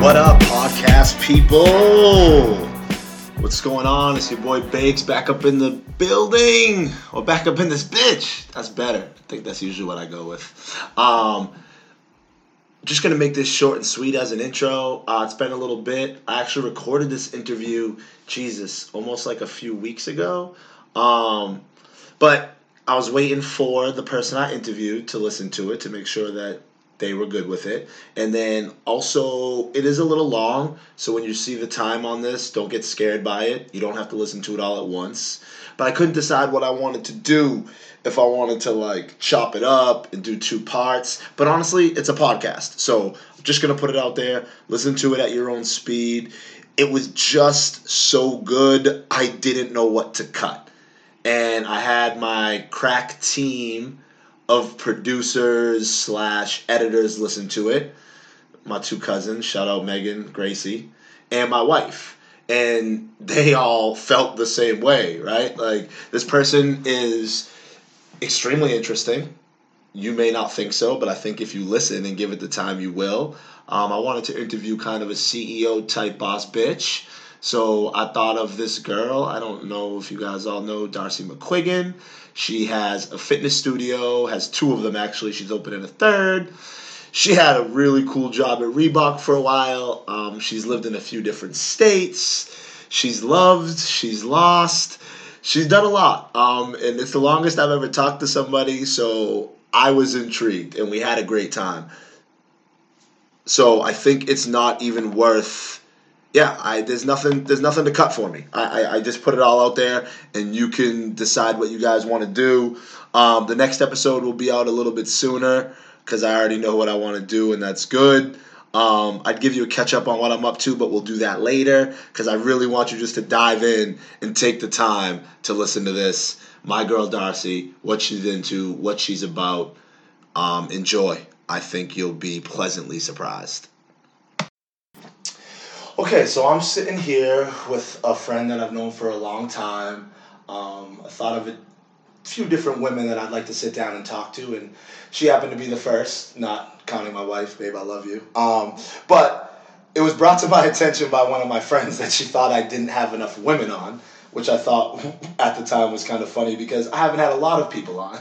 What up, podcast people? What's going on? It's your boy Bakes back up in the building, or back up in this bitch. That's better. I think that's usually what I go with. Um, just gonna make this short and sweet as an intro. Uh, it's been a little bit. I actually recorded this interview, Jesus, almost like a few weeks ago. Um, but I was waiting for the person I interviewed to listen to it to make sure that they were good with it. And then also, it is a little long, so when you see the time on this, don't get scared by it. You don't have to listen to it all at once. But I couldn't decide what I wanted to do if I wanted to like chop it up and do two parts. But honestly, it's a podcast. So I'm just to put it out there. Listen to it at your own speed. It was just so good, I didn't know what to cut. And I had my crack team of producers slash editors listen to it. My two cousins, shout out Megan, Gracie, and my wife. And they all felt the same way, right? Like, this person is extremely interesting. You may not think so, but I think if you listen and give it the time, you will. Um, I wanted to interview kind of a CEO type boss bitch. So I thought of this girl. I don't know if you guys all know Darcy McQuiggin. She has a fitness studio, has two of them actually. She's opening a third. She had a really cool job at Reebok for a while. Um, she's lived in a few different states. She's loved, she's lost, she's done a lot. Um, and it's the longest I've ever talked to somebody, so I was intrigued and we had a great time. So I think it's not even worth yeah, I there's nothing there's nothing to cut for me. I, I, I just put it all out there, and you can decide what you guys want to do. Um, the next episode will be out a little bit sooner because I already know what I want to do, and that's good. Um, I'd give you a catch up on what I'm up to, but we'll do that later because I really want you just to dive in and take the time to listen to this. My girl Darcy, what she's into, what she's about. Um, enjoy. I think you'll be pleasantly surprised. Okay, so I'm sitting here with a friend that I've known for a long time. Um, I thought of a few different women that I'd like to sit down and talk to, and she happened to be the first, not counting my wife, babe, I love you. Um, but it was brought to my attention by one of my friends that she thought I didn't have enough women on, which I thought at the time was kind of funny because I haven't had a lot of people on.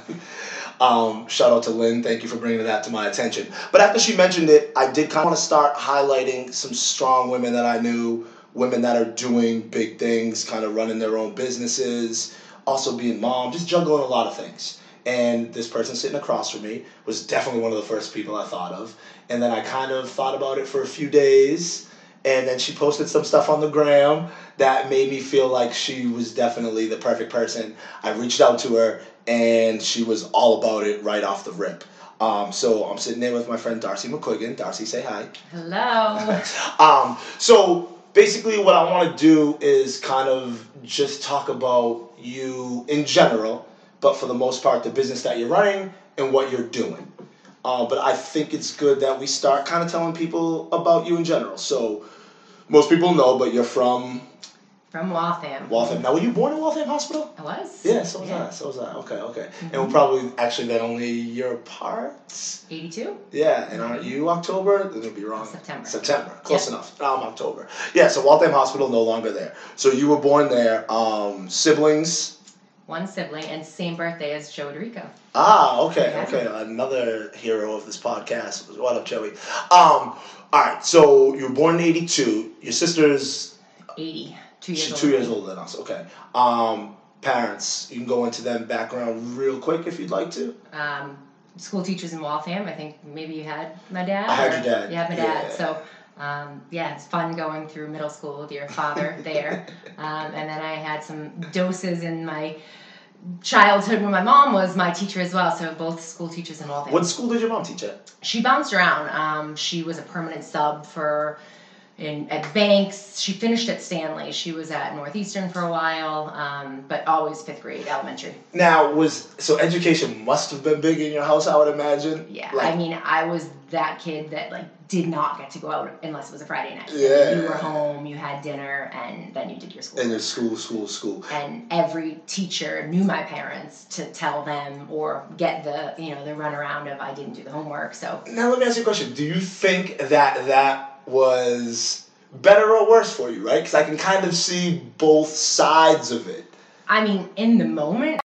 Um, shout out to Lynn. Thank you for bringing that to my attention. But after she mentioned it, I did kind of want to start highlighting some strong women that I knew, women that are doing big things, kind of running their own businesses, also being mom, just juggling a lot of things. And this person sitting across from me was definitely one of the first people I thought of. And then I kind of thought about it for a few days. And then she posted some stuff on the gram that made me feel like she was definitely the perfect person. I reached out to her and she was all about it right off the rip. Um, so I'm sitting there with my friend Darcy McQuiggin. Darcy, say hi. Hello. um, so basically, what I want to do is kind of just talk about you in general, but for the most part, the business that you're running and what you're doing. Uh, but I think it's good that we start kind of telling people about you in general. So most people know, but you're from from Waltham. Waltham. Now, were you born in Waltham Hospital? I was. Yeah, so was yeah. I. So was I. Okay, okay. Mm-hmm. And we're probably actually then only a year apart. 82. Yeah, and aren't you October? Then it'll be wrong. September. September. Close yep. enough. I'm October. Yeah, so Waltham Hospital no longer there. So you were born there. Um, siblings? One sibling and same birthday as Joe Dorico. Ah, okay, okay. Another hero of this podcast. What up, Joey? Um, all right, so you were born in 82. Your sister's 80. Two years She's two years older than us. Okay. Um, parents, you can go into them background real quick if you'd like to. Um, school teachers in Waltham. I think maybe you had my dad. I had your dad. You had my dad. Yeah. So. Um, yeah, it's fun going through middle school with your father there. Um, and then I had some doses in my childhood when my mom was my teacher as well. So both school teachers in Waltham. What school did your mom teach at? She bounced around. Um, she was a permanent sub for in at Banks. She finished at Stanley. She was at Northeastern for a while, um, but always fifth grade elementary. Now was so education must have been big in your house, I would imagine. Yeah, like, I mean, I was that kid that like did not get to go out unless it was a Friday night. Yeah, you were home, you had dinner, and then you did your school. And your school, school, school. And every teacher knew my parents to tell them or get the you know the runaround of I didn't do the homework. So now let me ask you a question: Do you think that that was better or worse for you, right? Because I can kind of see both sides of it. I mean, in the moment,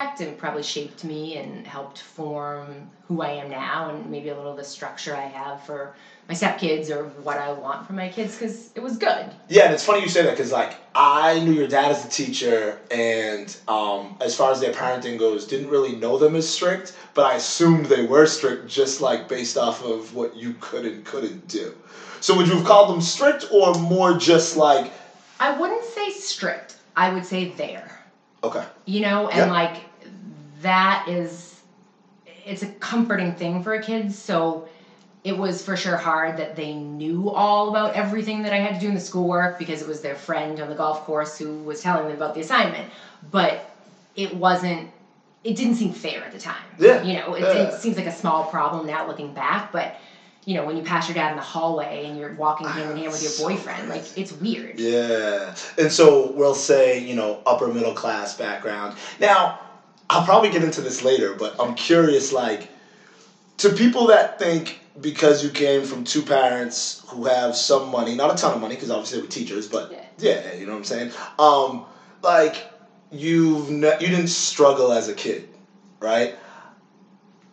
and probably shaped me and helped form who I am now and maybe a little of the structure I have for my stepkids or what I want for my kids because it was good. Yeah, and it's funny you say that because like I knew your dad as a teacher, and um, as far as their parenting goes, didn't really know them as strict, but I assumed they were strict just like based off of what you could and couldn't do. So would you have called them strict or more just like? I wouldn't say strict. I would say there. Okay. You know, and like that is it's a comforting thing for kids. So it was for sure hard that they knew all about everything that I had to do in the schoolwork because it was their friend on the golf course who was telling them about the assignment. But it wasn't it didn't seem fair at the time. Yeah, You know, it, yeah. it seems like a small problem now looking back, but you know, when you pass your dad in the hallway and you're walking hand in hand with your boyfriend, like it's weird. Yeah. And so we'll say, you know, upper middle class background. Now, I'll probably get into this later, but I'm curious like to people that think because you came from two parents who have some money, not a ton of money because obviously they were teachers, but Yeah. yeah, you know what I'm saying? Um like you've ne- you didn't struggle as a kid, right?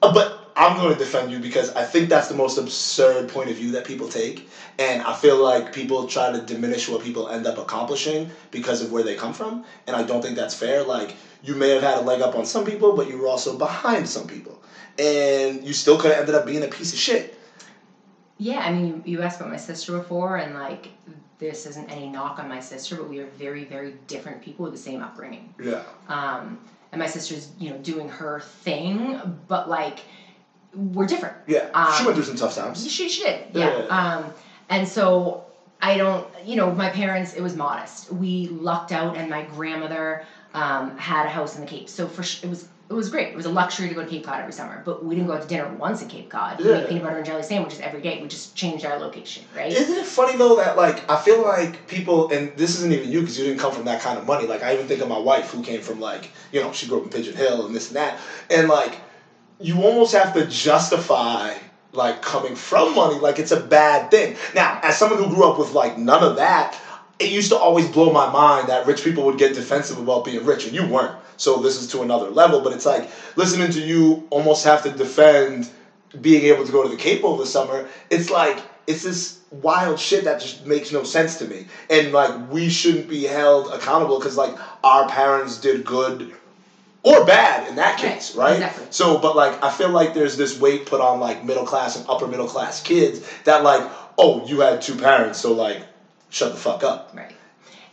Uh, But I'm going to defend you because I think that's the most absurd point of view that people take. And I feel like people try to diminish what people end up accomplishing because of where they come from. And I don't think that's fair. Like, you may have had a leg up on some people, but you were also behind some people. And you still could have ended up being a piece of shit. Yeah, I mean, you, you asked about my sister before, and like, this isn't any knock on my sister, but we are very, very different people with the same upbringing. Yeah. Um, and my sister's, you know, doing her thing, but like, we're different. Yeah. Um, she went through some tough times. She, she did, yeah. Yeah. Um, and so I don't, you know, my parents, it was modest. We lucked out, and my grandmother um, had a house in the Cape, so for sh- it was. It was great. It was a luxury to go to Cape Cod every summer, but we didn't go out to dinner once in Cape Cod. We Yeah. ate peanut butter and jelly sandwiches every day. We just changed our location, right? Isn't it funny though that like I feel like people and this isn't even you because you didn't come from that kind of money. Like I even think of my wife who came from like you know she grew up in Pigeon Hill and this and that, and like you almost have to justify like coming from money like it's a bad thing. Now, as someone who grew up with like none of that, it used to always blow my mind that rich people would get defensive about being rich and you weren't. So this is to another level, but it's like listening to you almost have to defend being able to go to the Cape over the summer. It's like it's this wild shit that just makes no sense to me. And like we shouldn't be held accountable because like our parents did good or bad in that Right, case, right? exactly. So, but like, I feel like there's this weight put on like middle class and upper middle class kids that like, oh, you had two parents, so like, shut the fuck up. Right.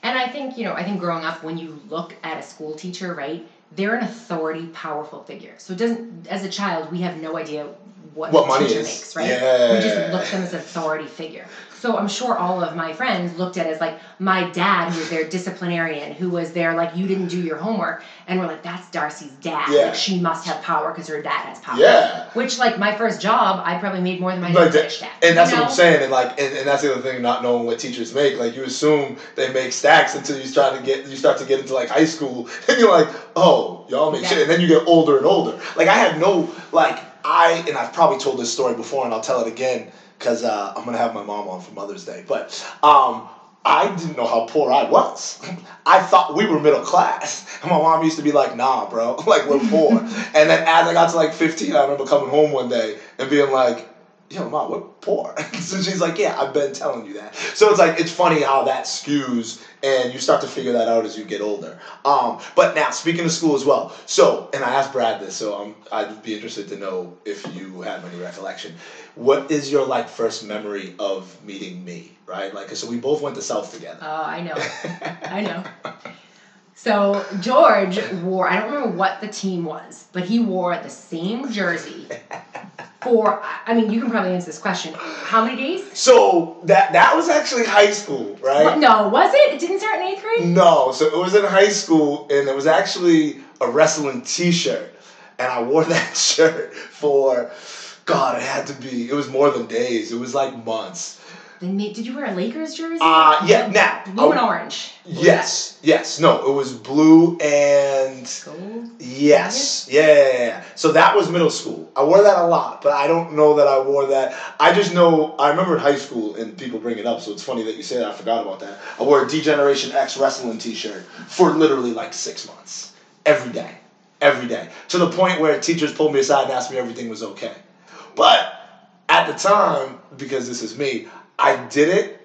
And I think, you know, I think growing up, when you look at a school teacher, right, they're an authority, powerful figure. So it doesn't, as a child, we have no idea what, What money makes, right? Yeah. We just look at them as an authority figure. So I'm sure all of my friends looked at it as like my dad, who was their disciplinarian, who was there like, you didn't do your homework. And we're like, that's Darcy's dad. Yeah. Like, she must have power because her dad has power. Yeah. Which, like, my first job, I probably made more than my Like that, dad. and that's you what I'm saying, and like, and, and that's the other thing, not knowing what teachers make. Like, you assume they make stacks until you start to get, you start to get into like high school, and you're like, oh, y'all make shit, and then you get older and older. Like, I had no, like, I, and I've probably told this story before, and I'll tell it again because uh, I'm gonna have my mom on for Mother's Day, but um, I didn't know how poor I was. I thought we were middle class. And my mom used to be like, nah, bro, like we're poor. and then as I got to like 15, I remember coming home one day and being like, yo, mom, we're poor. so she's like, yeah, I've been telling you that. So it's like, it's funny how that skews and you start to figure that out as you get older. Um, but now, speaking of school as well, so, and I asked Brad this, so um, I'd be interested to know if you have any recollection. What is your like first memory of meeting me, right? Like, so we both went to South together. Oh, I know. I know. So George wore, I don't remember what the team was, but he wore the same jersey for, I mean, you can probably answer this question. How many days? So that that was actually high school, right? What, no, was it? It didn't start in eighth grade? No, so it was in high school, and it was actually a wrestling T-shirt, and I wore that shirt for, God, it had to be. It was more than days. It was like months. Then may- did you wear a Lakers jersey? Uh, yeah, now. Blue and orange. Yes, yes. No, it was blue and. Gold. Yes. Yeah, yeah, yeah. So that was middle school. I wore that a lot, but I don't know that I wore that. I just know I remember in high school and people bring it up, so it's funny that you say that. I forgot about that. I wore a D-Generation X wrestling T-shirt for literally like six months, every day, every day, to the point where teachers pulled me aside and asked me if everything was okay. But at the time, because this is me, I did it.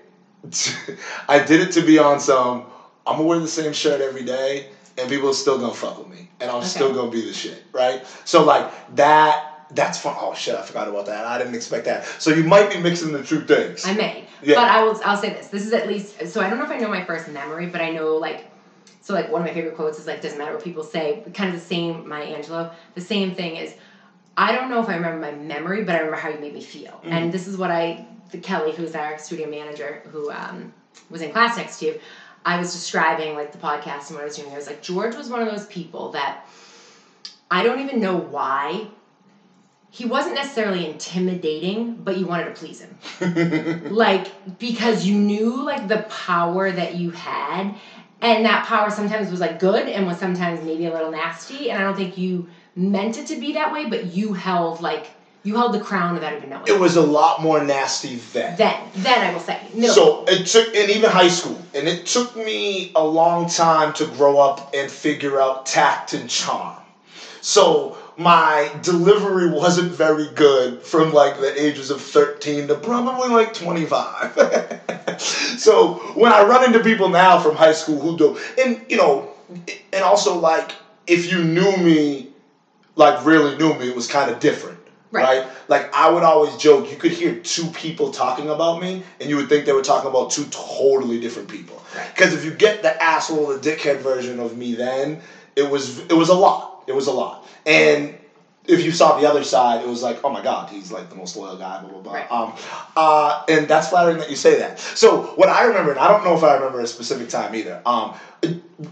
I did it to be on some. I'm gonna wear the same shirt every day, and people are still gonna fuck with me, and I'm Okay. still gonna be the shit, right? So like that. That's fun. Oh shit! I forgot about that. I didn't expect that. So you might be mixing the two things. I may. Yeah. But I will I'll say this. This is at least so I don't know if I know my first memory, but I know like so like one of my favorite quotes is like doesn't matter what people say, kind of the same Maya Angelou. The same thing is I don't know if I remember my memory, but I remember how you made me feel. Mm. And this is what I Kelly, who's our studio manager, who um, was in class next to you, I was describing like the podcast and what I was doing. I was like, George was one of those people that I don't even know why. He wasn't necessarily intimidating, but you wanted to please him like because you knew like the power that you had and that power sometimes was like good and was sometimes maybe a little nasty and i don't think you meant it to be that way but you held like you held the crown without even knowing it was a lot more nasty then. then then i will say middle So it took, and even high school, and it took me a long time to grow up and figure out tact and charm. So my delivery wasn't very good from like the ages of 13 to probably like 25. so when I run into people now from high school who do, and you know, and also like if you knew me, like really knew me, it was kind of different. Right. right? Like I would always joke, you could hear two people talking about me, and you would think they were talking about two totally different people. Right. Because if you get the asshole, the dickhead version of me, then it was it was a lot. It was a lot. And if you saw the other side, it was like, oh my god, he's like the most loyal guy, blah blah blah. Right. Um, uh, and that's flattering that you say that. So what I remember, and I don't know if I remember a specific time either. Um,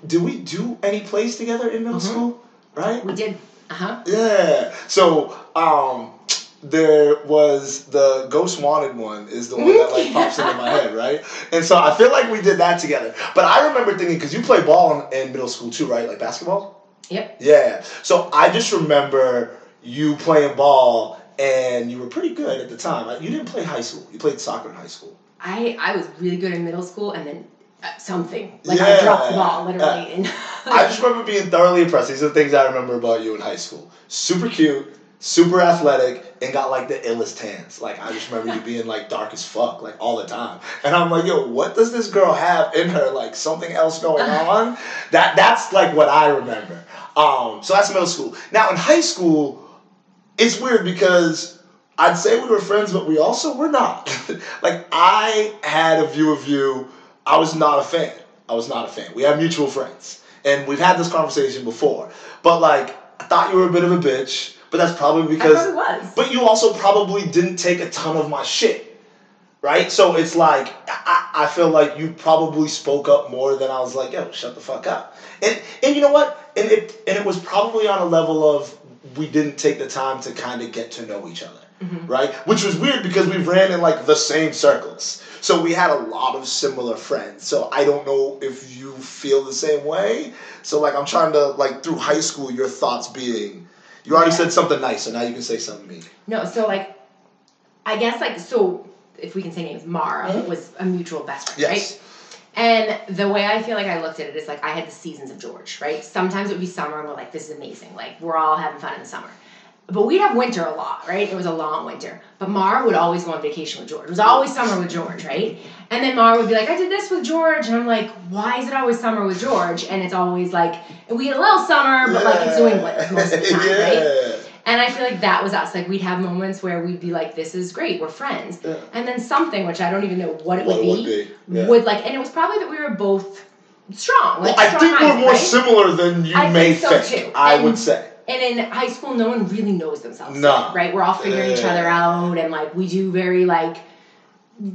did we do any plays together in middle Mhm. school? Right. we did uh-huh Yeah. So um there was the Ghost Wanted one is the one that like pops into my head, right? And so I feel like we did that together. But I remember thinking because you play ball in, in middle school too, right? Like basketball. yep Yeah. So I just remember you playing ball and you were pretty good at the time. You didn't play high school. You played soccer in high school. i i was really good in middle school and then something like Yeah. i dropped the ball literally and I just remember being thoroughly impressed. These are the things I remember about you in high school. Super cute, super athletic, and got like the illest hands. Like I just remember you being like dark as fuck, like all the time. And I'm like, yo, what does this girl have in her? Like something else going on? That that's like what I remember. Um, so that's middle school. Now in high school, it's weird because I'd say we were friends, but we also were not. like I had a view of you. I was not a fan. I was not a fan. We have mutual friends, and we've had this conversation before. But like, I thought you were a bit of a bitch. But that's probably because. i probably was But you also probably didn't take a ton of my shit. Right? So it's like, I, I feel like you probably spoke up more than I was like, yo, shut the fuck up. And, and you know what? And it, and it was probably on a level of we didn't take the time to kind of get to know each other. Mhm. Right? Which was weird because we ran in like the same circles. So we had a lot of similar friends. So I don't know if you feel the same way. So like I'm trying to like through high school your thoughts being you already Yeah. said something nice, so now you can say something mean. No, so like, I guess like so, if we can say names, Mara Mhm. was a mutual best friend, Yes. right? And the way I feel like I looked at it is like I had the seasons of George, right? Sometimes it would be summer and we're like, this is amazing, like we're all having fun in the summer. But we'd have winter a lot, right? It was a long winter. But Mara would always go on vacation with George. It was always summer with George, right? And then Mara would be like, I did this with George. And I'm like, why is it always summer with George? And it's always like, we had a little summer, but like it's New England most of the time, yeah. right? And I feel like that was us. Like we'd have moments where we'd be like, "This is great, we're friends," Yeah. and then something which I don't even know what it What would it be, would be, yeah. would like, and it was probably that we were both strong. Well, Like I strong think we're more right? similar than you I may think so, think. I And- would say. And in high school, no one really knows themselves. No. right? We're all figuring each other out, and like we do very like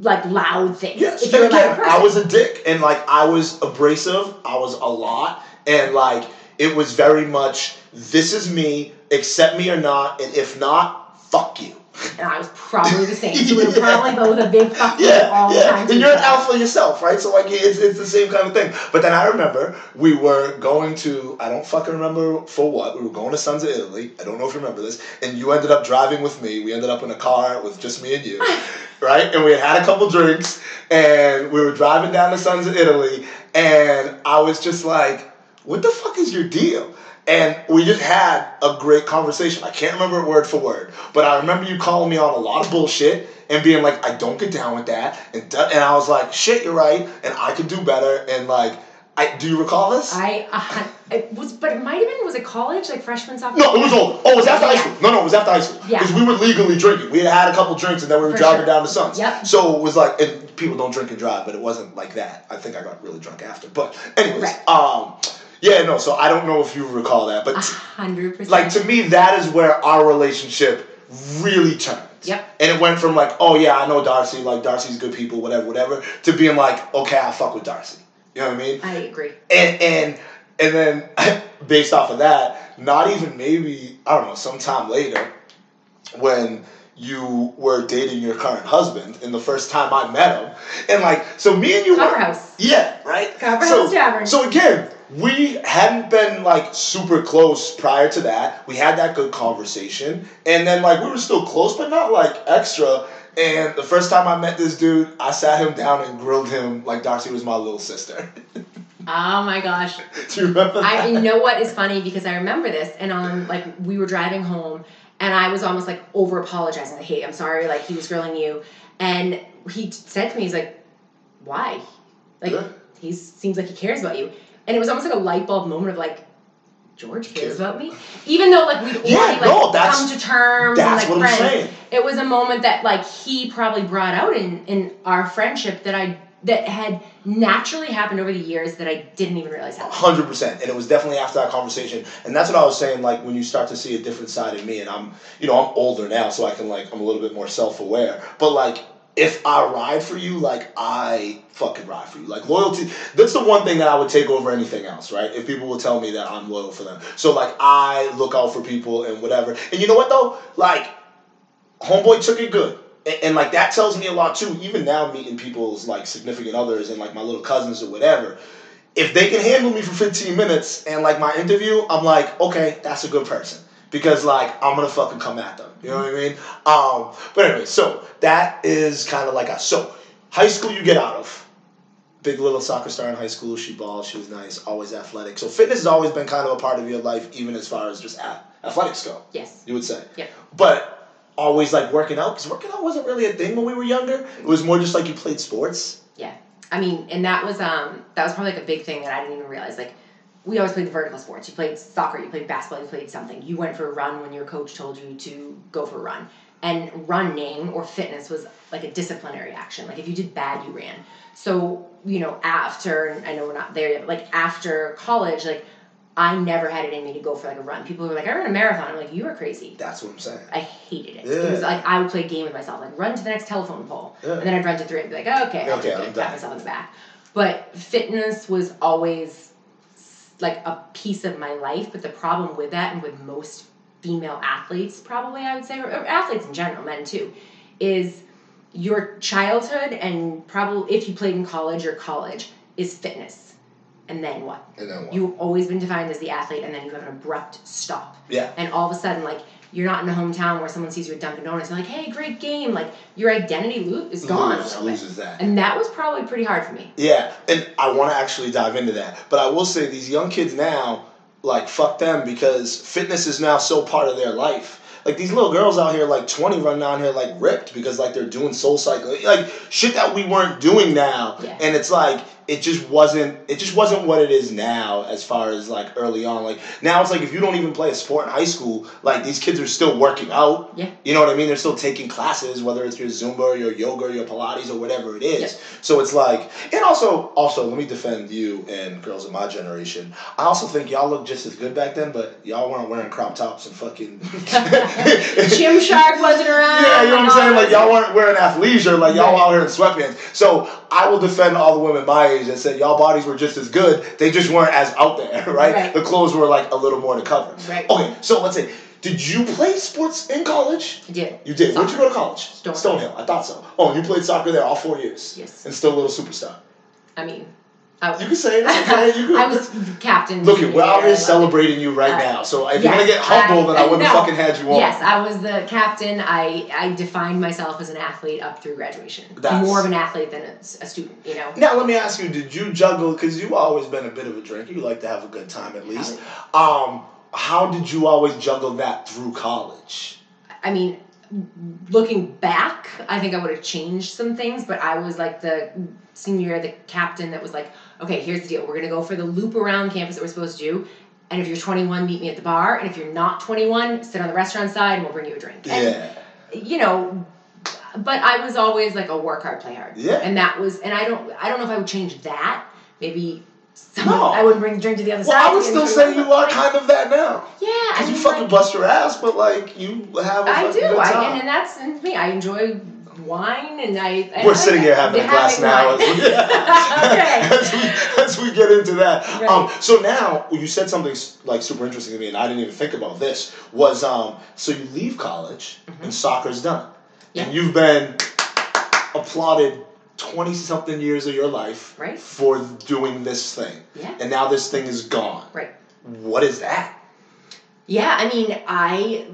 like loud things. Yes, if and again. I was a dick, and like I was abrasive. I was a lot, and like it was very much this is me, accept me or not, and if not, fuck you. And I was probably the same. So we were probably both a big fuck yeah, all the yeah. time. And you're an alpha yourself, right? So like it's, it's the same kind of thing. But then I remember we were going to I don't fucking remember for what. We were going to Sons of Italy. I don't know if you remember this. And you ended up driving with me. We ended up in a car with just me and you. right? And we had had a couple drinks and we were driving down to Sons of Italy and I was just like, what the fuck is your deal? And we just had a great conversation. I can't remember it word for word, but I remember you calling me on a lot of bullshit and being like, I don't get down with that. And, and I was like, shit, you're right. And I could do better. And like, I, do you recall this? I uh, it was, but it might have been was it college like freshman sophomore? no, it was older. Oh, it was after high school. No, no, it was after high school. Yeah. Because we were legally drinking. We had had a couple drinks and then we were For driving sure. down to Sons. Yep. So it was like, and people don't drink and drive, but it wasn't like that. I think I got really drunk after. But anyways, Right. um, yeah, no. So I don't know if you recall that, but hundred percent. like to me, that is where our relationship really turned. Yep. And it went from like, oh yeah, I know Darcy, like Darcy's good people, whatever, whatever, to being like, okay, I fuck with Darcy. You know what I mean? I agree. And and and then based off of that, not even maybe I don't know, sometime later, when you were dating your current husband, and the first time I met him, and like, so me and you Copper were, House. yeah, right. Copper so, House Tavern. So again, we hadn't been like super close prior to that. We had that good conversation, and then like we were still close, but not like extra. And the first time I met this dude, I sat him down and grilled him like Darcy was my little sister. Oh my gosh. Do you remember that? I you know what is funny because I remember this and um like we were driving home and I was almost like over apologizing like hey I'm sorry like he was grilling you and he said to me he's like why like Yeah. he seems like he cares about you and it was almost like a light bulb moment of like George cares about me even though like we'd already Yeah, like no, come to terms That's and like what I'm saying. it was a moment that like he probably brought out in in our friendship that I that had naturally happened over the years that I didn't even realize happened. Hundred percent, and it was definitely after that conversation, and that's what I was saying. Like when you start to see a different side of me, and I'm, you know, I'm older now, so I can like I'm a little bit more self aware. But like, if I ride for you, like I fucking ride for you. Like loyalty, that's the one thing that I would take over anything else, right? If people will tell me that I'm loyal for them, so like I look out for people and whatever. And you know what though, like, homeboy took it good. And, and like that tells me a lot too. Even now, meeting people's like significant others and like my little cousins or whatever, if they can handle me for 15 minutes and like my interview, I'm like, okay, that's a good person. Because like I'm gonna fucking come at them. You know what I mean? Um, but anyway, so that is kind of like a so high school you get out of. Big little soccer star in high school. She balled. She was nice. Always athletic. So fitness has always been kind of a part of your life, even as far as just a- athletics go. Yes. You would say. Yep. But always like working out because working out wasn't really a thing when we were younger. It was more just like you played sports. Yeah. I mean, and that was um that was probably like a big thing that I didn't even realize. Like, we always played the vertical sports. You played soccer, you played basketball, you played something. You went for a run when your coach told you to go for a run. And running or fitness was like a disciplinary action. Like if you did bad, you ran. So you know, after I know we're not there yet, but like after college, like I never had it in me to go for like a run. People were like, I ran a marathon. I'm like, you are crazy. That's what I'm saying. I hated it. Yeah. It was like I would play a game with myself, like run to the next telephone pole, Yeah. and then I'd run to three and be like, oh, okay, I'll Okay, do I'm done. pat myself in the back. But fitness was always like a piece of my life. But the problem with that, and with most female athletes, probably I would say, or or athletes in general, men too, is your childhood and probably if you played in college or college is fitness, and then what? And then what? You've always been defined as the athlete, and then you have an abrupt stop yeah. and all of a sudden like you're not in a hometown where someone sees you at Dunkin' Donuts and like, hey, great game. Like your identity lo- is mm-hmm. gone Lose- a little bit. loses that. And that was probably pretty hard for me. Yeah, and I want to actually dive into that. But I will say these young kids now, like fuck them because fitness is now so part of their life. Like these little girls out here, like twenty, running down here like ripped because like they're doing SoulCycle, like shit that we weren't doing now. Yeah. And it's like it just wasn't. It just wasn't what it is now as far as like early on. Like now it's like if you don't even play a sport in high school, like these kids are still working out. Yeah. You know what I mean? They're still taking classes, whether it's your Zumba or your yoga or your Pilates or whatever it is. Yeah. So it's like, and also, also, let me defend you and girls of my generation. I also think y'all look just as good back then, but y'all weren't wearing crop tops and fucking. Gymshark wasn't around. Yeah, you know what I'm saying? Like y'all weren't wearing athleisure, like y'all Right. out here in sweatpants. So I will defend all the women my age that said y'all bodies were just as good. They just weren't as out there, right? Right. The clothes were like a little more to cover. Right. Okay, so let's say Did you play sports in college? Did. You did. Where'd you go to college? Stonehill. Stonehill. I thought so. Oh, you played soccer there all four years. Yes. And still a little superstar. I mean, I, You can say it. okay. You can, I was captain. Look, it, we're out here celebrating you right Uh, now. So if yes, you're gonna get humble, then I wouldn't have no. fucking had you on. Yes, I was the captain. I, I defined myself as an athlete up through graduation. That's- More of an athlete than a student, you know. Now let me ask you: Did you juggle? Because you've always been a bit of a drinker. You like to have a good time at least. Um, how did you always juggle that through college? I mean, looking back, I think I would have changed some things, but I was like the senior year, the captain that was like, okay, here's the deal. We're going to go for the loop around campus that we're supposed to do. And if you're 21, meet me at the bar. And if you're not 21, sit on the restaurant side and we'll bring you a drink. And, Yeah. you know, but I was always like a work hard, play hard. Yeah. And that was, and I don't, I don't know if I would change that. Maybe No. I wouldn't bring the drink to the other Well, side. I would still say you are kind of that now. Yeah, I Because you fucking like- bust your ass, but like you have a I do, good I, and, and that's and me. I enjoy wine, and I. I We're I- sitting here having a glass now. As we, as, we, as we get into that. Right. Um, so now you said something like super interesting to me, and I didn't even think about this. Was um, so you leave college and soccer's done, Mm-hmm. Yeah. and you've been applauded twenty something years of your life Right. for doing this thing, Yeah. and now this thing is gone. Right. What is that? Yeah, I mean, I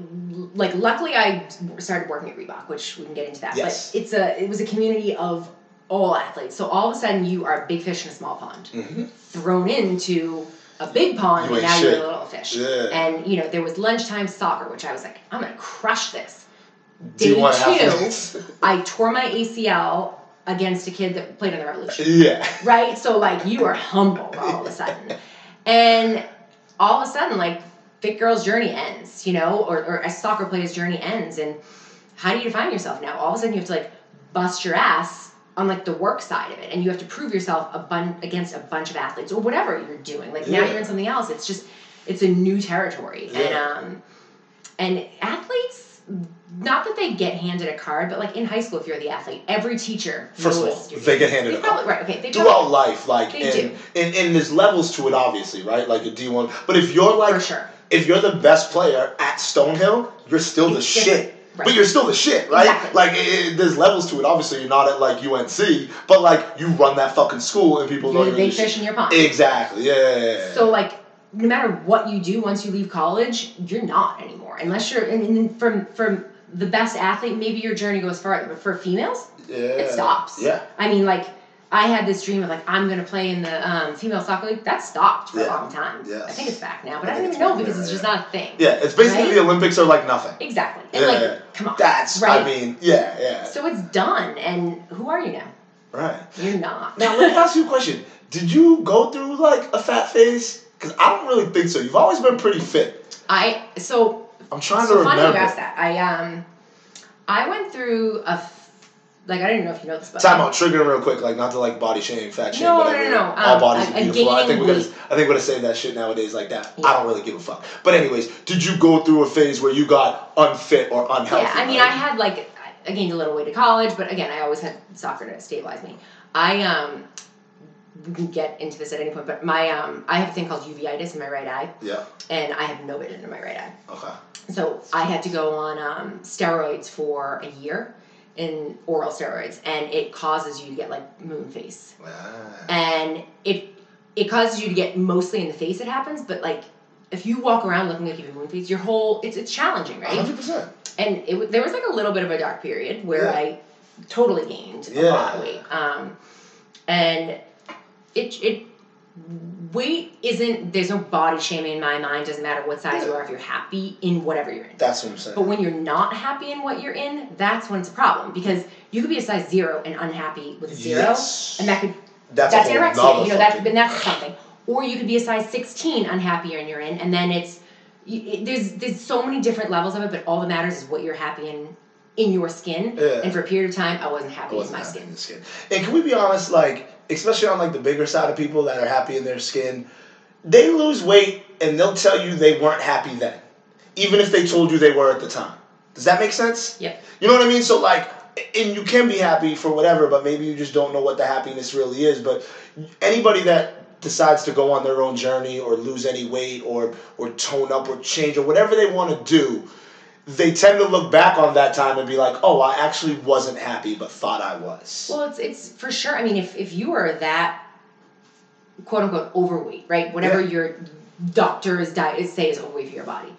like. Luckily, I started working at Reebok, which we can get into that. Yes. But it's a. It was a community of all athletes. So all of a sudden, you are a big fish in a small pond, Mm-hmm. thrown into a big pond, You and now shit. you're a little fish. Yeah. And you know, there was lunchtime soccer, which I was like, I'm gonna crush this. Day two. I tore my ACL against a kid that played in the Revolution. yeah. right? So like you are humble all of a sudden, and all of a sudden like fit girl's journey ends, you know, or, or a soccer player's journey ends, and how do you define yourself now? All of a sudden you have to like bust your ass on like the work side of it, and you have to prove yourself a bun- against a bunch of athletes or whatever you're doing. Like now you're in something else. It's just it's a new territory, and um, and athletes. Not that they get handed a card, but like in high school, if you're the athlete, every teacher First of all, they get handed they a probably, card. Right? Okay, they throughout probably, life, like They and, do. and and there's levels to it, obviously, right? Like a D one. But if you're like, sure. if you're the best player at Stonehill, you're still the shit. different, right. But you're still the shit, right? Exactly. Like it, it- there's levels to it. Obviously, you're not at like UNC, but like you run that fucking school, and people know You're the you're big the fish shit. in your pond. Exactly. Yeah. So like, no matter what you do once you leave college, you're not anymore. Unless you're, and, and from from the best athlete, maybe your journey goes far, But for females, yeah. it stops. Yeah. I mean, like, I had this dream of like I'm gonna play in the um, female soccer league. That stopped for Yeah. a long time. Yes. I think it's back now, but I I don't even know because now, it's just yeah. not a thing. Yeah. It's basically Right? the Olympics are like nothing. Exactly. And Yeah. like, come on. That's. right. I mean. Yeah. Yeah. so it's done. And who are you now? Right. You're not. Now let me ask you a question. Did you go through like a fat phase? Because I don't really think so. You've always been pretty fit. I so I'm trying so to funny remember. you asked that. I um, I went through a f- like I didn't even know if you know this, but Time out, triggering real quick, like not to like body shame, fat shame, No, no, whatever. no, no. All Um, bodies a- are beautiful. I think we're gonna, I think we're gonna say that shit nowadays like that. I don't really give a fuck. But anyways, did you go through a phase where you got unfit or unhealthy? Yeah, I mean, right? I had like I gained a little weight at college, but again, I always had soccer to stabilize me. I um, we can get into this at any point, but my um, I have a thing called uveitis in my right eye, Yeah. and I have no vision in my right eye. Okay. So I had to go on um, steroids for a year, in oral steroids, and it causes you to get like moon face. Ah. and it it causes you to get mostly in the face. It happens, but like if you walk around looking like you have a moon face, your whole it's it's challenging, right? Hundred percent. And it there was like a little bit of a dark period where Yeah. I totally gained a Yeah. lot of weight, um, and it it weight isn't there's no body shaming in my mind. Doesn't matter what size you are if you're happy in whatever you're in. That's what I'm saying. But when you're not happy in what you're in, that's when it's a problem because you could be a size zero and unhappy with a zero, Yes. and that could that's, that's anorexia. You know, that's then that's something. Or you could be a size 16 unhappier and you're in, and then it's you, it, there's there's so many different levels of it, but all that matters is what you're happy in in your skin. Yeah. And for a period of time, I wasn't I happy wasn't in my happy skin. in skin. And can we be honest, like, especially on like the bigger side of people that are happy in their skin, they lose weight and they'll tell you they weren't happy then. Even if they told you they were at the time. Does that make sense? Yeah. You know what I mean? So like and you can be happy for whatever, but maybe you just don't know what the happiness really is. But anybody that decides to go on their own journey or lose any weight or or tone up or change or whatever they want to do, they tend to look back on that time and be like, "Oh, I actually wasn't happy, but thought I was." Well, it's it's for sure. I mean, if if you are that quote unquote overweight, right? Whatever Yeah. your doctor is di- is say is overweight for your body,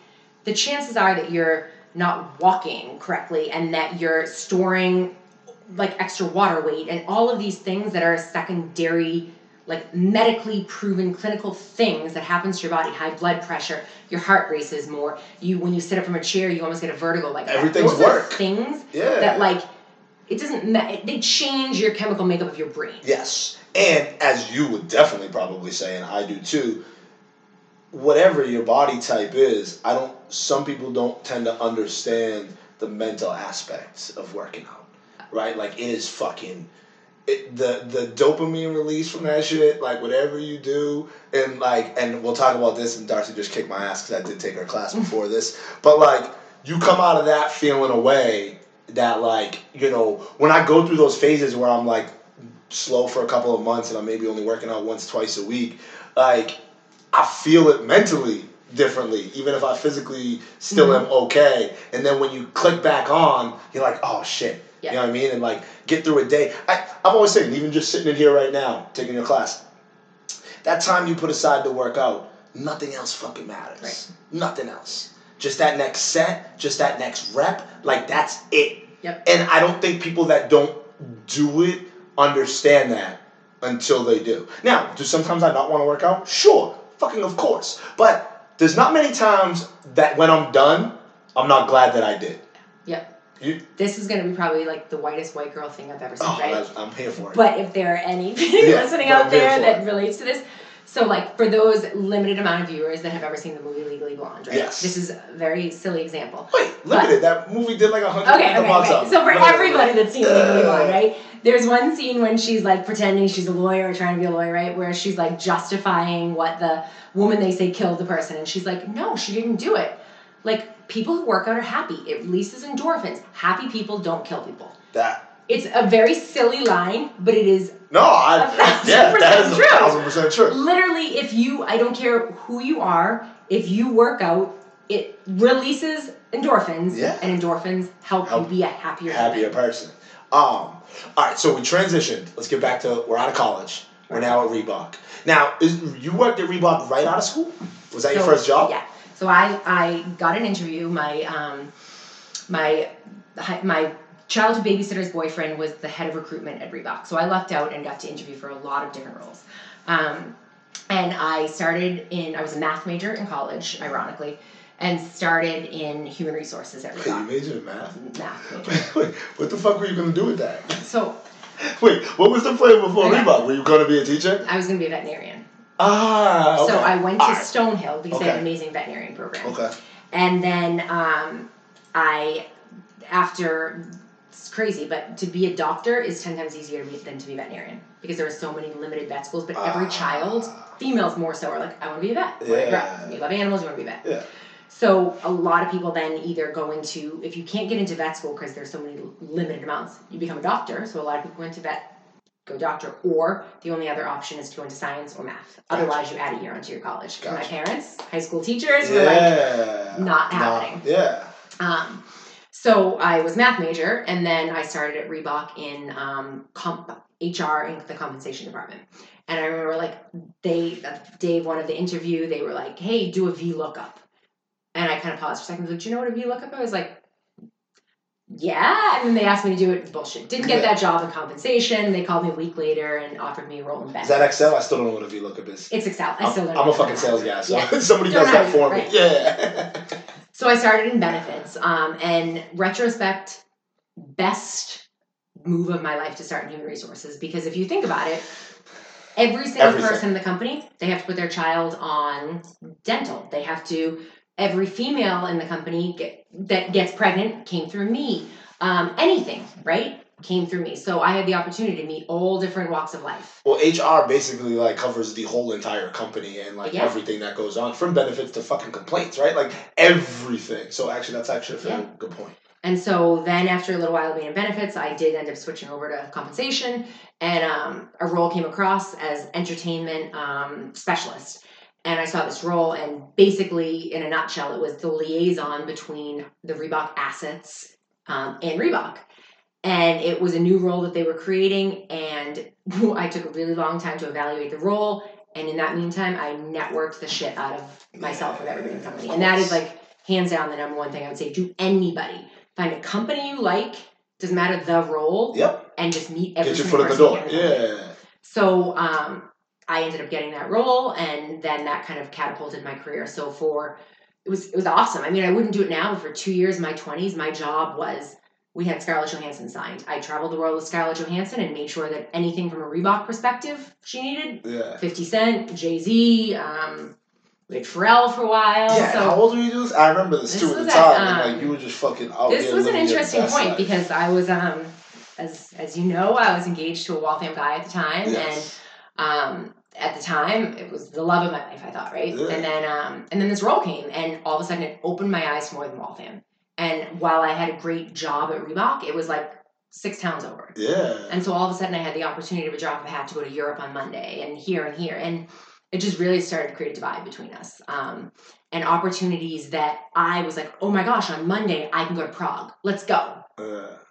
the chances are that you're not walking correctly and that you're storing like extra water weight and all of these things that are secondary like medically proven clinical things that happens to your body high blood pressure your heart races more you when you sit up from a chair you almost get a vertigo like. Everything's Those are work. things yeah. that like it doesn't they change your chemical makeup of your brain Yes. And as you would definitely probably say, and I do too, whatever your body type is, I don't some people don't tend to understand the mental aspects of working out. Right? Like it is fucking it, the the dopamine release from that shit, like whatever you do, and like, and we'll talk about this. And Darcy just kicked my ass because I did take her class before this. But like, you come out of that feeling a way that like, you know, when I go through those phases where I'm like slow for a couple of months and I'm maybe only working out once, twice a week, like, I feel it mentally differently, even if I physically still Mhm. am okay. And then when you click back on, you're like, oh shit. Yeah. You know what I mean? And like get through a day. I, I've always said, even just sitting in here right now, taking your class, that time you put aside to work out, nothing else fucking matters. Right. Nothing else. Just that next set, just that next rep, like that's it. Yep. And I don't think people that don't do it understand that until they do. Now, do sometimes I not want to work out? Sure. Fucking of course. But there's not many times that when I'm done, I'm not glad that I did. Yep. You, this is going to be probably like the whitest white girl thing I've ever seen, oh, right? I'm here for it. But if there are any Yeah, listening out there that it. relates to this, so like for those limited amount of viewers that have ever seen the movie Legally Blonde, right? Yes. This is a very silly example. Wait, limited. That movie did like a hundred Okay, okay, okay. So for everybody that's seen Legally Blonde, right? There's one scene when she's like pretending she's a lawyer or trying to be a lawyer, right? Where she's like justifying what the woman they say killed the person, and she's like, no, she didn't do it. Like people who work out are happy. It releases endorphins. Happy people don't kill people. That. It's a very silly line, but it is No, I. Yeah, that is true. a thousand percent true. literally if you i don't care who you are if you work out it releases endorphins Yeah. and endorphins help, Help you be a happier happier human. person. Um, all right, so we transitioned. Let's get back to we're out of college. We're now at Reebok. Now, is, you worked at Reebok right out of school? Was that your first job? yeah so i i got an interview my um my my childhood babysitter's boyfriend was the head of recruitment at reebok so i lucked out and got to interview for a lot of different roles um, and i started in i was a math major in college ironically and started in human resources at Wait, you majored in math? math major Wait, what the fuck were you gonna do with that? so Wait, what was the plan before. Reebok? Were you gonna be a teacher? I was going to be a veterinarian. Ah, okay. So I went to right. Stonehill because they have an amazing veterinarian program. Okay. And then um, I, after, it's crazy, but to be a doctor is 10 times easier than to be a veterinarian because there are so many limited vet schools, but every Ah. child, females more so, are like, I want to be a vet. Where I grew up. Yeah. You love animals, you want to be a vet. Yeah. So a lot of people then either go into, if you can't get into vet school because there's so many limited amounts, you become a doctor. So a lot of people go into vet, go doctor, or the only other option is to go into science or math. Gotcha. Otherwise, you add a year onto your college. And my parents, high school teachers, were like, Yeah. not happening. Yeah. um, so I was math major, and then I started at Reebok in um, comp- HR in the compensation department. And I remember like they, uh, Dave, one of the interview, they were like, "Hey, do a VLOOKUP," and I kind of paused for a second. Like, do you know what a VLOOKUP? I was like, "Yeah," and then they asked me to do it. Bullshit. Didn't get that job in compensation. They called me a week later and offered me a role in Is that Excel? I still don't know what a VLOOKUP is. It's Excel. I I'm, still don't. I'm know a fucking sales guy, so Yeah. somebody Don't does that for me. Yeah. So I started in benefits, um, and retrospect, best move of my life to start in human resources because if you think about it, every single Everything. person in the company they have to put their child on dental. They have to. Every female in the company get, that gets pregnant came through me. Um, anything, right, came through me. So I had the opportunity to meet all different walks of life. Well, HR basically like covers the whole entire company and like Yeah. everything that goes on, from benefits to fucking complaints, right? Like everything. So actually, that's actually a Yeah. good point. And so then after a little while of being in benefits, I did end up switching over to compensation and um, a role came across as entertainment um, specialist. And I saw this role, and basically, in a nutshell, it was the liaison between the Reebok assets um, and Reebok. And it was a new role that they were creating, and I took a really long time to evaluate the role. And in that meantime, I networked the shit out of myself with everybody in the company. And that is like hands down the number one thing I would say to anybody. Find a company you like, doesn't matter the role, Yep. and just meet every Get your foot in the door. you can in the company. Yeah. So um, I ended up getting that role, and then that kind of catapulted my career. So for it was it was awesome. I mean, I wouldn't do it now, but for two years, in my twenties, my job was we had Scarlett Johansson signed. I traveled the world with Scarlett Johansson and made sure that anything from a Reebok perspective she needed. Yeah. Fifty Cent, Jay Z, um, we had Pharrell for a while. Yeah, so how old were you doing this? I remember this, This too at the at, time. and, um, like you were just fucking out this was an interesting point life. because I was um as as you know, I was engaged to a Waltham guy at the time Yes. and um at the time it was the love of my life, I thought, right? Yeah. And then um and then this role came and all of a sudden it opened my eyes to more than Waltham. And while I had a great job at Reebok, it was like six towns over. Yeah. And so all of a sudden I had the opportunity of a drop a hat to go to Europe on Monday and here and here. And it just really started to create a divide between us. Um, and opportunities that I was like, oh my gosh, on Monday I can go to Prague. Let's go.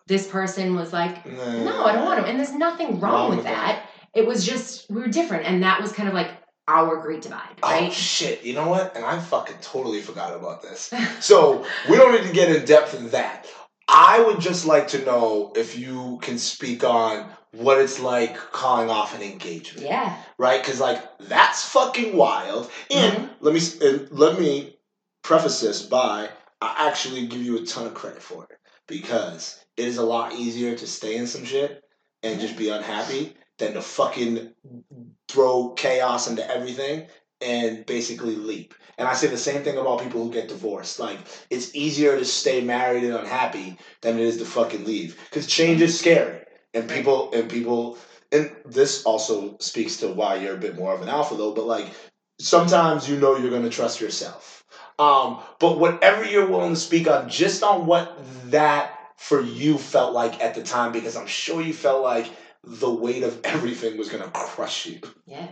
This person was like, no, I don't want to. And there's nothing wrong, Wrong with with that. It was just, we were different. And that was kind of like our great divide, Oh shit! You know what? And I fucking totally forgot about this. So we don't need to get in depth in that. I would just like to know if you can speak on what it's like calling off an engagement, yeah. right? Because like that's fucking wild. And Mm-hmm. let me and let me preface this by I actually give you a ton of credit for it because it is a lot easier to stay in some shit and just be unhappy than to fucking throw chaos into everything and basically leap. And I say the same thing about people who get divorced. Like it's easier to stay married and unhappy than it is to fucking leave because change is scary. And people and people and this also speaks to why you're a bit more of an alpha though. But like sometimes you know you're gonna trust yourself. Um, but whatever you're willing to speak on, just on what that for you felt like at the time, because I'm sure you felt like the weight of everything was gonna crush you. Yeah.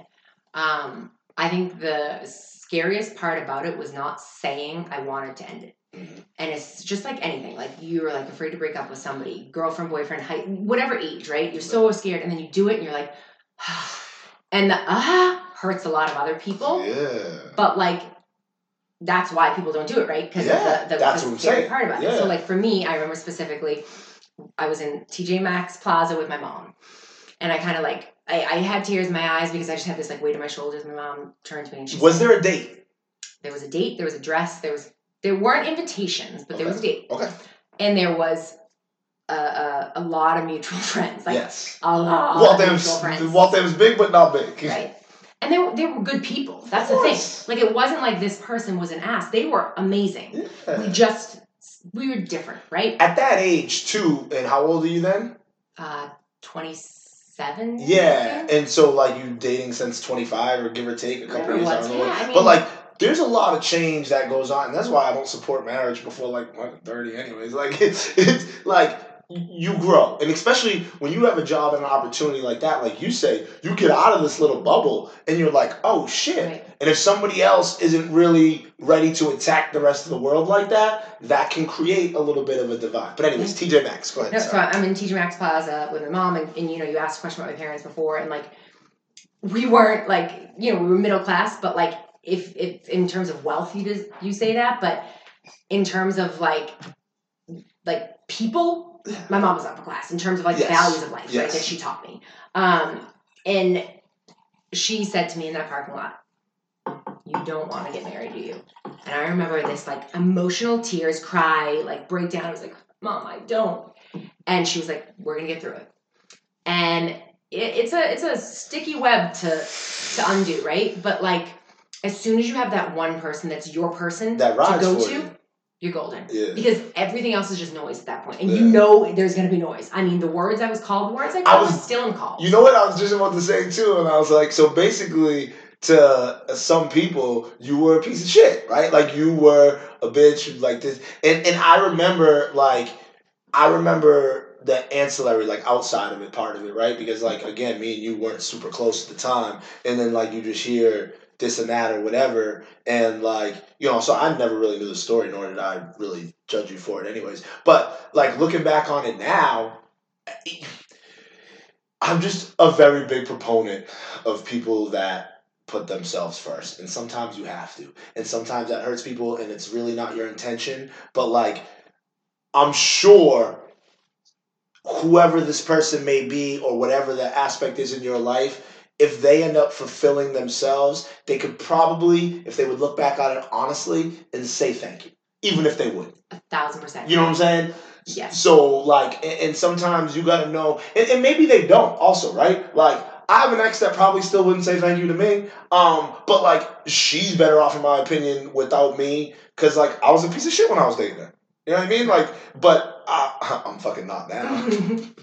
Um, I think the scariest part about it was not saying I wanted to end it. Mhm. And it's just like anything. Like you're like afraid to break up with somebody, girlfriend, boyfriend, height, whatever age, right? You're so scared, and then you do it, and you're like, and the ah hurts a lot of other people. Yeah. But like, that's why people don't do it, right? Because Yeah, the, the, that's the what I'm scary saying. part about it. So like for me, I remember specifically, I was in TJ Maxx Plaza with my mom, and I kind of like I, I had tears in my eyes because I just had this like weight on my shoulders. My mom turned to me and she Was said, there a date? there was a date, there was a dress, there was there weren't invitations, but there was a date, Okay. and there was a, a, a lot of mutual friends, like yes. a lot of Waltham's mutual friends, Waltham's big but not big. right? And they were, they were good people. That's the thing. Like it wasn't like this person was an ass. They were amazing. Yeah. We just we were different, right? At that age too, and how old are you then? Uh, twenty seven. Yeah, and so like you dating since twenty five or give or take a couple years was. Yeah. I mean- but like there's a lot of change that goes on, and that's why I don't support marriage before like what, thirty, anyways. Like it's it's like you grow, and especially when you have a job and an opportunity like that, like you say, you get out of this little bubble, and you're like, oh shit. Right. And if somebody else isn't really ready to attack the rest of the world like that, that can create a little bit of a divide. But anyways, mm-hmm. TJ Maxx, go ahead. No, so. I'm in TJ Maxx Plaza with my mom, and, and you know, you asked a question about my parents before, and like, we weren't like, you know, we were middle class, but like, if if in terms of wealth, you just you say that, but in terms of like, like people, my mom was upper class in terms of like Yes. the values of life, right? Yes. That she taught me, um, and she said to me in that parking lot, "You don't want to get married, do you?" And I remember this like emotional tears, cry, like breakdown. I was like, "Mom, I don't." And she was like, "We're gonna get through it." And it, it's a it's a sticky web to to undo, right? But like, as soon as you have that one person that's your person That to go to, you. You're golden. Yeah. Because everything else is just noise at that point, and Yeah. you know there's gonna be noise. I mean, the words I was called, the words I I was- still am called. You know what I was just about to say too, and I was like, so basically, to uh, some people, you were a piece of shit, right? Like you were a bitch, like this, and and I remember like I remember the ancillary, like outside of it, part of it, right? Because like again, me and you weren't super close at the time, and then like you just hear this and that or whatever, and like you know, so I never really knew the story, nor did I really judge you for it, anyways. But like looking back on it now. I'm just a very big proponent of people that put themselves first. And sometimes you have to. And sometimes that hurts people and it's really not your intention. But like, I'm sure whoever this person may be or whatever the aspect is in your life, if they end up fulfilling themselves, they could probably, if they would look back on it honestly and say thank you, even if they wouldn't. A thousand percent. You know what I'm saying? Yes. So like, and, and sometimes you gotta know, and, and maybe they don't also, right? Like, I have an ex that probably still wouldn't say thank you to me. Um, but like, she's better off in my opinion without me, cause like I was a piece of shit when I was dating her. You know what I mean? Like, but I, I'm fucking not now. and, and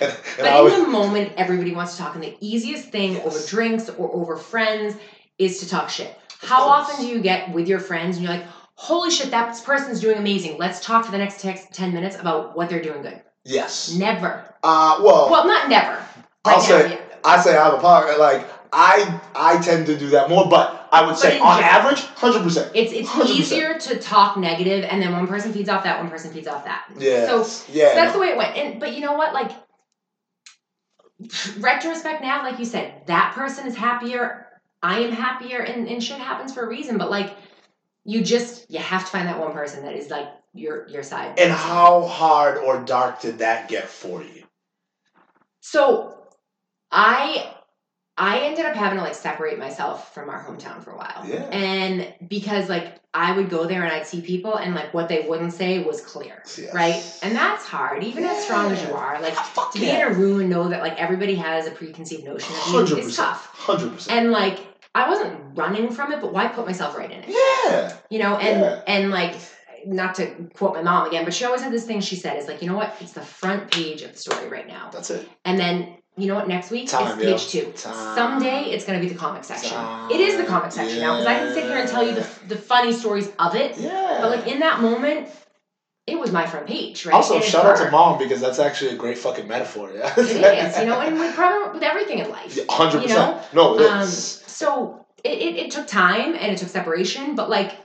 But I in was- the moment, everybody wants to talk, and the easiest thing Yes. over drinks or over friends is to talk shit. How course. often do you get with your friends and you're like, holy shit, that person's doing amazing. Let's talk for the next text 10 minutes about what they're doing good. yes. Never. Uh, well, Well, not never. I'll now, say- yeah. I say I have a pocket. Like I, I tend to do that more, but I would But say on general- average, hundred percent. It's it's 100%. easier to talk negative, and then one person feeds off that, one person feeds off that. Yeah. So yeah. So that's the way it went. And but you know what? Like retrospect now, like you said, that person is happier. I am happier, and, and shit happens for a reason. But like, you just you have to find that one person that is like your your side. And how hard or dark did that get for you? So I I ended up having to like separate myself from our hometown for a while. Yeah. And because like I would go there and I'd see people and like what they wouldn't say was clear. Yes. Right? And that's hard, even as strong as you are. Like Fuck to be in a room and know that like everybody has a preconceived notion of you is tough. Hundred percent. And like I wasn't running from it, but why put myself right in it? Yeah. You know, and Yeah. and like not to quote my mom again, but she always had this thing she said is like, you know what? It's the front page of the story right now. That's it. And then you know what? Next week Time, it's page two. Time. Someday it's gonna be the comic section. Time. It is the comic section now because I can sit here and tell you the, the funny stories of it. Yeah. But like in that moment, it was my front page, right? also, And it's shout out to mom because that's actually a great fucking metaphor. Yeah. It is, you know, and with probably with everything in life. Hundred you know? percent. No, it Um, is. so it, it, it took time and it took separation, but like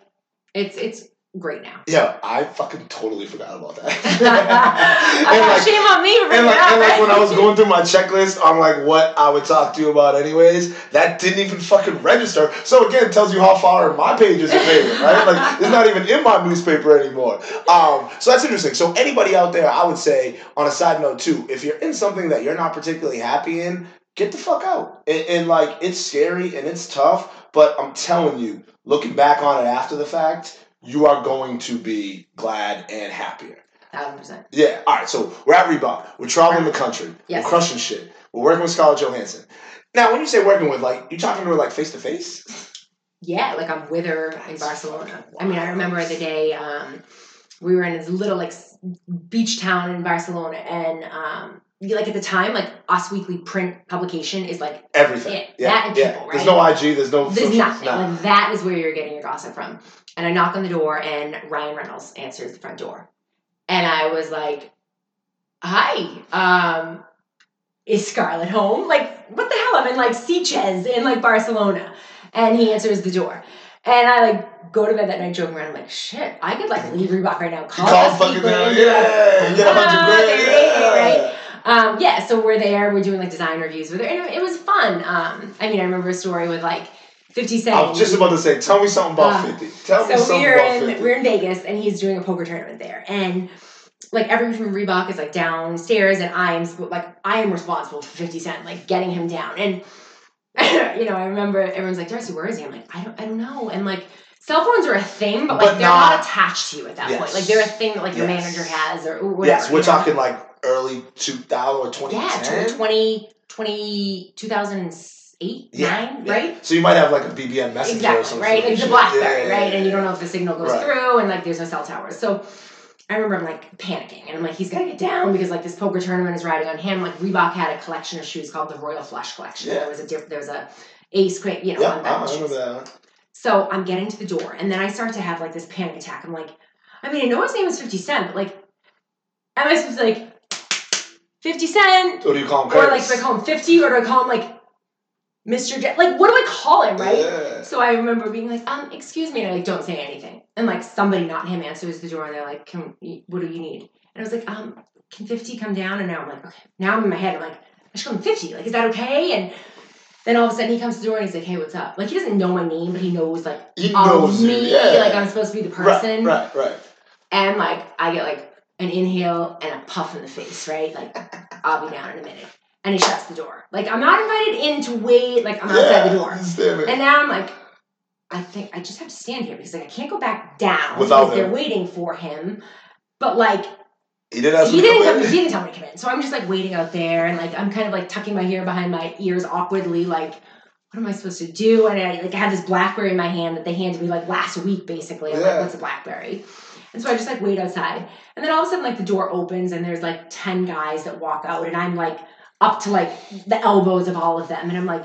it's it's great now. Yeah, I fucking totally forgot about that. And like, shame on me for and like, and like right? when I was going through my checklist on like what I would talk to you about anyways, that didn't even fucking register. So again, it tells you how far my page is made right? Like it's not even in my newspaper anymore. Um, so that's interesting. So anybody out there, I would say on a side note too, if you're in something that you're not particularly happy in, get the fuck out. And, and like it's scary and it's tough, but I'm telling you, looking back on it after the fact, you are going to be glad and happier. Thousand percent. Yeah. All right. So we're at Reebok. We're traveling the country. Yes. We're crushing shit. We're working with Scarlett Johansson. Now, when you say working with, like, you talking to her like face to face? Yeah, like I'm with her in Barcelona. I mean, I remember the day um, we were in this little like beach town in Barcelona, and um, like at the time, like Us Weekly print publication is like Everything. Yeah, Yeah. that and yeah. people, There's no IG. There's no. there's nothing. nah. Like that is where you're getting your gossip from. And I knock on the door, and Ryan Reynolds answers the front door, and I was like, "Hi, um, is Scarlett home? Like, what the hell? I'm in like Sitges in like Barcelona," and he answers the door, and I like go to bed that night joking around. I'm like, "Shit, I could like leave Reebok right now. Call, call fucking people down. and be Yeah. Get a "Ah, hundred grand. there Yeah. right? Um, yeah, so we're there. We're doing like design reviews with her, and it, it was fun. Um, I mean, I remember a story with like Fifty Cent. I was just about to say, tell me something about Uh, 50. Tell me so something we're about in 50. we're in Vegas, and he's doing a poker tournament there, and like everyone from Reebok is like downstairs, and I am like I am responsible for Fifty Cent, like getting him down, and you know I remember everyone's like Darcy, where is he? I'm like I don't I don't know, and like. Cell phones are a thing, but like But they're not, not- attached to you at that Yes. point. Like they're a thing that like your Yes. manager has or whatever. yes, we're you know? talking like early 2000 or 2010. Yeah, 20, 20, 2008, Yeah, 9, yeah. right? So you might have like a BBM messenger or something. right? Like the shit. BlackBerry, Yeah, right? And you don't know if the signal goes Right. through, and like there's no cell towers. So I remember I'm like panicking, and I'm like, he's gotta get down because like this poker tournament is riding on him. Like Reebok had a collection of shoes called the Royal Flush Collection. Yeah. There was a diff- there was a Ace Quick, you know, on I remember that. So I'm getting to the door, and then I start to have like this panic attack. I'm like, I mean, I know his name is 50 Cent, but like, Am I supposed to like 50 Cent? What do you call him? Or like do I call him 50 or do I call him like Mr. J? Like what do I call him, right? Yeah. So I remember being like, um, excuse me, and I like don't say anything. And like somebody, not him, answers the door and they're like, Can what do you need? And I was like, um, can 50 come down? And now I'm like, okay. Now I'm in my head, I'm like, I should call him 50. Like, is that okay? And then all of a sudden he comes to the door and he's like, Hey, what's up? Like he doesn't know my name, but he knows like He knows me. yeah. Like I'm supposed to be the person. Right, right, right. And like I get like an inhale and a puff in the face, right? Like I'll be down in a minute. And he shuts the door. Like I'm not invited in to wait, like I'm outside the door. And now I'm like, I think I just have to stand here because like I can't go back down Without because they're waiting for him. But like he didn't ask he didn't come he didn't tell me to come in. So I'm just like waiting out there and like I'm kind of like tucking my hair behind my ears awkwardly, like what am I supposed to do? And I like I had this blackberry in my hand that they handed me like last week basically. I'm Yeah. like, what's a blackberry? And so I just like wait outside. And then all of a sudden like the door opens and there's like 10 guys that walk out and I'm like up to like the elbows of all of them. And I'm like,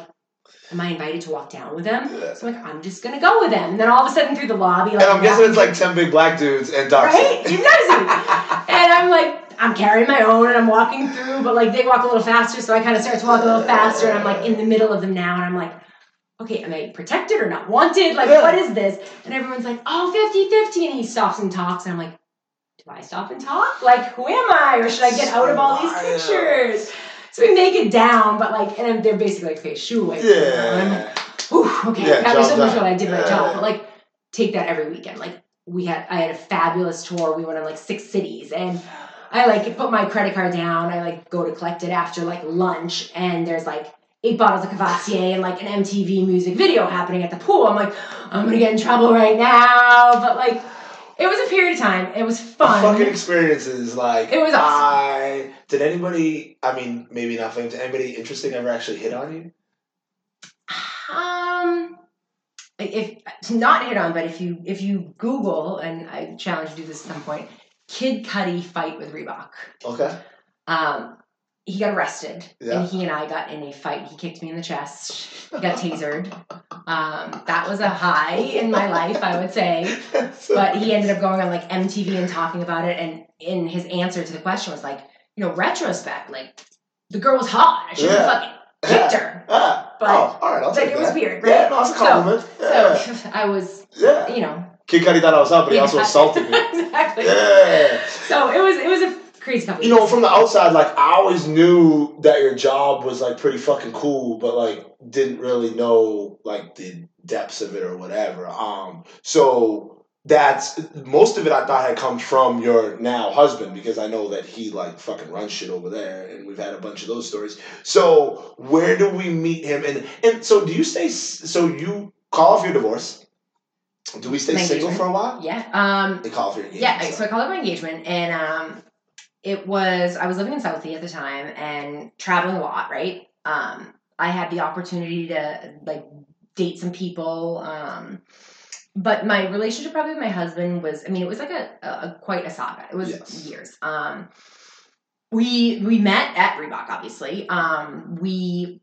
am I invited to walk down with them? Yeah. So I'm like, I'm just gonna go with them. And then all of a sudden through the lobby, like And I'm guessing it's like 10 big black dudes and Darcy. right? You've never seen me. And I'm like, I'm carrying my own and I'm walking through, but like they walk a little faster, so I kind of start to walk a little faster, and I'm like in the middle of them now, and I'm like, okay, am I protected or not wanted? Like, Yeah. what is this? And everyone's like, oh, 50 50. And he stops and talks, and I'm like, do I stop and talk? Like, who am I? Or should I get out of all these pictures? So we make it down, but like, and they're basically like, okay, shoo away. And I'm like, Yeah. Whew, okay, Yeah, that was so much fun. I did my Yeah. job. But like, take that every weekend. Like, we had, I had a fabulous tour. We went on like six cities, and I like put my credit card down. I like go to collect it after like lunch, and there's like eight bottles of Courvoisier and like an MTV music video happening at the pool. I'm like, I'm gonna get in trouble right now, but like, it was a period of time. It was The fun. fucking experiences, like It was awesome. I did anybody? I mean, maybe not famous. Anybody interesting ever actually hit on you? Um, if not hit on, but if you if you Google and I challenge you to do this at some point, Kid Cudi fight with Reebok. Okay. Um, he got arrested, Yeah. and he and I got in a fight. He kicked me in the chest. He got tasered. Um, that was a high in my life, I would say. But he ended up going on like MTV and talking about it, and in his answer to the question was like, you know, retrospect, like the girl was hot. I should have Yeah. fucking kicked her. Ah, But, oh, all right, I'll like, take it was weird, right? Yeah, no, it's a compliment. yeah. So I was, yeah. you know, Kid thought I was up, but he also assaulted me. exactly. Yeah. So it was it was a crazy couple. You know, from the outside, like I always knew that your job was like pretty fucking cool, but like didn't really know like the depths of it or whatever. Um, so that's most of it. I thought had come from your now husband because I know that he like fucking runs shit over there, and we've had a bunch of those stories. So where do we meet him? And and so do you stay? So you call off your divorce? Do we stay My single engagement. for a while? yeah. Um, They call off your engagement. yeah. I- So I called off my engagement, and um, it was I was living in Southie at the time and traveling a lot. Right. Um, I had the opportunity to like date some people. Um, but my relationship probably with my husband was I mean it was like a, a, a quite a saga. It was Yes. years. Um, we we met at Reebok, obviously. Um, we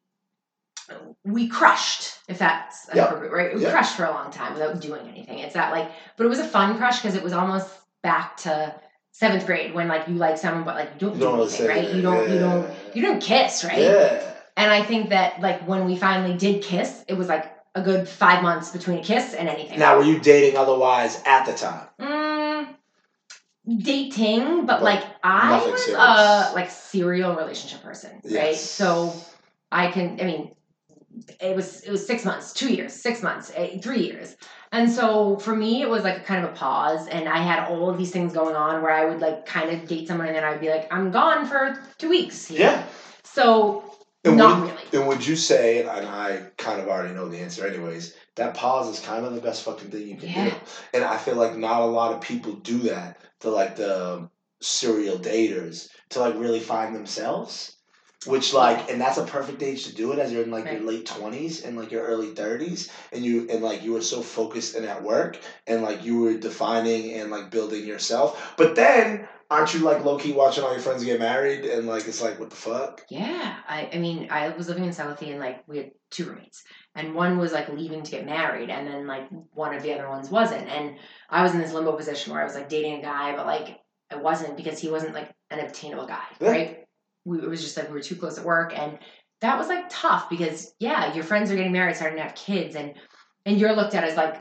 we crushed, if that's appropriate, right? We crushed for a long time without doing anything. It's that like, but it was a fun crush because it was almost back to seventh grade when like you like someone but like you don't You do don't really anything, right? You don't you don't you don't kiss, right? Yeah. And I think that like when we finally did kiss, it was like a good five months between a kiss and anything. Now, were you dating otherwise at the time? Mm, dating, but But like I was serious. a like serial relationship person, right? So I can, I mean, it was it was six months, two years, six months, eh, three years, and so for me it was like a kind of a pause, and I had all of these things going on where I would like kind of date someone, and then I'd be like, I'm gone for two weeks. Yeah. So And not would, really. And would you say, and I kind of already know the answer anyways, that pause is kind of the best fucking thing you can Yeah. do. And I feel like not a lot of people do that to like the um, serial daters to like really find themselves. Which like, and that's a perfect age to do it as you're in like your late twenties and like your early thirties, and you and like you were so focused and at work, and like you were defining and like building yourself. But then, aren't you like low key watching all your friends get married, and like it's like what the fuck? Yeah, I, I mean, I was living in Southie and like we had two roommates, and one was like leaving to get married, and then like one of the other ones wasn't, and I was in this limbo position where I was like dating a guy, but like I wasn't because he wasn't like an obtainable guy, Yeah. right? We, it was just like we were too close at work, and that was like tough because yeah, your friends are getting married, starting to have kids, and and you're looked at as like,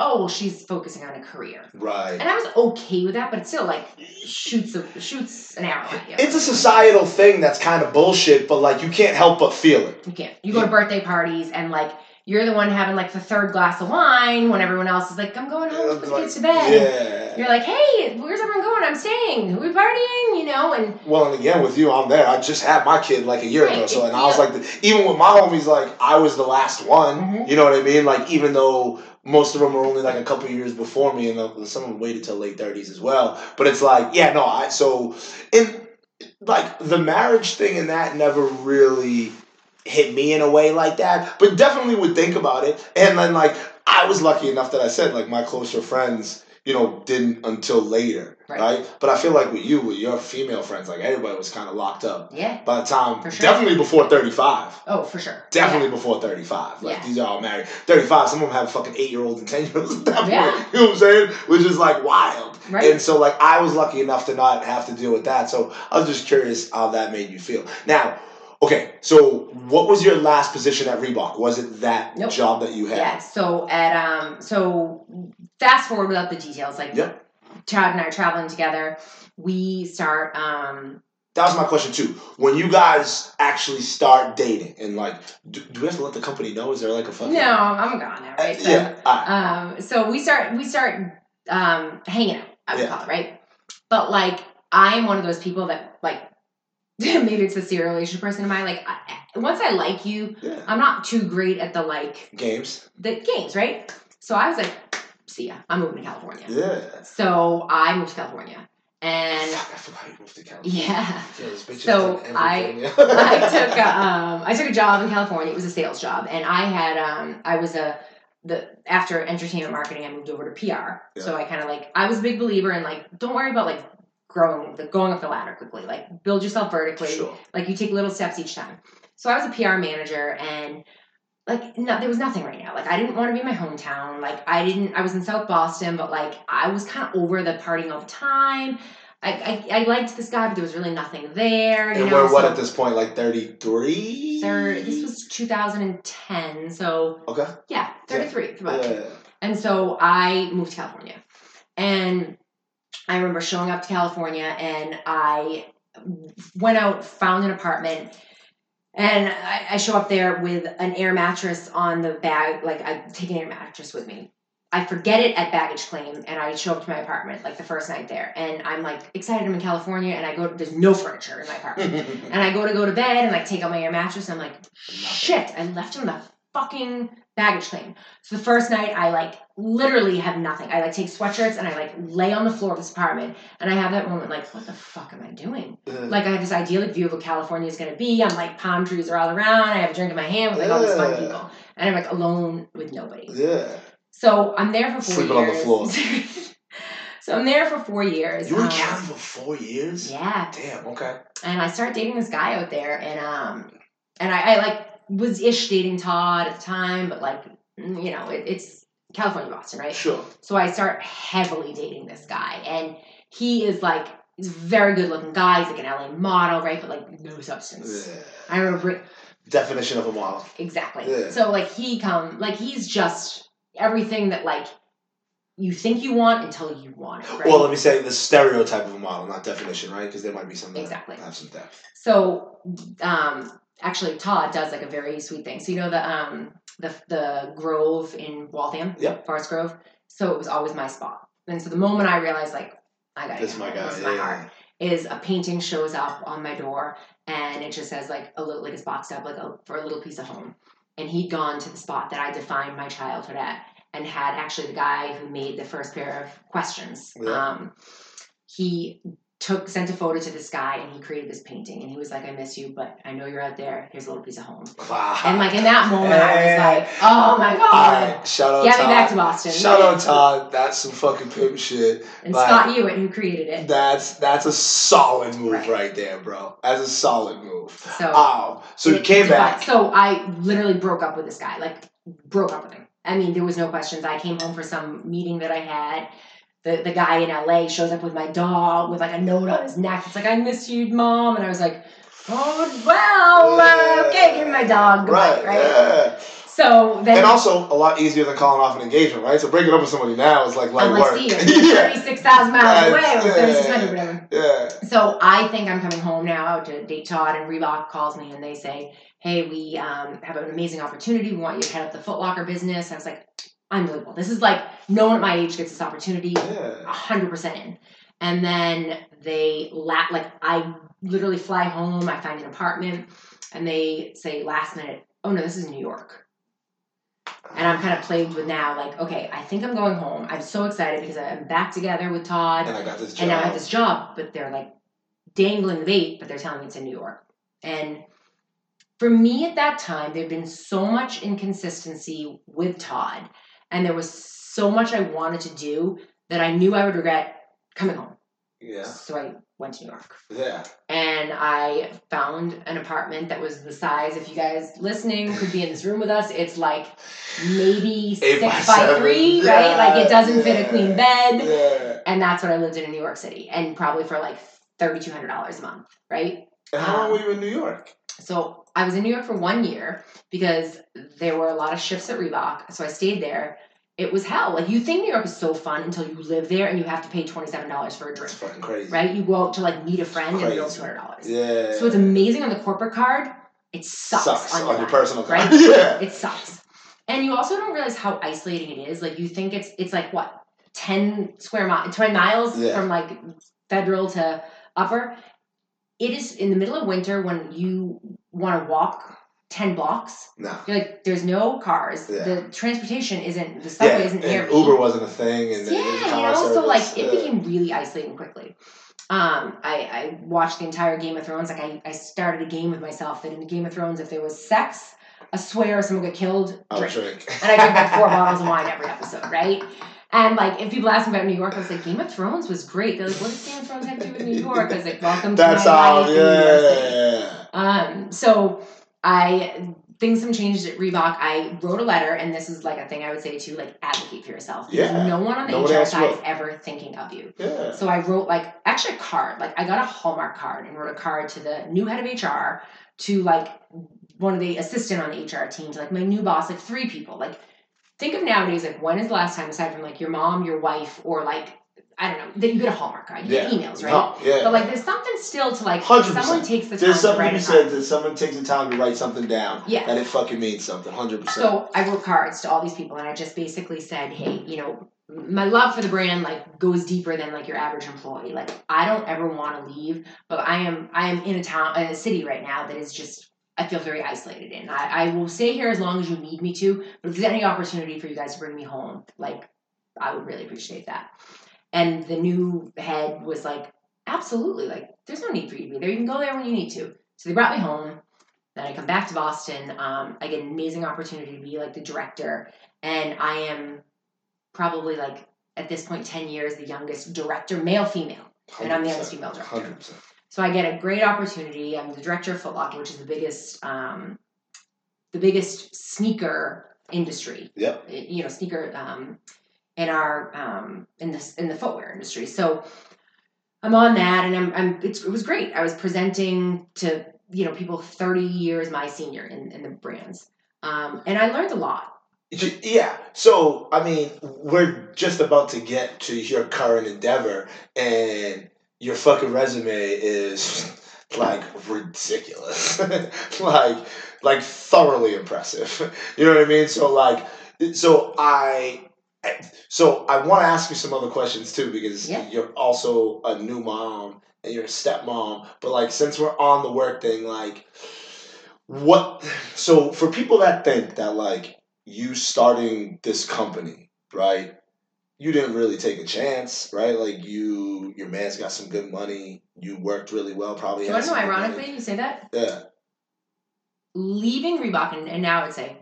oh, well, she's focusing on a career, Right. and I was okay with that, but it still like shoots a, shoots an arrow at you. It's a societal thing that's kind of bullshit, but like you can't help but feel it. You can't. You go to birthday parties and like you're the one having like the third glass of wine when everyone else is like, I'm going home to put the kids to bed. Yeah. You're like, hey, where's everyone going? I'm staying. Are we partying? You know, and Well, and again with you, I'm there. I just had my kid like a year ago, so and I was like, the, even with my homies, like I was the last one. Mhm. You know what I mean? Like even though most of them were only like a couple years before me, and uh, some of them waited till late thirties as well. But it's like, yeah, no, I so in like the marriage thing and that never really hit me in a way like that, but definitely would think about it. And then like I was lucky enough that I said like my closer friends, you know, didn't until later, Right. right? But I feel like with you, with your female friends, like everybody was kind of locked up yeah. by the time, For sure. definitely before thirty five. Oh, for sure. Definitely before 35. Like, Yeah. these are all married. 35, some of them have fucking eight year olds and 10 year olds at that point. Yeah. You know what I'm saying? Which is like wild. Right. And so, like, I was lucky enough to not have to deal with that. So, I was just curious how that made you feel. Now, okay, so what was your last position at Reebok? Was it that Nope. job that you had? Yeah. So at um so fast forward without the details, like Yep. Chad and I are traveling together. We start um That was my question, too. When you guys actually start dating, and like, do, do we have to let the company know? Is there like a fucking. no, I'm gone now, Uh, right? So, yeah. right. Um, so we start we start um, hanging out. I would Yeah. call it right. But like I'm one of those people that like maybe it's a serial relationship person in my like. I, once I like you, yeah. I'm not too great at the like Games. the games, right? So I was like, see ya. I'm moving to California. Yeah. So I moved to California, and Fuck, I forgot you moved to California. yeah. Yeah, this bitch has So, I- I took a, um, I took a job in California. It was a sales job, and I had um, I was a the after entertainment marketing, I moved over to PR. So I kind of like I was a big believer in like don't worry about like growing the going up the ladder quickly. Like build yourself vertically. Sure. Like you take little steps each time. So I was a PR manager and. Like no, there was nothing right now. Like I didn't want to be in my hometown. Like I didn't. I was in South Boston, but like I was kind of over the partying all the time. I, I, I liked this guy, but there was really nothing there. You And know, we're what so- at this point, like 33? third this was 2010 so Okay. yeah 33 about Yeah. and so i moved to california and i remember showing up to california and i went out found an apartment and I, I show up there with an air mattress on the bag like i take an air mattress with me i forget it at baggage claim and i show up to my apartment like the first night there and i'm like excited i'm in california and i go there's no furniture in my apartment and I go to go to bed and like take out my air mattress. And I'm like, shit, I left it on the fucking baggage claim. So the first night, I like literally have nothing. I like take sweatshirts and I like lay on the floor of this apartment. And I have that moment like, what the fuck am I doing? Like I have this idyllic view of what California is gonna be. I'm like palm trees are all around. I have a drink in my hand with like all these fun people, and I'm like alone with nobody. yeah. So I'm there for four Sleeping on the floor. so I'm there for four years. You were in Um, Cali for four years? Yeah, Damn, okay. and I start dating this guy out there, and um, and I, I like was ish dating Todd at the time, but like mm, you know, it, it's California, Boston, right? Sure. So I start heavily dating this guy, and he is like he's a very good looking guy. He's like an LA model, right? But like no substance. Yeah. I remember Definition of a model. exactly. Yeah. So like he come like he's just everything that like you think you want until you want it, right? Well, let me say the stereotype of a model, not definition, right? Because there might be some that Exactly. have some depth. So, um, actually, Todd does like a very sweet thing. So you know the um the the Grove in Waltham, Yep. Forest Grove. So it was always my spot. And so the moment I realized like I got This is my guy. this yeah, my heart, is a painting shows up on my door and it just says like a little like it's boxed up like a, for a little piece of home. And he'd gone to the spot that I defined my childhood at and had actually the guy who made the first pair of questions. Yeah. Um, he took sent a photo to this guy and he created this painting and he was like, I miss you, but I know you're out there. Here's a little piece of home. Wow. And like in that moment, I was like, oh my god. right, shout out Get Todd. me back to Boston. Shout out Todd. That's some fucking pimp shit. And Like- Scott Hewitt, who created it. That's that's a solid move Right. right, there, bro. That's a solid move. So Oh, so you came back. So I literally broke up with this guy. Like broke up with him. I mean, there was no questions. I came home for some meeting that I had. The, the guy in LA shows up with my dog with like a note on his neck. It's like, I miss you, mom. And I was like, oh, well, uh, okay, give me my dog. Goodbye, Right. right? Yeah. So then. And also a lot easier than calling off an engagement, right? So breaking up with somebody now is like like, work. see you. 36,000 miles away or 3,600, whatever. yeah. So I think I'm coming home now to date Todd, and Reebok calls me and they say, "Hey, we um, have an amazing opportunity. We want you to head up the Foot Locker business." I was like, "Unbelievable! This is like no one at my age gets this opportunity. Yeah. hundred percent in." And then they la- like I literally fly home. I find an apartment, and they say last minute, "Oh no, this is New York." And I'm kind of plagued with now, like, okay, I think I'm going home. I'm so excited because I'm back together with Todd And I got this job. and now I have this job, but they're like dangling the bait, but they're telling me it's in New York. And for me at that time, there'd been so much inconsistency with Todd, and there was so much I wanted to do that I knew I would regret coming home. yeah. So I went to New York. Yeah. And I found an apartment that was the size, if you guys listening could be in this room with us, it's like maybe Eight six by by, three, Yeah, right? Like it doesn't fit a yeah. queen bed Yeah. and that's what I lived in in New York City, and probably for like thirty two hundred dollars a month, right? And how long um, were you in New York? So I was in New York for one year because there were a lot of shifts at Reebok, so I stayed there. It was hell. Like you think New York is so fun until you live there and you have to pay twenty seven dollars for a It's drink, fucking crazy. right? You go out to like meet a friend and bill Crazy. two hundred dollars. Yeah. So it's amazing on the corporate card. It sucks, on, your your life, personal card. right? yeah. It sucks. And you also don't realize how isolating it is. Like you think it's it's like what ten square miles, twenty miles Yeah. from like federal to upper. It is in the middle of winter when you want to walk ten blocks. No. You're like, there's no cars. Yeah. The transportation isn't. The subway Yeah. isn't me. Uber wasn't a thing. And Yeah, you know, so like service, it became really isolating quickly. Um, I, I watched the entire Game of Thrones. Like I, I started a game with myself that in the Game of Thrones, if there was sex, a swear, someone got killed, I'll drink. drink. And I drink like four bottles of wine every episode, right? And like, if people ask me about New York, I was like, Game of Thrones was great. They're like, what does Game of Thrones have to do with New York? I was like, welcome to That's my how. life New York Yeah. Um, so I things have changed at Reebok. I wrote a letter, and this is like a thing I would say to like advocate for yourself. Yeah. No one on the No HR side is ever thinking of you. Yeah. So I wrote like actually a card. Like I got a Hallmark card and wrote a card to the new head of HR, to like one of the assistant on the HR team, to like my new boss, like three people. Like think of nowadays, like when is the last time aside from like your mom, your wife, or like I don't know, that you get a Hallmark card. You Yeah. get emails, right? No, yeah. But like there's something still to like 100%. someone takes the time There's something to card. said that someone takes the time to write something down. Yeah. That it fucking means something. Hundred percent. So I wrote cards to all these people, and I just basically said, "Hey, you know, my love for the brand like goes deeper than like your average employee. Like I don't ever want to leave, but I am I am in a town, in a city right now that is just I feel very isolated in. I, I will stay here as long as you need me to, but if there's any opportunity for you guys to bring me home, like I would really appreciate that." And the new head was like, "Absolutely, like there's no need for you to be there. You can go there when you need to." So they brought me home. Then I come back to Boston. Um, I get an amazing opportunity to be like the director, and I am probably like at this point ten years the youngest director, male female. and I'm the youngest female director. Hundred percent. So I get a great opportunity. I'm the director of Foot Locker, which is the biggest, um, the biggest sneaker industry. Yep. You know, sneaker um, in our um, in this in the footwear industry. So I'm on that, and I'm, I'm it's, it was great. I was presenting to you know people 30 years my senior in, in the brands, um, and I learned a lot. Yeah. So I mean, we're just about to get to your current endeavor, and your fucking resume is like ridiculous, like like thoroughly impressive. You know what I mean? So like, so I. So I want to ask you some other questions too because Yeah. you're also a new mom and you're a stepmom. But like, since we're on the work thing, like, what? So for people that think that like you starting this company, right? You didn't really take a chance, right? Like you, your man's got some good money. You worked really well, probably. Do you want to know? good money. Ironically, you say that yeah, leaving Reebok, and, and now I would say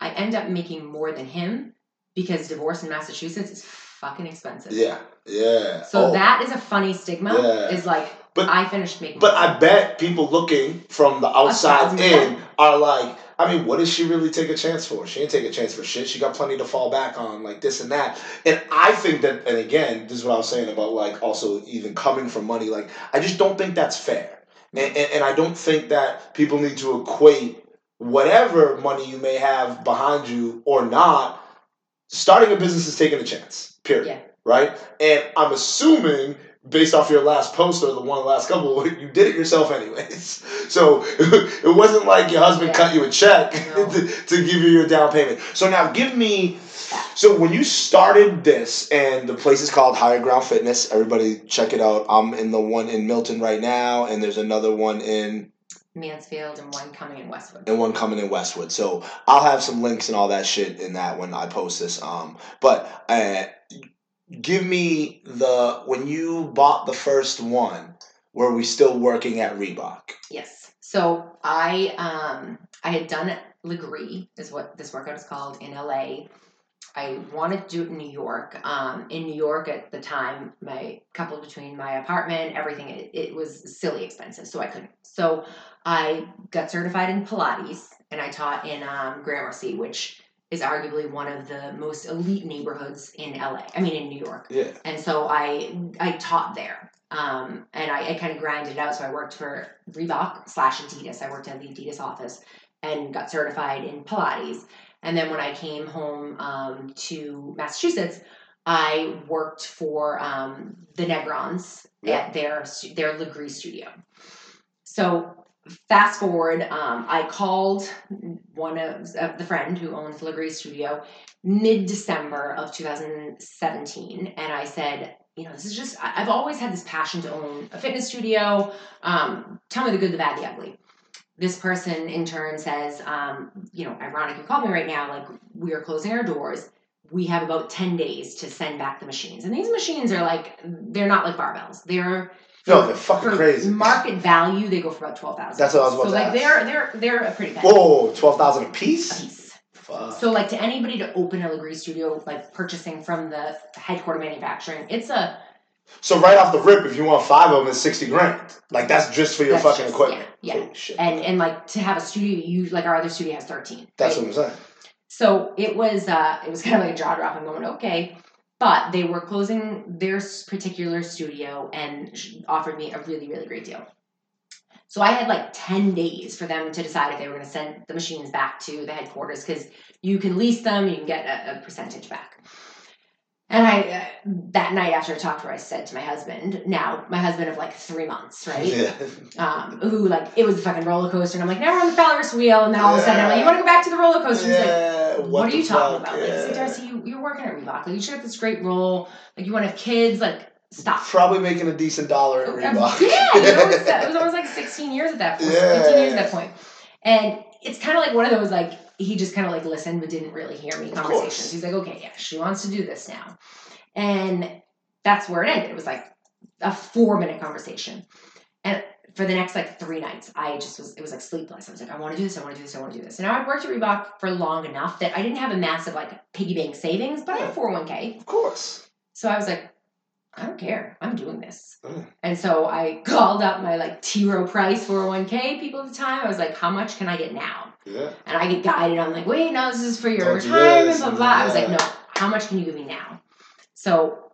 I end up making more than him because divorce in Massachusetts is fucking expensive. yeah, yeah. So Oh, that is a funny stigma. Yeah. Is like But- I finished making. But I bet people looking from the outside in are like, I mean, what does she really take a chance for? She ain't take a chance for shit. She got plenty to fall back on, like this and that. And I think that, and again, this is what I was saying about like also even coming from money. Like, I just don't think that's fair. And, and, and I don't think that people need to equate whatever money you may have behind you or not. Starting a business is taking a chance, period. Yeah. Right? And I'm assuming based off your last post or the one last couple, you did it yourself anyways. So it wasn't like your husband Yeah. cut you a check to, to give you your down payment. So now give me. So when you started this, and the place is called Higher Ground Fitness, everybody check it out. I'm in the one in Milton right now, and there's another one in Mansfield and one coming in Westwood. and one coming in Westwood. So I'll have some links and all that shit in that when I post this. Um, but uh, give me the when you bought the first one. Were we still working at Reebok? Yes. So I um I had done Lagree is what this workout is called in LA. I wanted to do it in New York. Um, in New York at the time, my couple between my apartment, everything, it, it was silly expensive, so I couldn't. So I got certified in Pilates, and I taught in um, Gramercy, which is arguably one of the most elite neighborhoods in LA. I mean, in New York Yeah. and so I I taught there. Um, and I, I kind of grinded it out. So I worked for Reebok slash Adidas. I worked at the Adidas office and got certified in Pilates. And then when I came home um, to Massachusetts, I worked for um, the Negrons Yeah. at their their Lagree studio. So fast forward, um, I called one of uh, the friend who owns the Lagree studio mid December of 2017, and I said, you know, this is just I've always had this passion to own a fitness studio. Um, tell me the good, the bad, the ugly. This person in turn says, um, you know, ironic you call me right now, like we are closing our doors. We have about 10 days to send back the machines. And these machines are like, they're not like barbells. They're No, they're fucking crazy. Market value, they go for about twelve thousand. That's what I was about so to like ask. they're they're they're a pretty bad Whoa, twelve thousand a piece. piece. Fuck. So like to anybody to open a Lagree studio, like purchasing from the headquarter manufacturing, it's a So right off the rip, if you want five of them, it's sixty grand. Like that's just for your That's fucking just- equipment. yeah, yeah. Shit. and and like to have a studio, you like our other studio has thirteen. that's right? what I'm saying. So it was uh it was kind of like a jaw dropping moment. Okay, but they were closing their particular studio and offered me a really really great deal. So I had like ten days for them to decide if they were going to send the machines back to the headquarters because you can lease them, you can get a, a percentage back. And I uh, that night after I talked to her, I said to my husband, now my husband of like three months, right? Yeah. um, who like it was a fucking roller coaster, and I'm like, now we're on the Ferris wheel, and then all of a sudden I'm like, you want to go back to the roller coaster? He's like, Yeah, what, are you talking about? Like, I. Darcy, you, you're working at Reebok. Like, you should have this great role. Like, you want to have kids. Like, stop. Probably making a decent dollar at Reebok. Yeah, you know, it was, it was almost like 16 years at that point, Yeah. 15 years at that point. And it's kind of like one of those, like, he just kind of like listened but didn't really hear me conversations. He's like, okay, yeah, she wants to do this now. And that's where it ended. It was like a four minute conversation. And for the next like three nights, I just was, it was like sleepless. I was like, I want to do this, I want to do this, I want to do this. And now I'd worked at Reebok for long enough that I didn't have a massive like piggy bank savings, but I had 401k. Of course. So I was like, I don't care. I'm doing this. Mm. And so I called up my like T Rowe Price 401k people at the time. I was like, how much can I get now? Yeah. And I get guided on like, wait, no, this is for your Don't retirement, blah, blah, blah. I was like, no, how much can you give me now? So,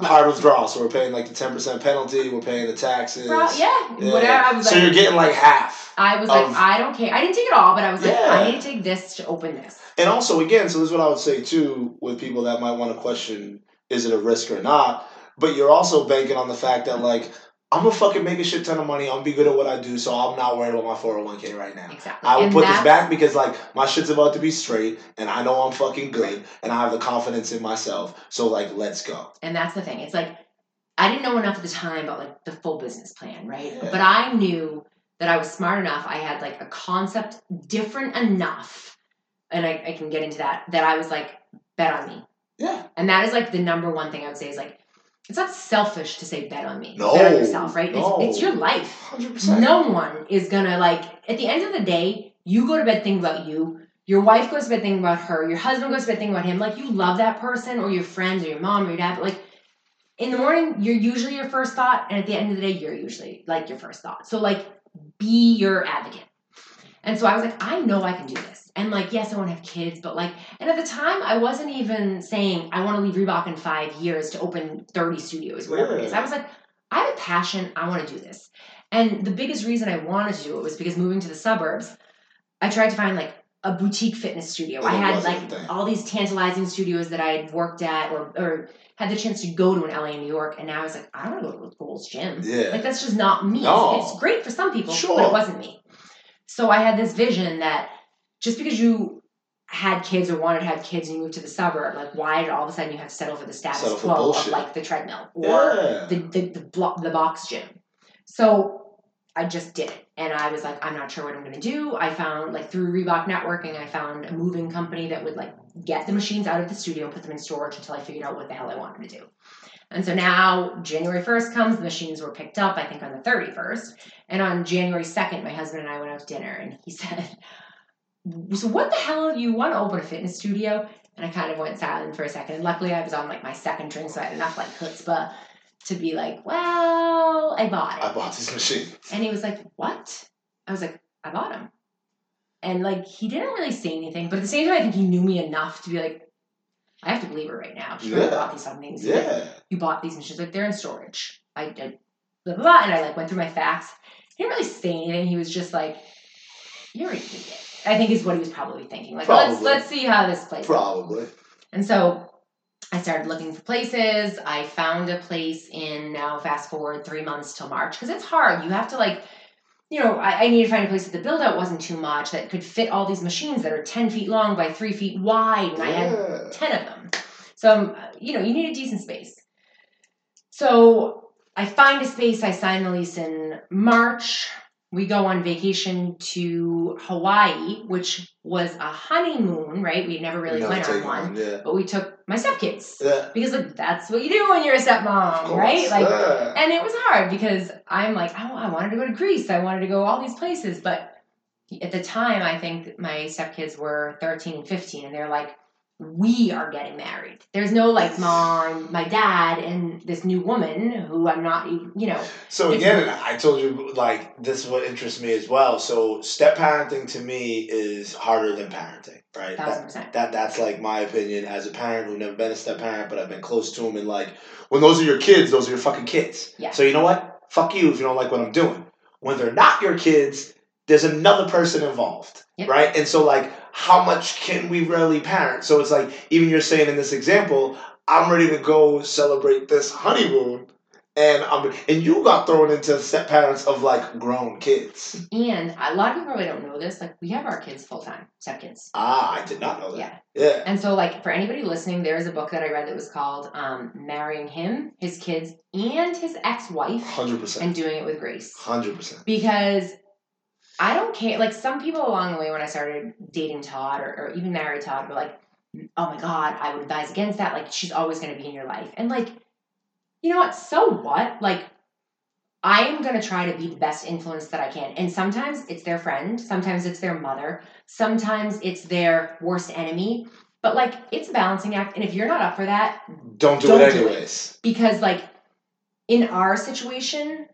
Hard withdrawal. So we're paying like the ten percent penalty. We're paying the taxes. bro, yeah, Yeah. whatever. I was so like, you're getting like half. I was like, I don't care. I didn't take it all, but I was like, Yeah. I need to take this to open this. And also, again, so this is what I would say too with people that might want to question is it a risk or not. But you're also banking on the fact that like I'm gonna fucking make a shit ton of money. I'm gonna be good at what I do, so I'm not worried about my 401k right now. Exactly. I will And put this back because like my shit's about to be straight, and I know I'm fucking good, and I have the confidence in myself. So like, let's go. And that's the thing. It's like I didn't know enough at the time about like the full business plan, right? Yeah. But I knew that I was smart enough. I had like a concept different enough, and I, I can get into that. That I was like, bet on me. Yeah. And that is like the number one thing I would say is like, it's not selfish to say bet on me. No, bet on yourself, right? no. It's, it's your life. Hundred percent. No one is gonna like. At the end of the day, you go to bed thinking about you. Your wife goes to bed thinking about her. Your husband goes to bed thinking about him. Like you love that person or your friends or your mom or your dad. But like in the morning you're usually your first thought and at the end of the day you're usually like your first thought so like be your advocate and so i was like i know i can do this and like yes i want to have kids but like and at the time i wasn't even saying i want to leave reebok in five years to open 30 studios whatever it is i was like i have a passion i want to do this and the biggest reason i wanted to do it was because moving to the suburbs i tried to find like a boutique fitness studio i had like thing. all these tantalizing studios that i had worked at or, or had the chance to go to in LA and New York, and now I was like, I don't want to go to a Gold's Gym. Yeah. Like that's just not me. No. It's great for some people, sure. but it wasn't me. So I had this vision that just because you had kids or wanted to have kids and you moved to the suburb, like why did all of a sudden you have to settle for the status Settle quo of like the treadmill or yeah. the the the, blo- the box gym? So I just did it, and I was like, I'm not sure what I'm gonna do. I found like through Reebok networking, I found a moving company that would like get the machines out of the studio and put them in storage until I figured out what the hell I wanted to do. And so now January 1st comes, the machines were picked up, I think on the 31st. And on January 2nd, my husband and I went out to dinner and he said, So what the hell you want to open a fitness studio? And I kind of went silent for a second. And luckily I was on like my second drink, so I had enough like chutzpah to be like, Well, I bought it. I bought these machines. And he was like, What? I was like, I bought him. And like he didn't really say anything, but at the same time I think he knew me enough to be like, I have to believe her right now. She really Yeah. bought these fucking things. He's like, Yeah. you bought these machines like they're in storage. I did blah blah blah and I like went through my facts. He didn't really say anything. He was just like, You're an idiot. I think is what he was probably thinking. Like let's let's see how this plays. out. Probably. And so I started looking for places. I found a place in now fast forward three months till March because it's hard. You have to like, you know, I, I needed to find a place that the build out wasn't too much that could fit all these machines that are ten feet long by three feet wide, and I had 10 of them. So, um, you know, you need a decent space. So I find a space, I sign the lease in March. We go on vacation to Hawaii, which was a honeymoon, right? We never really went on one, Yeah. but we took my stepkids Yeah. because like that's what you do when you're a stepmom, right? Like yeah. and it was hard because I'm like, oh, I wanted to go to Greece. I wanted to go all these places. But at the time, I think my stepkids were 13 and 15, and they're like, we are getting married. There's no like mom, my dad, and this new woman who I'm not, you know, So again, I told you like this is what interests me as well. So step parenting to me is harder than parenting, right? That, that that's like my opinion as a parent who've never been a step parent, but I've been close to them. And like when those are your kids, those are your fucking kids. Yeah. So you know what? Fuck you if you don't like what I'm doing. When they're not your kids, there's another person involved, Yep. right? And so like, how much can we really parent? So it's like even you're saying in this example, I'm ready to go celebrate this honeymoon and I'm, and you got thrown into step parents of like grown kids. And a lot of people probably don't know this. Like we have our kids full time, stepkids. Ah, I did not know Yeah. that. Yeah. And so, like, for anybody listening, there is a book that I read that was called um, Marrying Him, His Kids, and His Ex Wife, Hundred percent. and Doing It with Grace. Hundred percent. Because I don't care. Like, some people along the way when I started dating Todd or, or even married Todd were like, oh my God, I would advise against that. Like, she's always going to be in your life. And, like, you know what? So what? Like, I am going to try to be the best influence that I can. And sometimes it's their friend, sometimes it's their mother, sometimes it's their worst enemy. But like it's a balancing act. And if you're not up for that, Don't do Don't it do it. anyways. because like in our situation,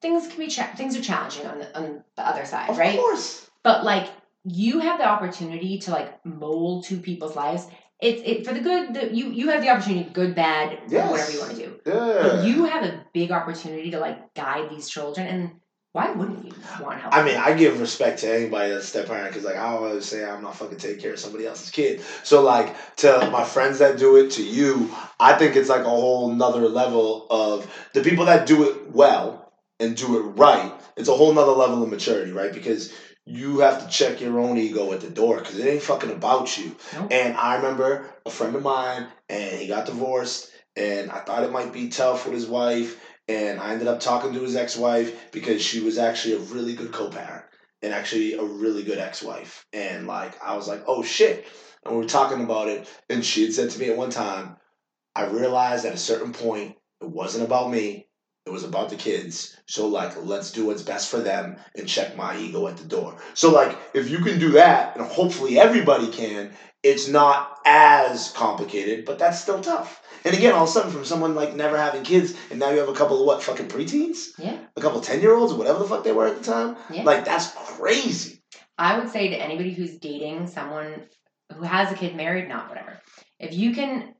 things can be cha- things are challenging on the on the other side, Of right? Of course. But like you have the opportunity to like mold two people's lives. It's it for the good. The, you you have the opportunity, good, bad, Yes. whatever you want to do. Yeah. But you have a big opportunity to like guide these children, and why wouldn't you want to help? I mean, I give respect to anybody that's step parent because, like, I always say I'm not fucking taking care of somebody else's kid. So, like, to my friends that do it, to you, I think it's like a whole nother level of the people that do it well and do it right. It's a whole nother level of maturity, right? Because you have to check your own ego at the door because it ain't fucking about you. Nope. And I remember a friend of mine, and he got divorced, and I thought it might be tough with his wife, and I ended up talking to his ex-wife because she was actually a really good co-parent and actually a really good ex-wife. And like I was like, oh shit. And we were talking about it, and she had said to me at one time, I realized at a certain point it wasn't about me, It was about the kids. So like, let's do what's best for them and check my ego at the door. So like, if you can do that, and hopefully everybody can, it's not as complicated, but that's still tough. And again, all of a sudden, from someone like never having kids, and now you have a couple of what fucking preteens, Yeah. a couple ten year olds, or whatever the fuck they were at the time. Yeah. Like that's crazy. I would say to anybody who's dating someone who has a kid, married, not whatever, if you can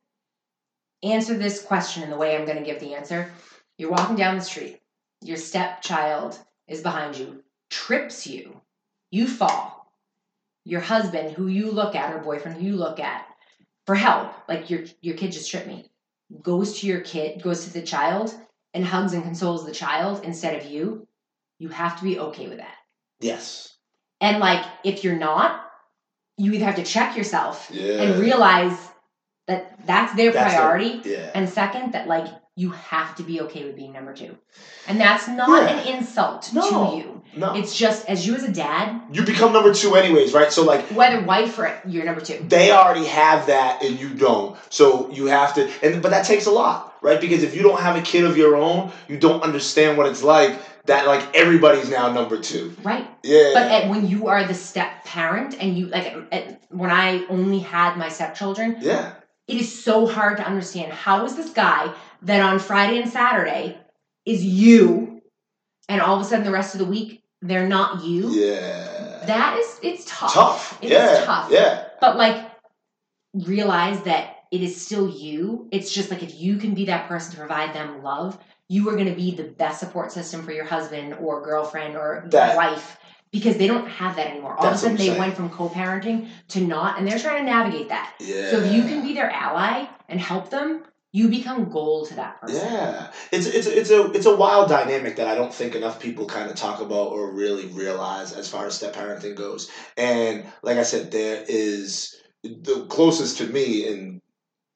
answer this question in the way I'm going to give the answer, you're walking down the street, your stepchild is behind you, trips you, you fall. Your husband, who you look at, or boyfriend, who you look at, for help, like your your kid just tripped me, goes to your kid, goes to the child, and hugs and consoles the child instead of you. You have to be okay with that. Yes. And like, if you're not, you either have to check yourself Yeah. and realize that that's their That's their- priority. Yeah. and second, that like you have to be okay with being number two. And that's not Yeah. an insult No. to you. no. It's just as you as a dad, you become number two anyways, right? So like whether wife or you're number two. they already have that and you don't. So you have to and but that takes a lot, right? Because if you don't have a kid of your own, you don't understand what it's like that like everybody's now number two. Right. Yeah. But at, when you are the step parent and you like at, when I only had my stepchildren, yeah. it is so hard to understand how is this guy that on Friday and Saturday is you, and all of a sudden the rest of the week they're not you. Yeah. That is it's tough. tough. It yeah. tough. Yeah. But like realize that it is still you. It's just like if you can be that person to provide them love, you are going to be the best support system for your husband or girlfriend or That- wife because they don't have that anymore. All of a sudden they saying. went from co-parenting to not and they're trying to navigate that. Yeah. So if you can be their ally and help them, you become gold to that person. Yeah, it's it's it's a it's a wild dynamic that I don't think enough people kind of talk about or really realize as far as step parenting goes. And like I said, there is the closest to me and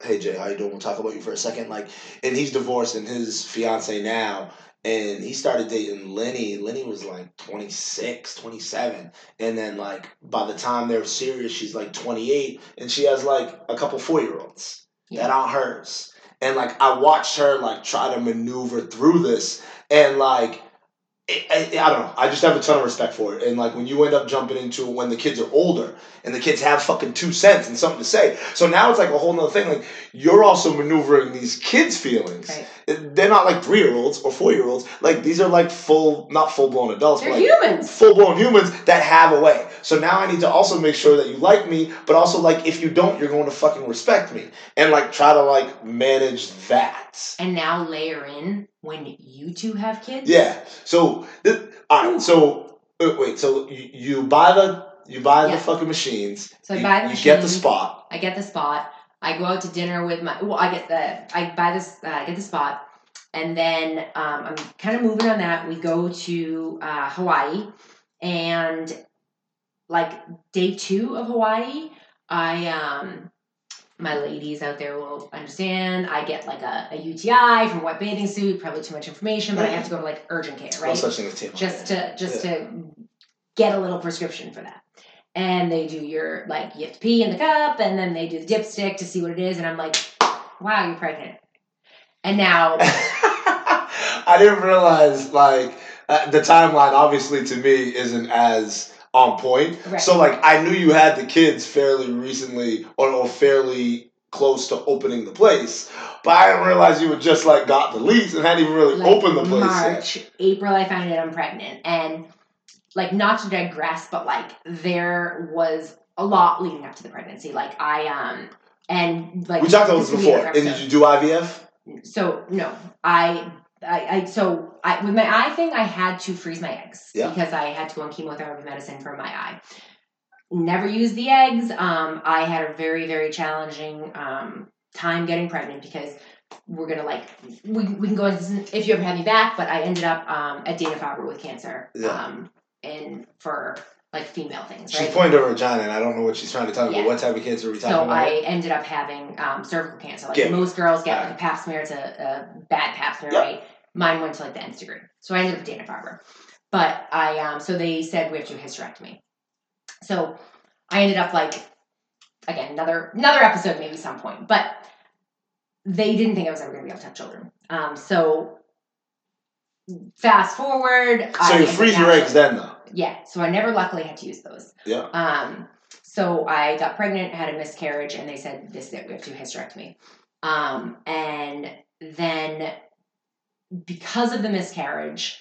hey Jay, how you doing? We'll talk about you for a second. Like, and he's divorced and his fiance now. And he started dating Lenny. Lenny was like 26, 27. And then, like, by the time they're serious, she's like 28. And she has, like, a couple four year olds that aren't hers and like I watched her like try to maneuver through this, and like I, I don't know, I just have a ton of respect for it. And like when you end up jumping into when the kids are older and the kids have fucking two cents and something to say, so now it's like a whole nother thing. Like you're also maneuvering these kids' feelings. Right. They're not like three year olds or four year olds. Like these are like full, not full blown adults, They're but like humans. full blown humans that have a way. So now I need to also make sure that you like me, but also like if you don't, you're going to fucking respect me and like try to like manage that. And now layer in when you two have kids. Yeah. So th- all right. So uh, wait. So you, you buy the you buy Yeah. the fucking machines. So I you, buy the you get the spot. I get the spot. I go out to dinner with my. Well, I get the. I buy this. Uh, I get the spot, and then um, I'm kind of moving on that. We go to uh, Hawaii, and like day two of Hawaii, I um, my ladies out there will understand. I get like a, a UTI from a wet bathing suit. Probably too much information, but I have to go to like urgent care, No right? such thing as TMI. just to just to get a little prescription for that. And they do your like you have to pee in the cup, and then they do the dipstick to see what it is, and I'm like, wow, you're pregnant. And now, I didn't realize like uh, the timeline. Obviously, to me, isn't as on point. Right. So like I knew you had the kids fairly recently or, or fairly close to opening the place, but I didn't realize you had just like got the lease and hadn't even really like, opened the place yet. April, I found out I'm pregnant, and like not to digress, but like there was a lot leading up to the pregnancy. Like I um and like We talked about this before. And did you do IVF? so no i I, I so I with my eye thing I had to freeze my eggs Yeah. because I had to go on chemotherapy medicine for my eye. Never used the eggs. Um, I had a very very challenging um, time getting pregnant because we're gonna like we, we can go into if you ever have me back, but I ended up um, at Dana Farber with cancer. Yeah. Um, and for like female things, right? pointing to her vagina, and I don't know what she's trying to tell me. Yeah. But what type of cancer are we talking So about? So I ended up having um, cervical cancer. Like Yeah. most girls get like a pap smear. It's a, a bad pap smear, Yep. right? Mine went to like the nth degree. So I ended up with Dana Farber. But I um so they said we have to do hysterectomy. So I ended up like again another another episode maybe some point, but they didn't think I was ever going to be able to have children. Um, so fast forward. So I you freeze your eggs then, though. Yeah, so I never luckily had to use those. Yeah. Um, so I got pregnant, had a miscarriage, and they said this is it, we have to do hysterectomy. Um, and then because of the miscarriage,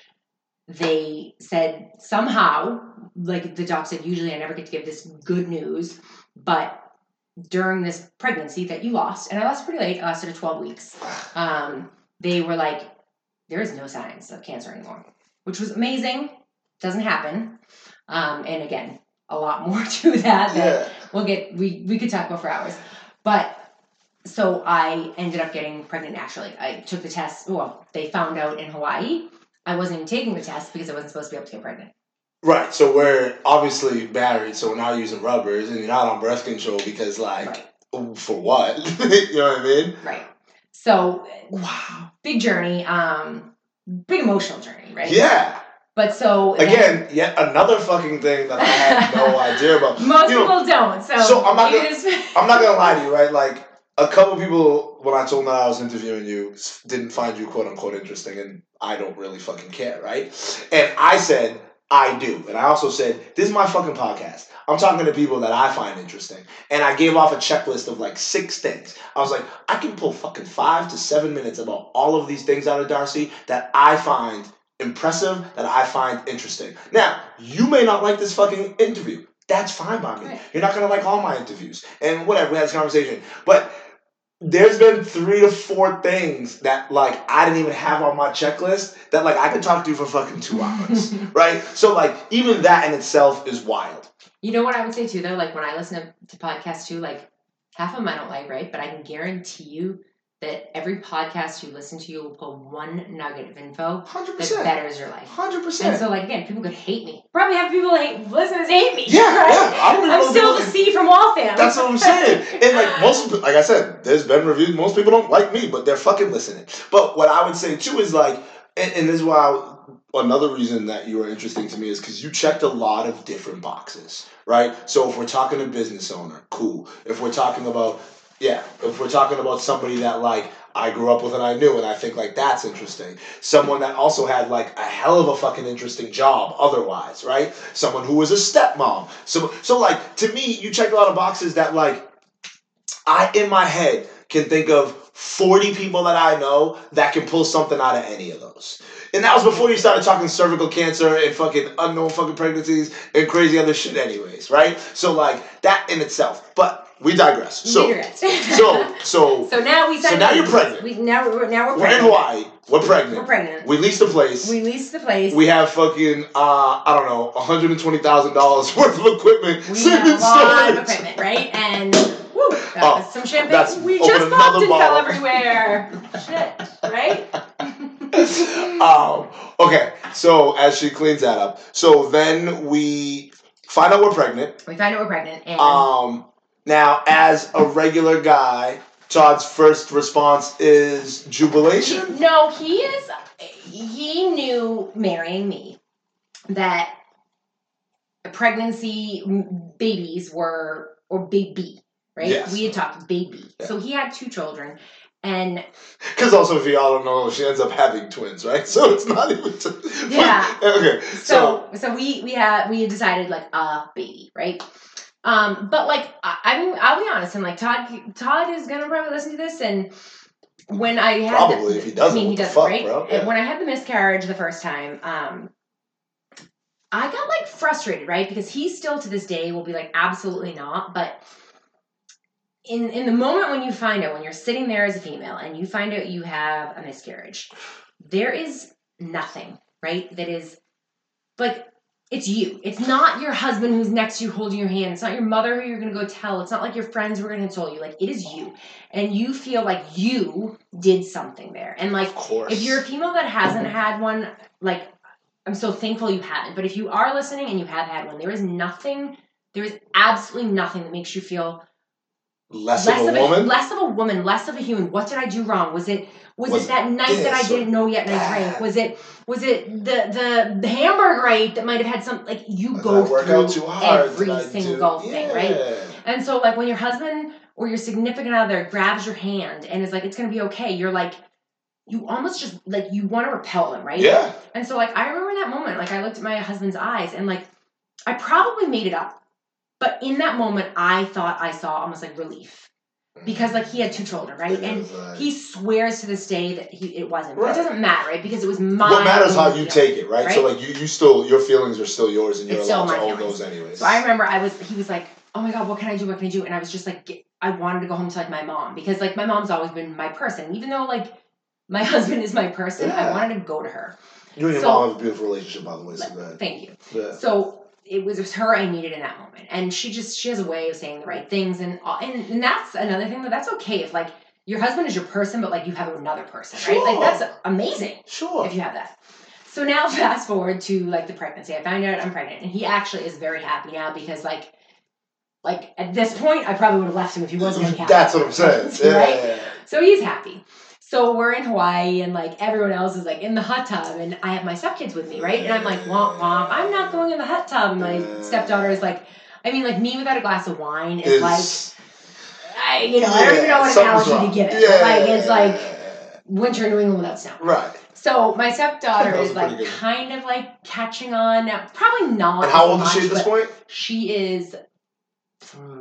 they said somehow, like the doc said, usually I never get to give this good news, but during this pregnancy that you lost, and I lost pretty late, I lasted at 12 weeks, um, they were like, there is no signs of cancer anymore, which was amazing. Doesn't happen. Um, and again, a lot more to that that Yeah. we'll get we we could talk about for hours but so i ended up getting pregnant naturally i took the test well they found out in hawaii i wasn't even taking the test because i wasn't supposed to be able to get pregnant Right. So we're obviously married, so we're not using rubbers, and you're not on birth control because, like, Right. for what? you know what I mean? right so Wow. big journey um big emotional journey right Yeah. but so then- Again, yet another fucking thing that I had no idea about. most you know, people don't so, so I'm not gonna- just- I'm not gonna lie to you, right? Like a couple people, when I told them I was interviewing you, didn't find you quote unquote interesting, and I don't really fucking care, right? And I said I do, and I also said this is my fucking podcast. I'm talking to people that I find interesting, and I gave off a checklist of like six things. I was like, I can pull fucking five to seven minutes about all of these things out of Darcy that I find impressive, that I find interesting. Now, you may not like this fucking interview. That's fine by me. Right. You're not gonna like all my interviews. And whatever, we had this conversation. But there's been three to four things that like I didn't even have on my checklist that like I could talk to you for fucking two hours. right? So like even that in itself is wild. You know what I would say too, though? Like when I listen to, to podcasts too, like half of them I don't like, right? But I can guarantee you that every podcast you listen to, you will pull one nugget of info Hundred that percent. betters your life. Hundred And percent. And so, like again, people could hate me. Probably have people hate listeners hate me. Yeah, right? yeah. I don't even I'm still the C from Waltham. That's what I'm saying. And like most, like I said, there's been reviews. Most people don't like me, but they're fucking listening. But what I would say too is like, and, and this is why I, another reason that you are interesting to me is because you checked a lot of different boxes, right? So if we're talking a business owner, cool. If we're talking about, yeah, if we're talking about somebody that like I grew up with and I knew, and I think like that's interesting. Someone that also had like a hell of a fucking interesting job otherwise, right? Someone who was a stepmom. So so like to me, you check a lot of boxes that like I in my head can think of 40 people that I know that can pull something out of any of those. And that was before you started talking cervical cancer and fucking unknown fucking pregnancies and crazy other shit anyways, right? So like that in itself. But we digress. So Digress. so so so now we. So now you're pregnant. We now we're now we're we're in pregnant. Hawaii. We're pregnant. We're pregnant. We leased a place. We leased the place. We have fucking uh I don't know, $120,000 worth of equipment. We have a in lot of equipment, right? And woo, that Oh, was some champagne. that's- we just popped and fell everywhere. Shit, right? um, okay, so as she cleans that up, so then we find out we're pregnant. we find out we're pregnant, and Um, now, as a regular guy, Todd's first response is jubilation. no, he is. He knew marrying me that pregnancy babies were or baby, right? Yes. We had talked baby, Yeah. so he had two children, and Because also, if y'all don't know, she ends up having twins, right? So it's not even. T- Yeah. okay. So, so so we we had we had decided like a baby right um but like I, I mean i'll be honest and like todd todd is gonna probably listen to this and when i had Probably, the, if he doesn't, i mean he what the does fuck, right? Yeah. when i had the miscarriage the first time um i got like frustrated right because he still to this day will be like absolutely not but in in the moment when you find out when you're sitting there as a female and you find out you have a miscarriage there is nothing right that is like it's you. It's not your husband who's next to you holding your hand. It's not your mother who you're going to go tell. It's not like your friends who are going to console you. Like it is you. And you feel like you did something there. And like of course. if you're a female that hasn't had one like i'm so thankful you haven't. But if you are listening and you have had one there is nothing there is absolutely nothing that makes you feel less, less of a woman. less of a woman, less of a human. What did I do wrong? Was it was, Was it that night that I didn't know yet and I drank? Was it was it the the the hamburger I ate that might have had some like you Did go through out too hard? every single thing, yeah. right? And so like when your husband or your significant other grabs your hand and is like it's gonna be okay, you're like you almost just like you want to repel them, right? Yeah. And so like I remember that moment, like I looked at my husband's eyes and like I probably made it up. But in that moment I thought I saw almost like relief. Mm-hmm. Because like he had two children, right? It And like- uh, he swears to this day that he it wasn't. But it doesn't matter, right? Because it was my what matters how you take it, right? So like you, you still your feelings are still yours and you're It's allowed to own feelings. those anyways. So I remember I was he was like, "Oh my god, what can I do? What can I do?" And I was just like, get, I wanted to go home to like my mom because like my mom's always been my person, even though like my husband is my person. I wanted to go to her. you and your so- mom have a beautiful relationship by the way, so Like. Thank you. Yeah. So it was, it was her I needed in that moment, and she just she has a way of saying the right things, and uh, and and that's another thing that that's okay if like your husband is your person, but like you have another person, right? Like that's amazing Sure. if you have that. So now fast forward to like the pregnancy. I found out I'm pregnant, and he actually is very happy now because like. Like at this point, I probably would have left him if he wasn't happy. That's what I'm saying. Yeah. right? So he's happy. So we're in Hawaii and like everyone else is like in the hot tub and I have my stepkids with me, right? And I'm like, womp womp, I'm not going in the hot tub. And my stepdaughter is like, I mean, like me without a glass of wine is like, I, you know, I don't even know what analogy wrong. to give it. Yeah. Like it's like winter in New England without snow. Right. So my stepdaughter is like kind of like catching on. Now, probably not. And how old is she at this point? She is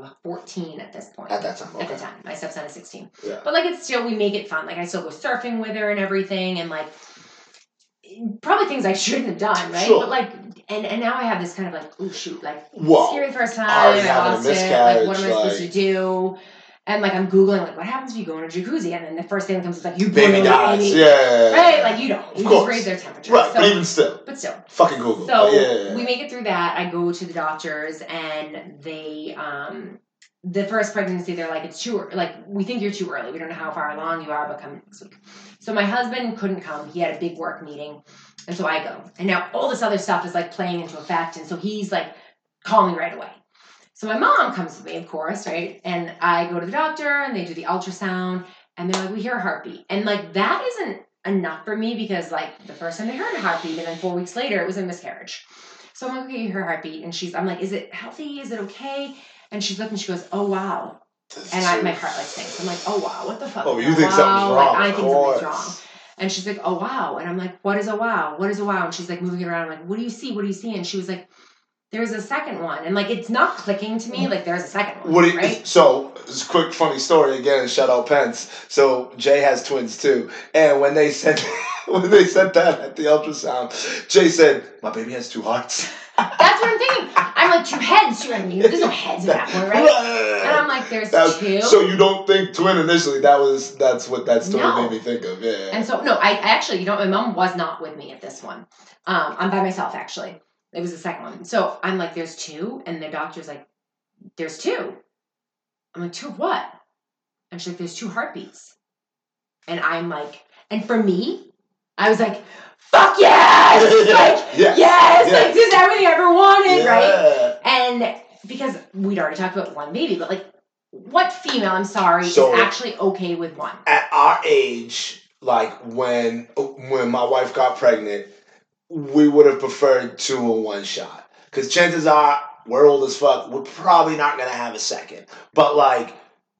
mm, 14 at this point At that time. at the time. My stepson is 16. Yeah. But like it's still we make it fun. Like I still go surfing with her and everything and like probably things I shouldn't have done, right? Sure. But like and and now I have this kind of like, oh shoot, like Whoa. scary first time, I a lost it. Like what am I miscarriage, supposed to do? And like I'm Googling like what happens if you go in a jacuzzi and then the first thing that comes is like you Baby dies. baby. Yeah. Right? Like you don't. You Of just course. raise their temperature. Right. So, but even still, but still. fucking Google. So yeah. we make it through that. I go to the doctors and they um the first pregnancy they're like it's too like we think you're too early. We don't know how far along you are, but come next week. So my husband couldn't come. He had a big work meeting. And so I go. And now all this other stuff is like playing into effect. And so he's like, call me right away. So my mom comes with me, of course, right? And I go to the doctor and they do the ultrasound and they're like, we hear a heartbeat. And like that isn't enough for me because like the first time they heard a heartbeat and then four weeks later it was a miscarriage. So I'm like, okay, you hear a heartbeat. And she's, I'm like, is it healthy? Is it okay? And she's looking, she goes, oh wow. And I, my heart like sinks. I'm like, oh wow, what the fuck? Oh, you a think wow? something's Like, wrong, I think something's wrong. And she's like, oh wow. And I'm like, what is a wow? What is a wow? And she's like moving it around. I'm like, what do you see? What do you see? And she was like, there's a second one. And like, it's not clicking to me. Like, there's a second one. What do you, right? So, it's a quick funny story again. Shout out Pence. So Jay has twins too, and when they said when they said that at the ultrasound, Jay said, "My baby has two hearts." That's what I'm thinking. I'm like, two heads. Two, I mean, there's no heads in that one right? And I'm like, there's That was- two. So you don't think twin initially? That was that's what that story No. made me think of. Yeah. And so no, I, I actually, you know, my mom was not with me at this one. Um, I'm by myself actually. It was the second one. So I'm like, there's two, and the doctor's like, there's two. I'm like, two of what? And she's like, there's two heartbeats. And I'm like, and for me, I was like, fuck yes! like, yes. yes! Like this is everything I ever wanted, right? And because we'd already talked about one baby, but like, what female, I'm sorry, So- is actually okay with one? At our age, like when when my wife got pregnant, we would have preferred two in one shot. Because chances are we're old as fuck. We're probably not gonna have a second. But like,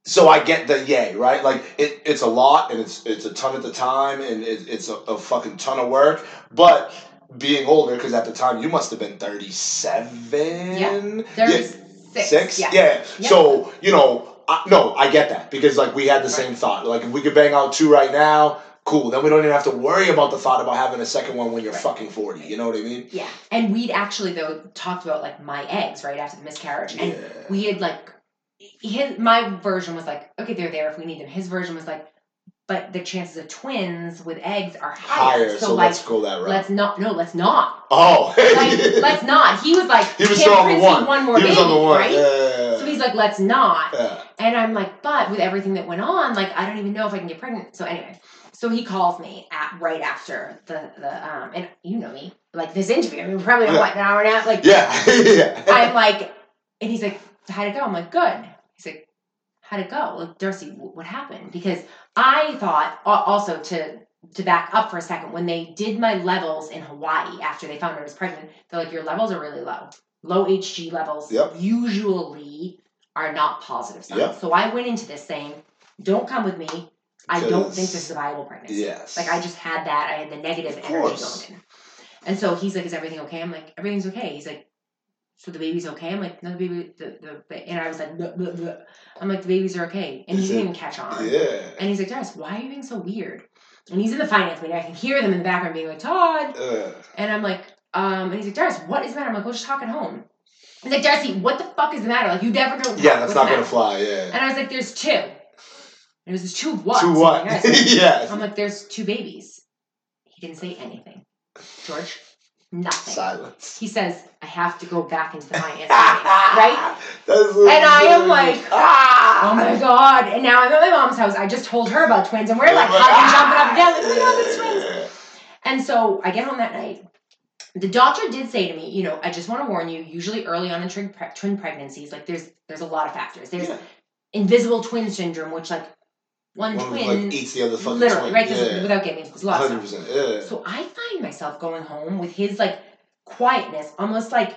so I get the yay, right? Like it, it's a lot and it's it's a ton at the time and it, it's a, a fucking ton of work. But being older, because at the time you must have been thirty seven. There's six. Six? Yeah. Yeah. Yeah. So, you know, I, no, I get that because, like, we had the same thought. Like, if we could bang out two right now, cool. Then we don't even have to worry about the thought about having a second one when you're Right. fucking 40. You know what I mean? Yeah. And we'd actually though talked about like my eggs right after the miscarriage, and Yeah. we had like his my version was like okay they're there if we need them. His version was like, but the chances of twins with eggs are higher. Higher, so, so, like let's go that route. let's not no let's not oh. like let's not. He was like He was on the Princey, one. more he was baby, on the one. right? Yeah. So he's like let's not. yeah. And I'm like, but with everything that went on, like I don't even know if I can get pregnant. So anyway, so he calls me at right after the the um and you know me like this interview. I mean, probably on Yeah. what an hour and a half. Like Yeah. yeah. I'm like, and he's like, how'd it go? I'm like, good. He's like, how'd it go? Like Darcy, what happened? Because I thought also to to back up for a second when they did my levels in Hawaii after they found out I was pregnant, they're like, your levels are really low. Low HG levels Yep. usually are not positive signs. Yep. So I went into this saying, don't come with me. I don't think this is a viable pregnancy. Yes. Like I just had that. I had the negative Of energy course. going in. And so he's like, "Is everything okay?" I'm like, "Everything's okay." He's like, "So the baby's okay?" I'm like, "No, the baby." The, the, and I was like, "Bleh, bleh, bleh." "I'm like, the babies are okay," and he didn't even catch on. Yeah. And he's like, "Darius, why are you being so weird?" And he's in the finance meeting. I can hear them in the background being like, "Todd," Uh, and I'm like, um, and he's like, "Darius, what is the matter?" I'm like, "We'll just talk at home." He's like, "Darcy, what the fuck is the matter? Like, you never don't." yeah, that's not gonna matter?" fly. Yeah. And I was like, "There's two." And it was two what? to So what? I'm like, yes. I'm like, there's two babies. He didn't say anything. George, nothing. Silence. He says, I have to go back into finance meeting, right? And I am like, ah! Oh my god. And now I'm at my mom's house. I just told her about twins and we're like hugging, jumping up and down, like, my god, it's twins. And so I get home that night. The doctor did say to me, you know, I just want to warn you. Usually, early on in twin, pre- twin pregnancies, like there's there's a lot of factors. There's Yeah. invisible twin syndrome, which like one, One twin, like eats the other fucking literally, twin. right? Yeah. Without getting into a Hundred percent. Yeah. So I find myself going home with his like quietness, almost like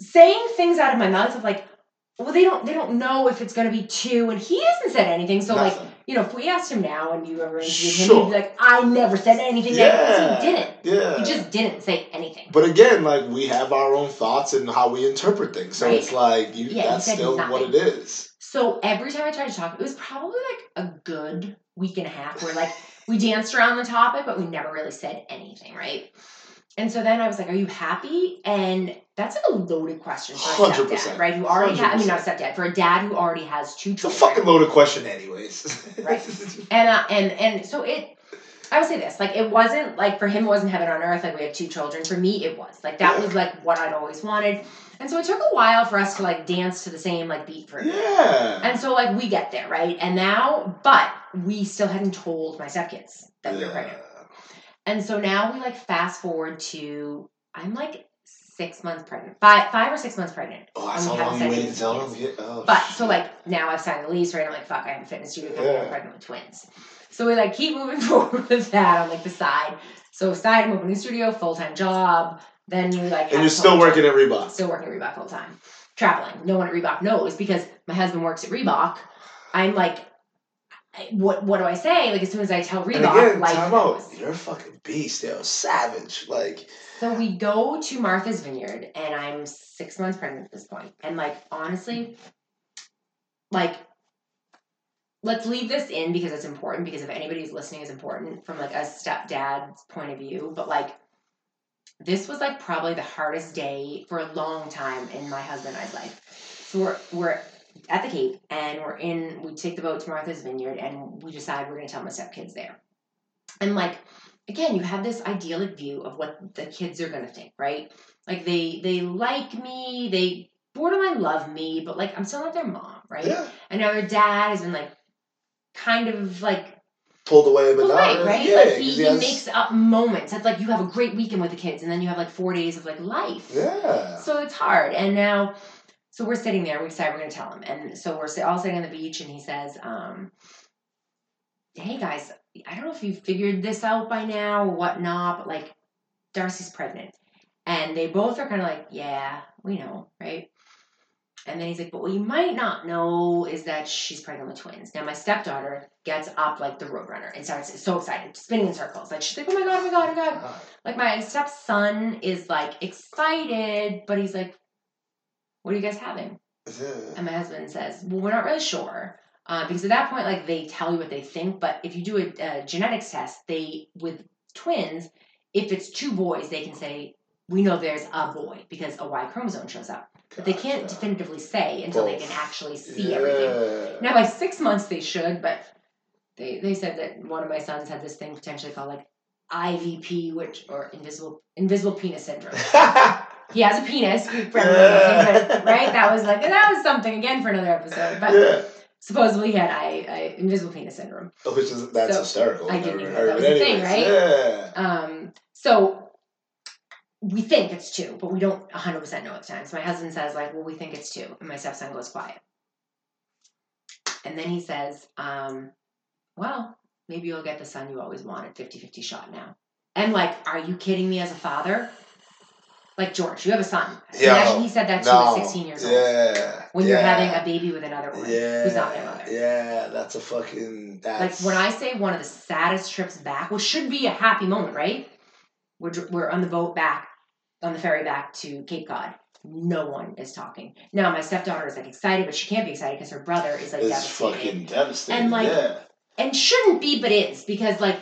saying things out of my mouth of like, well, they don't they don't know if it's gonna be two, and he hasn't said anything. So like, you know, if we asked him now and you ever interviewed him, he'd be like, I never said anything. yeah. negative," 'cause he didn't. Yeah. He just didn't say anything. But again, like we have our own thoughts and how we interpret things. So Right. it's like you, Yeah, that's still what it is. So every time I tried to talk, it was probably like a good week and a half where like we danced around the topic, but we never really said anything, right? And so then I was like, "Are you happy?" And that's like a loaded question for a 100%. stepdad, right? Who already has, I mean, not a stepdad, for a dad who already has two It's a fucking loaded question, anyways. Right. And uh, and and so it, I would say this, like it wasn't like for him, it wasn't heaven on earth. Like we had two children. For me, it was like that was like what I'd always wanted. And so it took a while for us to like dance to the same like beat for yeah. And so like we get there, right? And now, but we still hadn't told my stepkids that we were Yeah. pregnant. And so now we like fast forward to I'm like six months pregnant, five five or six months pregnant. Oh, that's how long you waited to tell them? Yeah. Oh, But so shit. like now I've signed the lease, right? I'm like, fuck, I have a fitness studio company, I'm Yeah. pregnant with twins. So we like keep moving forward with that on like the side. So side, I'm opening a studio, full time job. Then we like and you're still working at Reebok. still working at Reebok full time, traveling. No one at Reebok knows because my husband works at Reebok. I'm like, what what do I say? Like as soon as I tell And Reebok, again, life time out. You're a fucking beast, yo. Savage. Like, So we go to Martha's Vineyard, and I'm six months pregnant at this. And like honestly, like let's leave this in because it's important. Because if anybody's listening, is important from like a stepdad's point of view. But like this was like probably the hardest day for a long time in my husband and I's life. So we're we're at the Cape and we're in we take the boat to Martha's Vineyard and we decide we're gonna tell my stepkids there. And like again, you have this idyllic view of what the kids are gonna think, right? Like they they like me, they borderline love me, but like I'm still not their mom, right? yeah. And now their dad has been like kind of like Pulled away, but pulled not away, right? Yeah, like he, he has- makes up moments. It's like you have a great weekend with the kids, and then you have like four days of like life. Yeah. So it's hard. And now, so we're sitting there. We decide we're going to tell him. And so we're all sitting on the beach, and he says, um, "Hey guys, I don't know if you figured this out by now or whatnot, but like, Darcy's pregnant." And they both are kind of like, "Yeah, we know, right?" And then he's like, "But what you might not know is that she's pregnant with twins." Now my stepdaughter gets up like the roadrunner and starts so excited, spinning in circles. Like she's like, "Oh my god, oh my god, oh my god!" like my stepson is like excited, but he's like, "What are you guys having?" And my husband says, "Well, we're not really sure." Uh, because at that point, like they tell you what they think, but if you do a, a genetics test, they with twins, if it's two boys, they can say we know there's a boy because a Y chromosome shows up, but they can't definitively say until they can actually see everything. Now, by six months, they should, but they they said that one of my sons had this thing potentially called like IVP, which or invisible invisible penis syndrome. He has a penis, but- right? That was like that was something again for another episode. But yeah. supposedly he had I, I invisible penis syndrome. Which is that's So, hysterical. I didn't even know heard that was a thing, right? Yeah. Um, so we think it's two, but we don't 100% know at the time. So my husband says, like, well, we think it's two. And my stepson goes quiet. And then he says, um, well, maybe you'll get the son you always wanted, 50 50 shot now. And like, are you kidding me as a father? Like George, you have a son. Imagine he said that to you no. at 16 years old. Yeah. When you're having a baby with another woman yeah, who's not their mother. Yeah, that's a fucking. Like when I say one of the saddest trips back, which should be a happy moment, right? We're, we're on the boat back, on the ferry back to Cape Cod. No one is talking. Now my stepdaughter is like excited, but she can't be excited because her brother is like it's devastated. fucking devastating. And, like, yeah. and shouldn't be, but is because like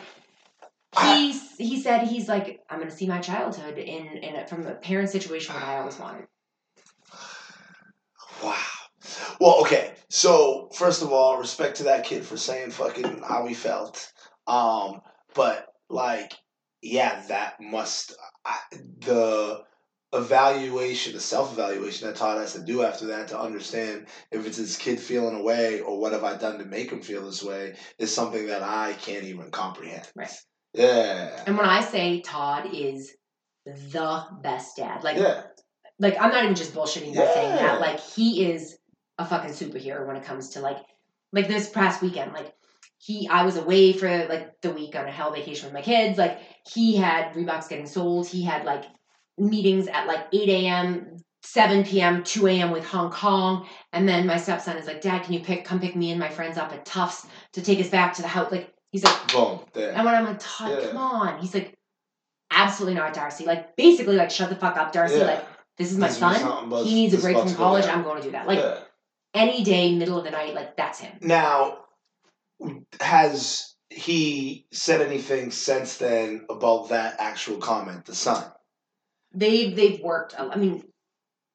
he he said he's like I'm gonna see my childhood in in a, from a parent situation what I always wanted. Wow. Well, okay. So first of all, respect to that kid for saying fucking how he felt. Um, but like, yeah, that must I, the evaluation, the self evaluation that Todd has to do after that to understand if it's his kid feeling away or what have I done to make him feel this way is something that I can't even comprehend. Right. Yeah. And when I say Todd is the best dad, like yeah. like I'm not even just bullshitting by saying that. Like he is a fucking superhero when it comes to like like this past weekend. Like he I was away for like the week on a hell vacation with my kids. Like he had Reeboks getting sold. He had like meetings at like 8 a.m., 7 p.m., 2 a.m. with Hong Kong. And then my stepson is like, Dad, can you pick come pick me and my friends up at Tufts to take us back to the house? Like he's like Boom. There. and when I'm like, Todd, Yeah. come on. He's like, absolutely not, Darcy. Like, basically, like, shut the fuck up, Darcy. Yeah. Like, this is my be son. He needs a break from college. down. I'm going to do that. Like, Yeah. any day, middle of the night, like, that's him. Now, has he said anything since then about that actual comment, the son? They've, they've worked, I mean,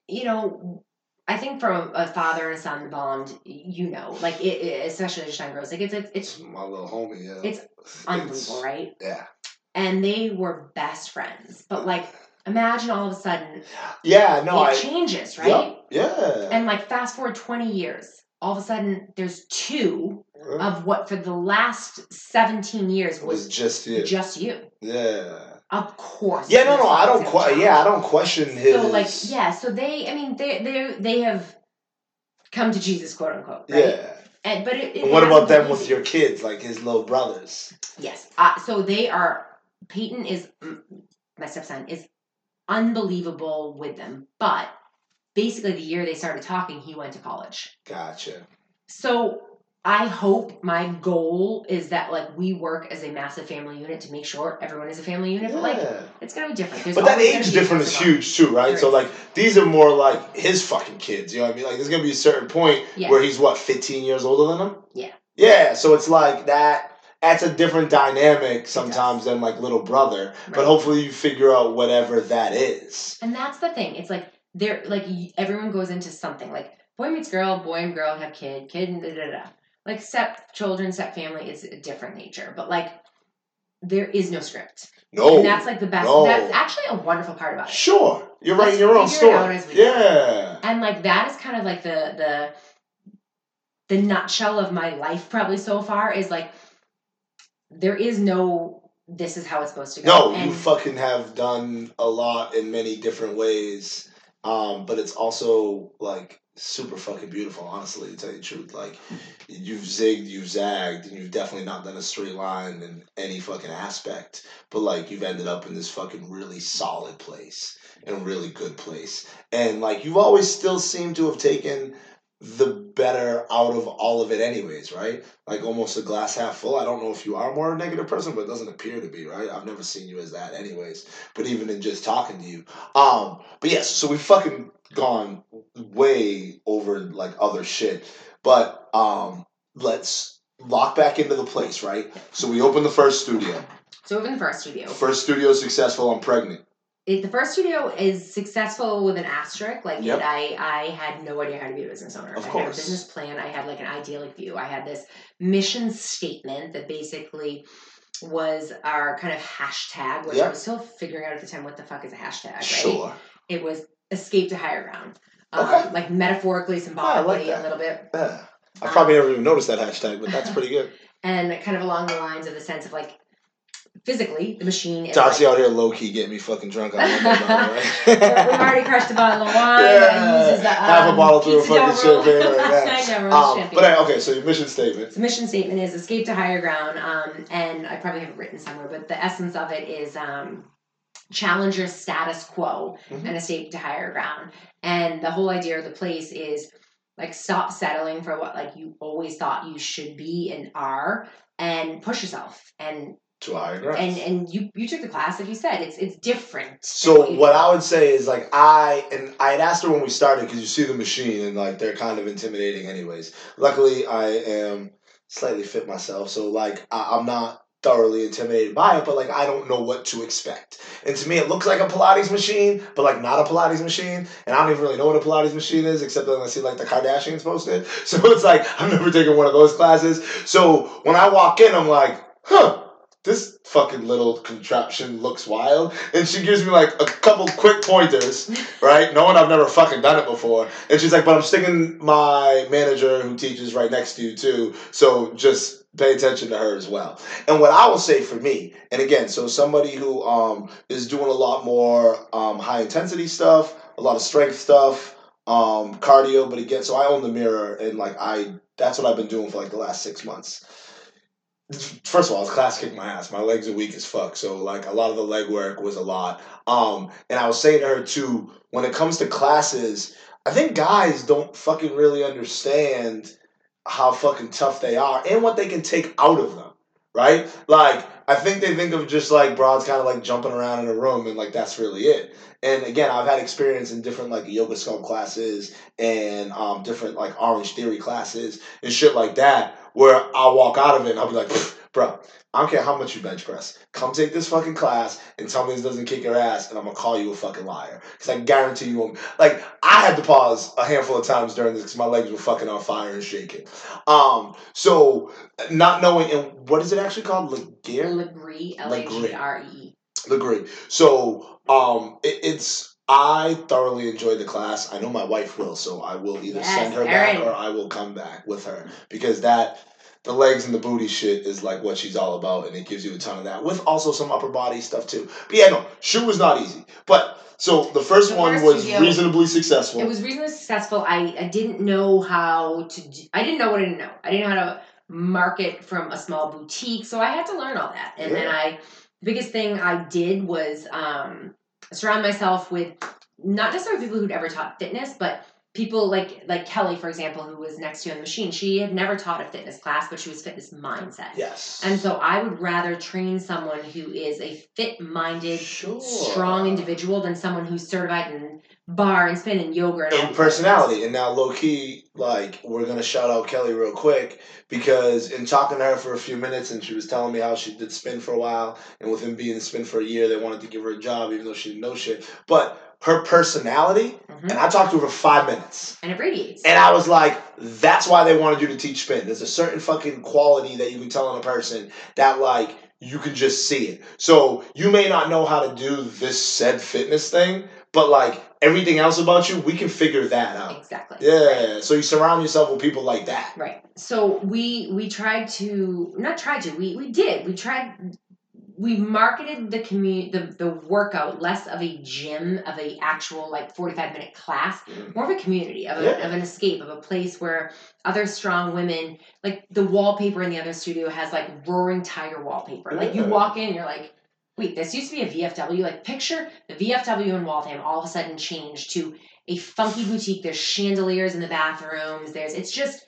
you know, I think from a father and a son bond, you know, like, it, it, especially as time grows, like, it's, it's, it's It's my little homie, yeah. It's unbelievable, right? Yeah. And they were best friends. But, like, imagine all of a sudden Yeah, no, it I. changes, right? Yep, yeah. And like fast forward 20 years, all of a sudden there's two it of what for the last 17 years was was just you. just you. yeah. Of course. Yeah, no, no, I don't. son's yeah, I don't question his. So like yeah, so they I mean they they they have come to Jesus quote unquote, right? Yeah. And but it, it what about them been with your kids, like his little brothers? Yes. Uh, so they are Peyton is mm, my stepson is unbelievable with them, but basically the year they started talking, he went to college. Gotcha. So I hope my goal is that like we work as a massive family unit to make sure everyone is a family unit. But like it's gonna be different. There's But that age difference is huge too, right? There So is. like these are more like his fucking kids. You know what I mean? Like there's gonna be a certain point Yeah. where he's what, 15 years older than him? Yeah. Yeah. So it's like that. That's a different dynamic sometimes than like little brother. But hopefully you figure out whatever that is. And that's the thing. It's like they're like everyone goes into something like boy meets girl, boy and girl have kid, kid and da da da. Like step children, step family is a different nature, but like there is no script, No. and that's like the best. no. That's actually a wonderful part about it. Sure. You're writing your own story. as we go. Yeah. and like that is kind of like the the the nutshell of my life probably so far is like there is no this is how it's supposed to go No, and you fucking have done a lot in many different ways. Um, but it's also like super fucking beautiful, honestly, to tell you the truth. Like you've zigged, you've zagged, and you've definitely not done a straight line in any fucking aspect. But like you've ended up in this fucking really solid place and really good place. And like you've always still seemed to have taken the better out of all of it anyways, right? Like almost a glass half full. I don't know if you are more a negative person, but it doesn't appear to be, right? I've never seen you as that anyways. But even in just talking to you. Um, but yes, so we've fucking gone way over like other shit. But um let's lock back into the place, right? So we open the first studio. so even the first studio First studio successful, I'm pregnant. It, the first studio is successful with an asterisk like Yep. it, I, I had no idea how to be a business owner Of i had a course. business plan i had like an idyllic view i had this mission statement that basically was our kind of hashtag which Yep. i was still figuring out at the time what the fuck is a hashtag right Sure. it was escape to higher ground. Um, Okay. Like metaphorically, symbolically, that. a little bit. Yeah. I probably never even noticed that hashtag, but that's pretty good. And kind of along the lines of the sense of like physically, the machine is. Darcy like, out here low key getting me fucking drunk on right? We've already crushed a bottle of wine. Yeah. uses the, Half a um, bottle through a fucking champagne. I know, Um, champagne. but okay, so your mission statement. The mission statement is escape to higher ground, um, and I probably have it written somewhere, but the essence of it is um, challenge your status quo Mhm. and escape to higher ground. And the whole idea of the place is like stop settling for what like you always thought you should be and are and push yourself and to a higher ground. and and you you took the class like you said it's it's different So you what. I would say is like I and I had asked her when we started because you see the machine and like they're kind of intimidating anyways. Luckily I am slightly fit myself, so like I, I'm not thoroughly intimidated by it, but like I don't know what to expect. And to me it looks like a Pilates machine, but like not a Pilates machine. And I don't even really know what a Pilates machine is, except that I see like the Kardashians posted. So it's like I've never taken one of those classes. So when I walk in, I'm like, huh this fucking little contraption looks wild. And she gives me like a couple quick pointers, right? Knowing I've never fucking done it before. And she's like, but I'm sticking my manager who teaches right next to you too. So just pay attention to her as well. And what I will say for me, and again, so somebody who um is doing a lot more um high intensity stuff, a lot of strength stuff, um cardio, but again, so I own the mirror and like I that's what I've been doing for like the last six months first of all, class kicked my ass. My legs are weak as fuck. So like a lot of the leg work was a lot. Um, and I was saying to her too, when it comes to classes, I think guys don't fucking really understand how fucking tough they are and what they can take out of them. Right? Like, I think they think of just like broads kind of like jumping around in a room and like that's really it. And again, I've had experience in different like yoga sculpt classes and um, different like Orangetheory classes and shit like that where I'll walk out of it and I'll be like, bro, I don't care how much you bench press. Come take this fucking class and tell me this doesn't kick your ass, and I'm gonna call you a fucking liar. Because I guarantee you won't. Like, I had to pause a handful of times during this because my legs were fucking on fire and shaking. Um, so not knowing, and what is it actually called? Laguerre? Lagree, L A G R E. Lagree. So um, it, it's I thoroughly enjoyed the class. I know my wife will, so I will either Yes, send her back or I will come back with her because that the legs and the booty shit is like what she's all about, and it gives you a ton of that with also some upper body stuff too. But yeah, no, shoe was not easy, but. So the first The one first was studio- reasonably successful. It was reasonably successful. I, I didn't know how to. I didn't know what I didn't know. I didn't know how to market from a small boutique, so I had to learn all that. And then I, the biggest thing I did was um, surround myself with not necessarily people who'd ever taught fitness, but people like like Kelly, for example, who was next to you on the machine. She had never taught a fitness class, but she was fitness mindset. yes. And so I would rather train someone who is a fit-minded, sure. strong individual than someone who's certified in barre and spin and yoga and and personality. And now, low key, like we're gonna shout out Kelly real quick because in talking to her for a few minutes, and she was telling me how she did spin for a while, and with him being spin for a year, they wanted to give her a job even though she didn't know shit. But her personality, Mhm. and I talked to her for five minutes. And it radiates. And I was like, that's why they wanted you to teach spin. There's a certain fucking quality that you can tell in a person that like you can just see it. So you may not know how to do this said fitness thing, but like everything else about you, we can figure that out. exactly. Yeah. So you surround yourself with people like that. Right. So we we tried to not tried to we we did we tried we marketed the community the, the workout less of a gym of a actual like 45 minute class Mm. more of a community of, a, Yeah. of an escape of a place where other strong women like the wallpaper in the other studio has like roaring tiger wallpaper like you walk in you're like wait this used to be a vfw like picture the vfw in waltham all of a sudden changed to a funky boutique. There's chandeliers in the bathrooms. There's it's just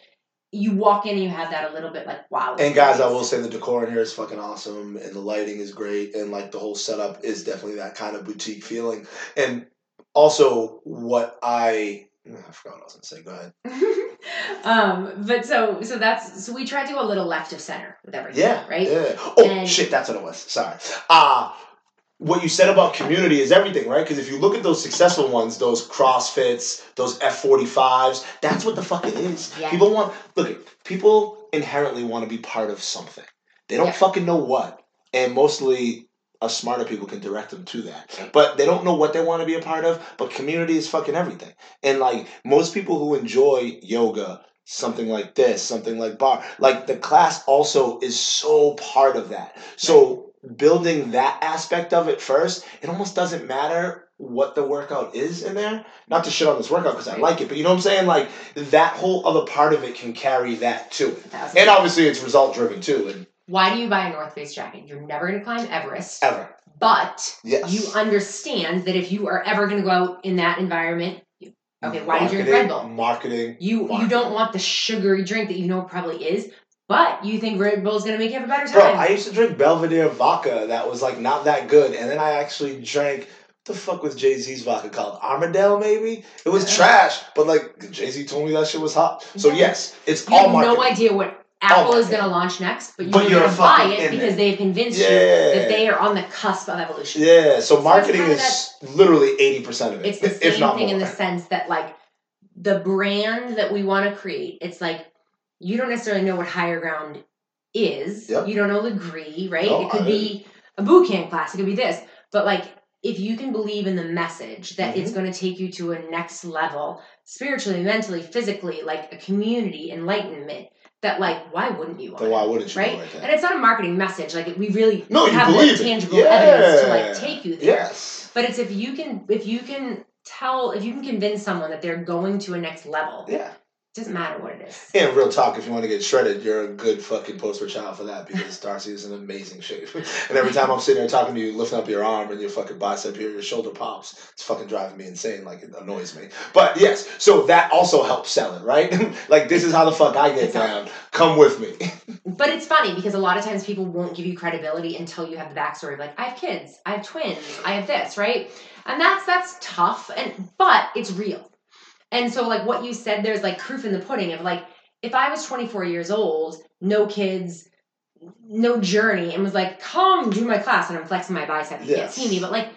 you walk in and you have that a little bit like wow. And guys, I will say the decor in here is fucking awesome, and the lighting is great, and like the whole setup is definitely that kind of boutique feeling. And also, what I I forgot what I was gonna say. Go ahead. um but so so that's so we tried to go a little left of center with everything Yeah. right Yeah. Oh And- shit, that's what it was. Sorry. Uh what you said about community is everything, right? Because if you look at those successful ones, those CrossFits, those F forty fives, that's what the fuck it is. Yeah. People want look at people inherently want to be part of something. They don't Yeah. fucking know what, and mostly us smarter people can direct them to that. But they don't know what they want to be a part of. But community is fucking everything. And like most people who enjoy yoga, something like this, something like barre, like the class also is so part of that. So building that aspect of it first, it almost doesn't matter what the workout is in there. Not to shit on this workout because I like it, but you know what I'm saying? Like that whole other part of it can carry that to it. And obviously it's result driven too, and why do you buy a north face jacket you're never going to climb everest ever. but Yes. you understand that if you are ever going to go out in that environment, you, okay, why do you drink Red Bull? Marketing. You you don't want the sugary drink that you know probably is, but you think Red Bull is going to make you have a better time. Bro. I used to drink Belvedere vodka that was like not that good, and then I actually drank the fuck was Jay Z's vodka called? Armadale, maybe. It was Yeah. trash, but like Jay Z told me that shit was hot. So yes, it's you all have marketing. no idea what Apple is going to launch next, but, But you're, going to buy it because it. they've convinced Yeah. you that they are on the cusp of evolution. Yeah, so marketing is literally eighty percent of it, It's the same thing in the sense that like the brand that we want to create, it's like you don't necessarily know what higher ground is. Yep. You don't know the degree, right? No, it could I- be a boot camp class, it could be this. But like if you can believe in the message that it's Mm-hmm. going to take you to a next level spiritually, mentally, physically, like a community, enlightenment, that like why wouldn't you want Then why wouldn't you right? And it's not a marketing message. Like we really No, have the tangible Yeah. evidence to like take you there. Yes. But it's if you can if you can tell if you can convince someone that they're going to a next level, Yeah. Doesn't matter what it is. And real talk, if you want to get shredded, you're a good fucking poster child for that because Darcy is in amazing shape. and every time I'm sitting there talking to you, lifting up your arm and your fucking bicep here, your shoulder pops. It's fucking driving me insane. Like it annoys me. But yes, so that also helps sell it, right? like this is how the fuck I get down. Come with me. But it's funny because a lot of times people won't give you credibility until you have the backstory of like, I have kids, I have twins, I have this, right? And that's that's tough and but it's real. And so like what you said, there's like proof in the pudding of like, if I was 24 years old, no kids, no journey, and was like, come do my class, and I'm flexing my bicep, you can't see me, but like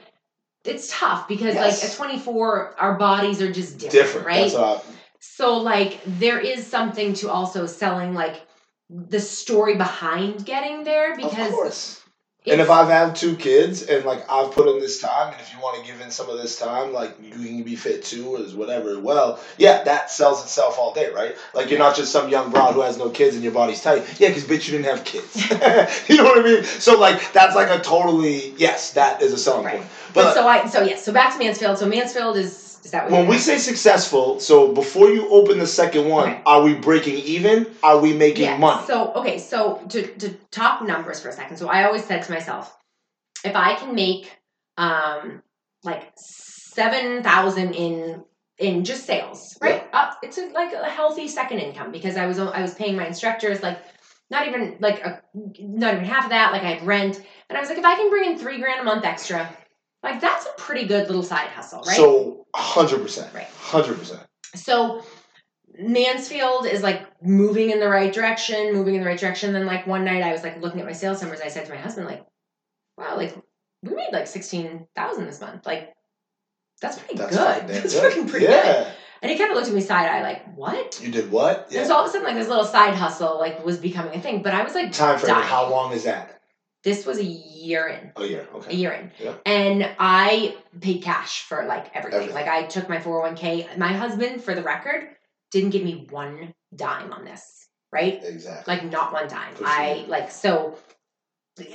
it's tough because Yes. like at 24, our bodies are just different, Different, right? So like there is something to also selling like the story behind getting there because And if I've had two kids and like I've put in this time, and if you want to give in some of this time, like you can be fit too, or whatever. Well, yeah, that sells itself all day, right? Like you're not just some young broad who has no kids and your body's tight. Yeah, because bitch, you didn't have kids. you know what I mean? So like that's like a totally yes, that is a selling Right. point. but, But so I so yes so back to Mansfield so Mansfield is is that what when we say successful, so before you open the second one, Okay. are we breaking even? Are we making yeah, money? so okay so to to talk numbers for a second so I always said to myself if I can make um like seven thousand in in just sales right up it's a, like a healthy second income because I was I was paying my instructors like not even like a not even half of that like I had rent and I was like if I can bring in three grand a month extra like that's a pretty good little side hustle right So hundred percent, Right. hundred percent. so Mansfield is like moving in the right direction, moving in the right direction. Then like one night I was like looking at my sales numbers. I said to my husband, like, wow, like we made like sixteen thousand this month. Like that's pretty That's good. That's good. fucking pretty yeah. good. And he kind of looked at me side eye, like, what? You did what? And so all of a sudden, like this little side hustle, like was becoming a thing. But I was like, Time frame. dying. How long is that? This was a year in. Oh, a year. Okay. A year in. Yeah. And I paid cash for like everything. Everything. Like I took my 401k. My husband, for the record, didn't give me one dime on this, right? Exactly. Like not one dime. For I like so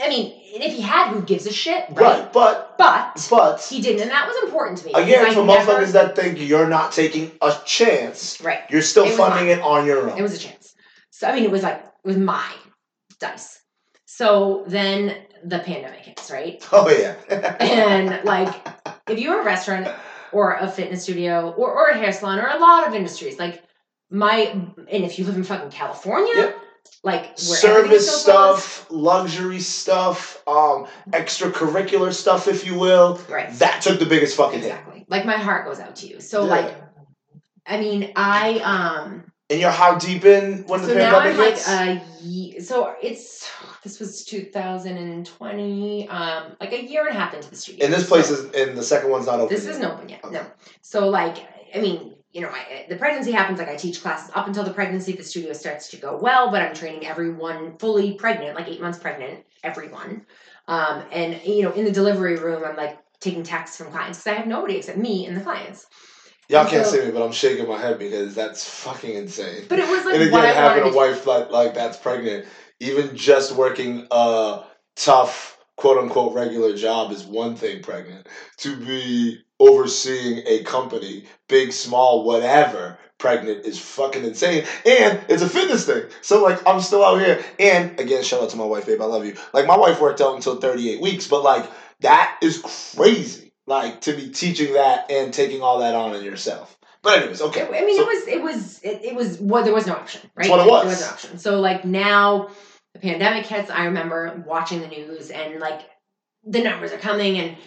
I mean, if he had, who gives a shit, right? Right, but But but he didn't, and that was important to me. again, for never- motherfuckers that think you're not taking a chance, Right. you're still funding mine. it on your own. It was a chance. So I mean, it was like it was my dice. So then the pandemic hits, right? oh yeah. And like, if you're a restaurant or a fitness studio or, or a hair salon or a lot of industries, like my and if you live in fucking California, Yep. like where Service stuff, luxury stuff, um, extracurricular stuff, if you will. right? That took the biggest fucking hit. Exactly. Like my heart goes out to you. So Yeah. like, I mean, I um. And you're how deep in when the so now pandemic I'm like a ye- so it's this was 2020 um like a year and a half into the studio and this place is, and the second one's not open. this yet. isn't open yet Okay. no so like i mean you know I, the pregnancy happens like i teach classes up until the pregnancy the studio starts to go well but i'm training everyone fully pregnant like eight months pregnant everyone um and you know in the delivery room i'm like taking texts from clients because i have nobody except me and the clients Y'all can't so- see me, but I'm shaking my head because that's fucking insane. but it was like and again, having a wife like, like that's pregnant, even just working a tough, quote unquote, regular job is one thing pregnant. To be overseeing a company, big, small, whatever, pregnant is fucking insane. And it's a fitness thing. So, like, I'm still out here. And again, shout out to my wife, babe. I love you. Like, my wife worked out until 38 weeks, but like, that is crazy. Like to be teaching that and taking all that on in yourself. But anyways, okay. I mean, So- it was it was it, it was well, there was no option, right? What it was. There was no option. So like now, the pandemic hits. I remember watching the news and like the numbers are coming, and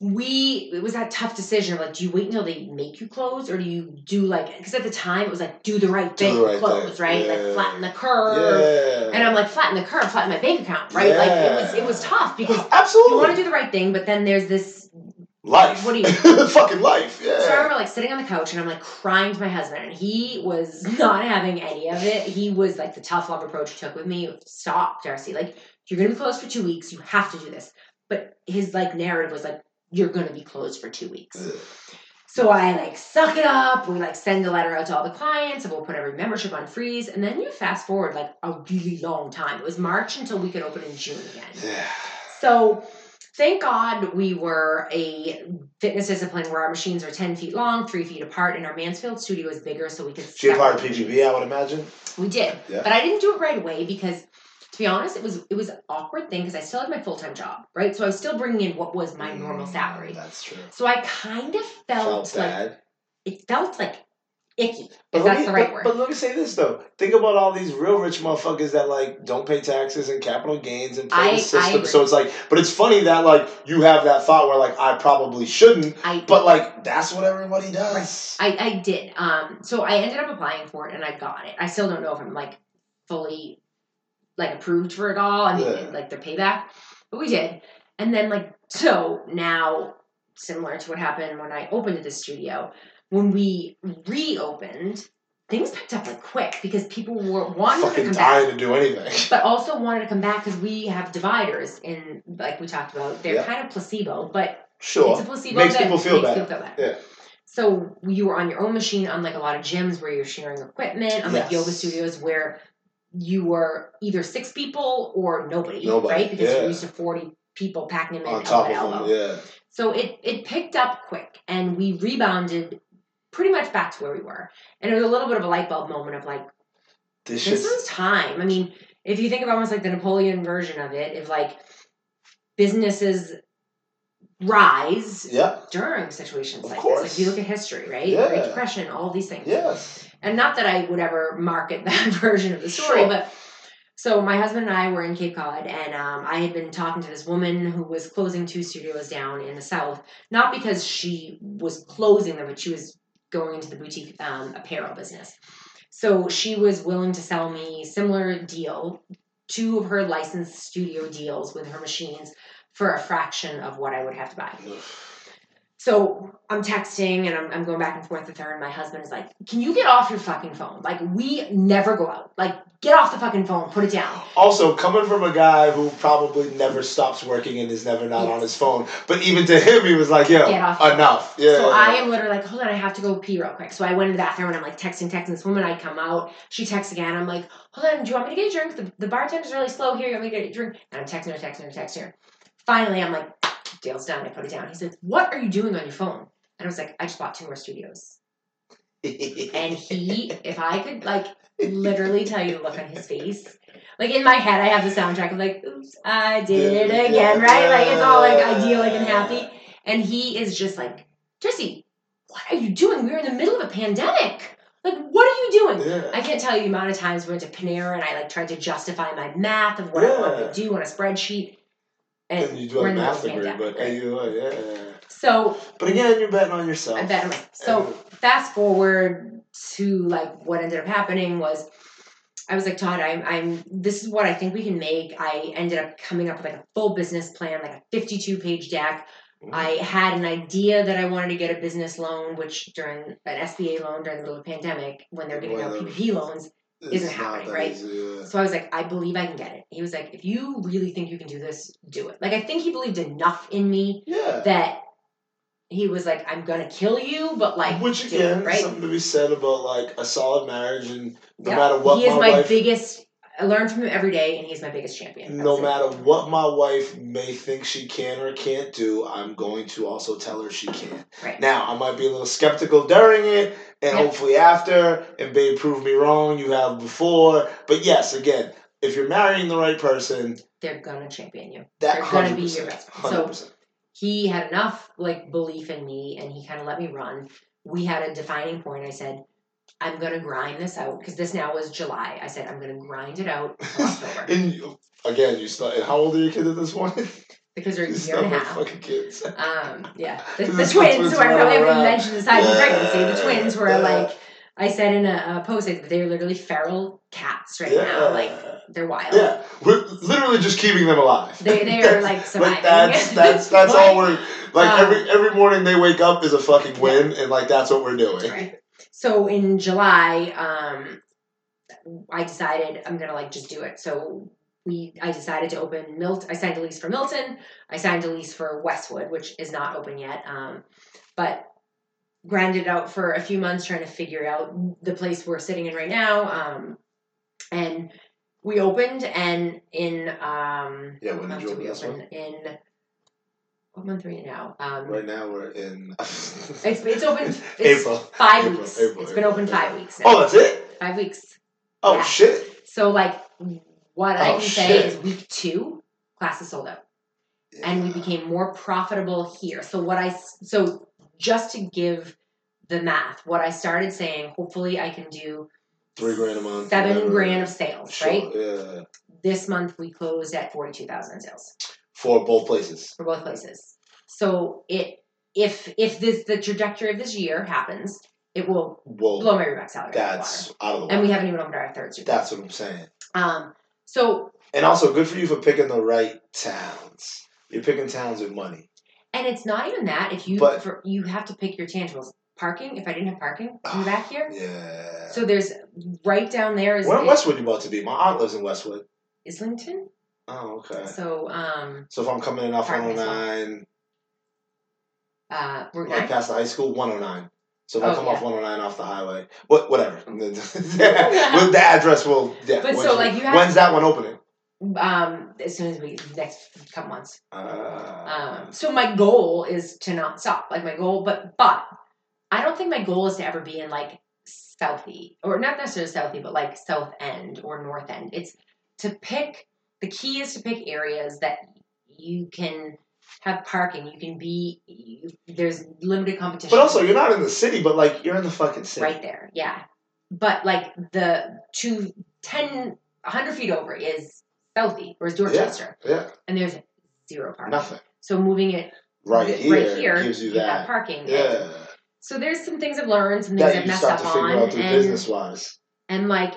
we it was that tough decision like, do you wait until they make you close, or do you do like because at the time it was like do the right thing, the right close, thing. right? Yeah. Like flatten the curve. yeah. And I'm like flatten the curve, flatten my bank account, right? Like it was it was tough because absolutely you want to do the right thing, but then there's this life. What do you- fucking life? Yeah. So I remember like sitting on the couch and I'm like crying to my husband, and he was not having any of it. He was like the tough love approach he took with me. Stop, Darcy. Like you're gonna be closed for two weeks. You have to do this. But his like narrative was like you're gonna be closed for two weeks. Ugh. So I like suck it up. We like send a letter out to all the clients, and we'll put every membership on freeze. And then you fast forward like a really long time. It was March until we could open in June again. Yeah. So thank God we were a fitness discipline where our machines are 10 feet long, three feet apart, and our Mansfield studio is bigger so we could She a part of separate- PPP, I would imagine. We did. Yeah. But I didn't do it right away because to be honest, it was it was an awkward thing because I still had my full time job, right? So I was still bringing in what was my normal Mm, salary. That's true. So I kind of felt, Felt like bad. it felt like icky, But that's me, the right but, word. But let me say this though. Think about all these real rich motherfuckers that like don't pay taxes and capital gains and play I- the system. So it's like, but it's funny that like you have that thought where like I probably shouldn't, I but like that's what everybody does. I, I did. Um, so I ended up applying for it and I got it. I still don't know if I'm like fully like approved for it all. I mean, Yeah. like the payback, but we did. And then like so now, similar to what happened when I opened the studio, when we reopened, things picked up like quick because people were wanting to come back. dying to do anything. But also wanted to come back because we have dividers in, like we talked about. They're Yeah. kind of placebo, but Sure. it's a placebo Makes that people feel makes bad. people feel bad. Yeah. So you were on your own machine, unlike a lot of gyms where you're sharing equipment, unlike Yes. yoga studios where you were either six people or nobody, Nobody, right? Because yeah. you're used to forty people packing them in On top of elbow. them, yeah. So it it picked up quick, and we rebounded pretty much back to where we were. And it was a little bit of a light bulb moment of like, This this is time. I mean, if you think of almost like the Napoleon version of it, if like businesses rise yeah. during situations Of like course. this. Like if you look at history, right? Yeah. Great Depression, all these things. Yes. And not that I would ever market that version of the story, Sure. but so my husband and I were in Cape Cod, and um, I had been talking to this woman who was closing two studios down in the south, not because she was closing them, but she was going into the boutique um, apparel business. So she was willing to sell me similar deal, two of her licensed studio deals with her machines for a fraction of what I would have to buy. So I'm texting and I'm, I'm going back and forth with her, and my husband is like, Can you get off your fucking phone? Like, we never go out. Like, get off the fucking phone, put it down. Also, coming from a guy who probably never stops working and is never not on his phone, but even to him, he was like, "Yo, Get off. enough." Yeah. So I am literally like, Hold on, I have to go pee real quick. So I went in the bathroom and I'm like texting, texting this woman. I come out, she texts again. I'm like, Hold on, do you want me to get a drink? The, the bartender's really slow here. You want me to get a drink? And I'm texting her, texting her, texting her. Finally, I'm like, Deal's done. I put it down. He says, What are you doing on your phone? And I was like, I just bought two more studios. And he, if I could like literally tell you the look on his face. Like in my head, I have the soundtrack of like, oops, I did it again, right? Like it's all like yeah. idyllic and happy. And he is just like, Jesse, what are you doing? We're in the middle of a pandemic. Like, what are you doing? yeah. I can't tell you the amount of times we went to Panera and I like tried to justify my math of what I wanted to do on a spreadsheet. And, and you do a in the middle math degree, but right? anyway, yeah. So But again, you're betting on yourself. I bet. I'm like- So fast forward to like what ended up happening was I was like, Todd, I'm, I'm, this is what I think we can make. I ended up coming up with like a full business plan, like a 52 page deck. Mhm. I had an idea that I wanted to get a business loan, which during an SBA loan during the middle of the pandemic, when they're giving out PPP loans. Isn't happening, right? easy, yeah. So I was like, I believe I can get it. He was like, if you really think you can do this, do it. Like, I think he believed enough in me Yeah. that he was like, I'm gonna kill you, but like, Which again, it, right? something to be said about like a solid marriage, and no Yeah. matter what he is my, my, wife, biggest. I learn from him every day, and he's my biggest champion. no That's it. matter what my wife may think she can or can't do, I'm going to also tell her she can. Right. Now, I might be a little skeptical during it, and Yeah. hopefully after, and babe, prove me wrong. You have before, but yes, again, if you're marrying the right person, They're gonna champion you. that They're gonna be your best friend. hundred So- percent. He had enough like belief in me and he kind of let me run. We had a defining point. I said, I'm gonna grind this out because this now was July. I said I'm gonna grind it out October And you, again, you start. How old are your kids at this point? because they're a you year and a half. fucking kids. Um, yeah, the, the twins. So I probably haven't mentioned the size of pregnancy. The twins were yeah. like, I said in a, a post, like, they're literally feral cats right now. Like they're wild. yeah, we're literally just keeping them alive. They they are like surviving. Like that's that's that's all we're like Um, every every morning they wake up is a fucking win and like that's what we're doing. Right. So in July, um, I decided I'm gonna like just do it. So we, I decided to open Milt. I signed a lease for Milton. I signed a lease for Westwood, which is not open yet. Um, but grinded out for a few months trying to figure out the place we're sitting in right now. Um, and we opened, and in um, Yeah, when did you open this one? In what month are we in now? Um, Right now we're in it's it's open. It's April. Five April, weeks. April, it's been open April. five weeks. Now. Oh, that's it? Five weeks. Oh Yeah. shit. So like, what I Oh, can say is week two, classes sold out, and we became more profitable here. So what I so just to give the math, what I started saying, hopefully I can do three grand a month. seven whatever. grand of sales. Sure, Right. Yeah. This month we closed at forty two thousand sales. For both places. for both places. So it if if this the trajectory of this year happens, it will Well, blow my Reebok salary out of the water. that's out of the And we haven't even opened our third studio. That's what I'm saying. Um, so And also, good for you for picking the right towns. You're picking towns with money. And it's not even that. If you But- for, you have to pick your tangibles. Parking. If I didn't have parking in the back here, Yeah. so there's right down there is Where in Westwood you about to be? My aunt lives in Westwood. Islington. Oh, okay. So um, So if I'm coming in off Parking is 109, uh, Route like nine. past the high school, 109. So if I Oh, come off 109 off the highway, what, whatever. Well, the address will, yeah. But when's so, like, you have- when's that one opening? Um, as soon as we next couple months. Uh, Um, so my goal is to not stop. Like my goal, but but I don't think my goal is to ever be in like Southie or not necessarily Southie, but like South End or North End. It's to pick. The key is to pick areas that you can have parking. You can be. You, there's limited competition. but also, you're not in the city, but like you're in the fucking city. right there, yeah. But like the two, 10, 100 feet over is Southie or is Dorchester, Yeah, and there's zero parking. nothing. So moving it Right th- here, right here, gives you have that. parking. Yeah. So there's some things I've learned, some things That I've you messed start up on, and business wise. and like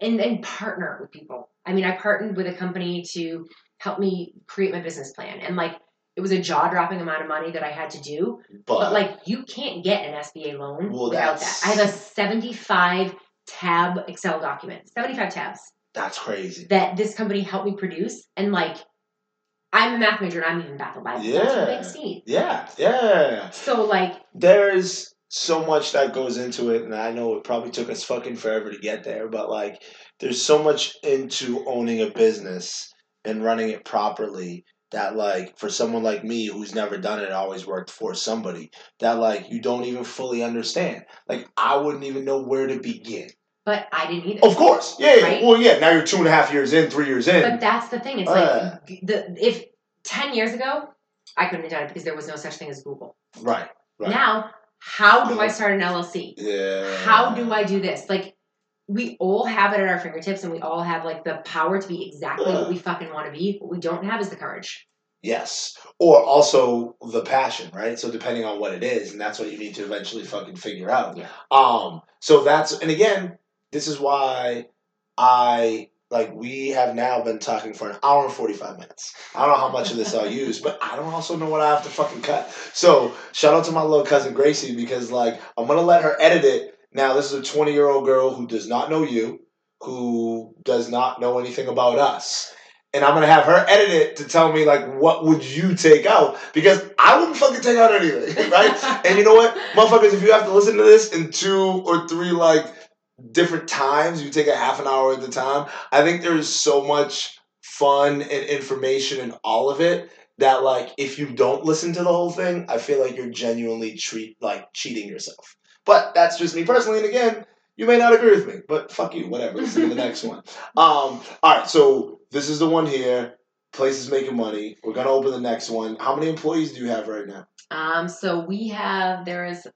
and and partner with people. I mean, I partnered with a company to help me create my business plan, and like it was a jaw dropping amount of money that I had to do. But, But like you can't get an SBA loan Well, without that. I have a 75 tab Excel document, 75 tabs that's crazy. that this company helped me produce, and like. I'm a math major and I'm even baffled by it. Yeah. Yeah, yeah. So like There's so much that goes into it, and I know it probably took us fucking forever to get there, but like, there's so much into owning a business and running it properly that like for someone like me who's never done it always worked for somebody that like you don't even fully understand like i wouldn't even know where to begin but I didn't either. of course yeah, yeah. Right? well yeah now you're two and a half years in three years in But that's the thing. It's Uh. like the if ten years ago I couldn't have done it because there was no such thing as Google. right Right. Now, how do I start an LLC? yeah How do I do this? Like we all have it at our fingertips and we all have like the power to be exactly what we fucking want to be. What we don't have is the courage. Yes. Or also the passion, right? So depending on what it is, and that's what you need to eventually fucking figure out. Yeah. Um, so that's and again, this is why I like we have now been talking for an hour and forty five minutes. I don't know how much of this I'll use, but I don't also know what I have to fucking cut. So shout out to my little cousin Gracie because like I'm gonna let her edit it. Now this is a twenty year old girl who does not know you, who does not know anything about us and I'm gonna have her edit it to tell me like what would you take out because I wouldn't fucking take out anything, right? and you know what, motherfuckers, if you have to listen to this in two or three like different times, you take a half an hour at the time. I think there's so much fun and information in all of it that like if you don't listen to the whole thing, I feel like you're genuinely treat like cheating yourself. But that's just me personally, and again. You may not agree with me, but fuck you, whatever. Listen to the next one. Um, all right, so this is the one here. Place is making money. We're gonna open the next one. How many employees do you have right now? Um, so we have there is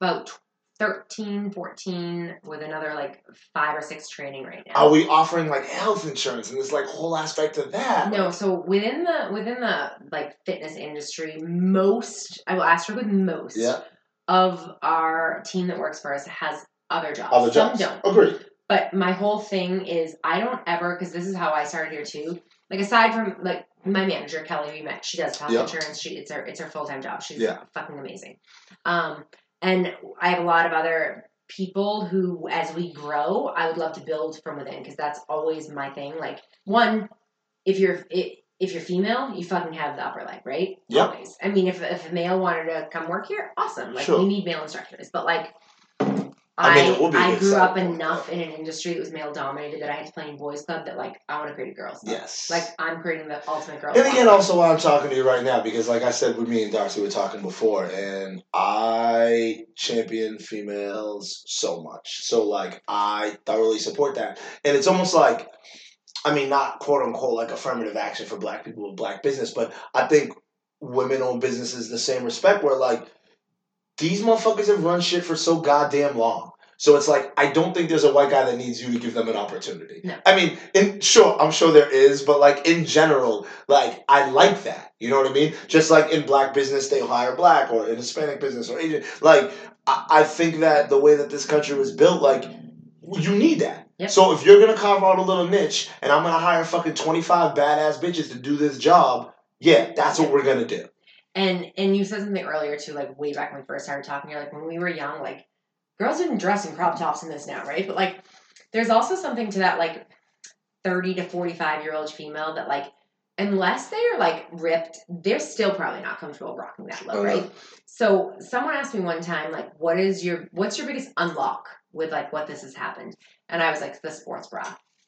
about 13, 14 with another like five or six training right now. Are we offering like health insurance and this like whole aspect of that? No, so within the within the like fitness industry, most I will ask her with most Yeah. of our team that works for us has other jobs. Other Some jobs. don't. Agree. But my whole thing is I don't ever because this is how I started here too. Like aside from like my manager Kelly, we met. She does health Yeah. insurance. She it's her it's her full time job. She's Yeah. fucking amazing. Um, and I have a lot of other people who, as we grow, I would love to build from within because that's always my thing. Like one, if you're if you're female, you fucking have the upper leg, right? Always. I mean, if if a male wanted to come work here, awesome. Like Sure. we need male instructors, but like. I I, mean, it would be a I grew up enough in an industry that was male dominated that I had to play in boys club that like I want to create a girls club. Yes. Like I'm creating the ultimate girls. And club. again, also why I'm talking to you right now, because like I said, with me and Darcy, we were talking before, and I champion females so much. So like I thoroughly support that, and it's almost like, I mean, not quote unquote like affirmative action for Black people with Black business, but I think women-owned businesses the same respect where like these motherfuckers have run shit for so goddamn long. So it's like I don't think there's a white guy that needs you to give them an opportunity. No. I mean, in sure, I'm sure there is, but like in general, like I like that. You know what I mean? Just like in black business, they hire black, or in Hispanic business, or Asian. Like I, I think that the way that this country was built, like you need that. Yep. So if you're gonna carve out a little niche, and I'm gonna hire fucking 25 badass bitches to do this job, yeah, that's what we're gonna do. And and you said something earlier too, like way back when we first started talking. You're like when we were young, like girls didn't dress in crop tops in this now, right? But like there's also something to that like thirty to forty five year old female that like unless they are like ripped, they're still probably not comfortable rocking that look, Uh-huh. right? So someone asked me one time, like, what is your what's your biggest unlock with like what this has happened? And I was like, the sports bra.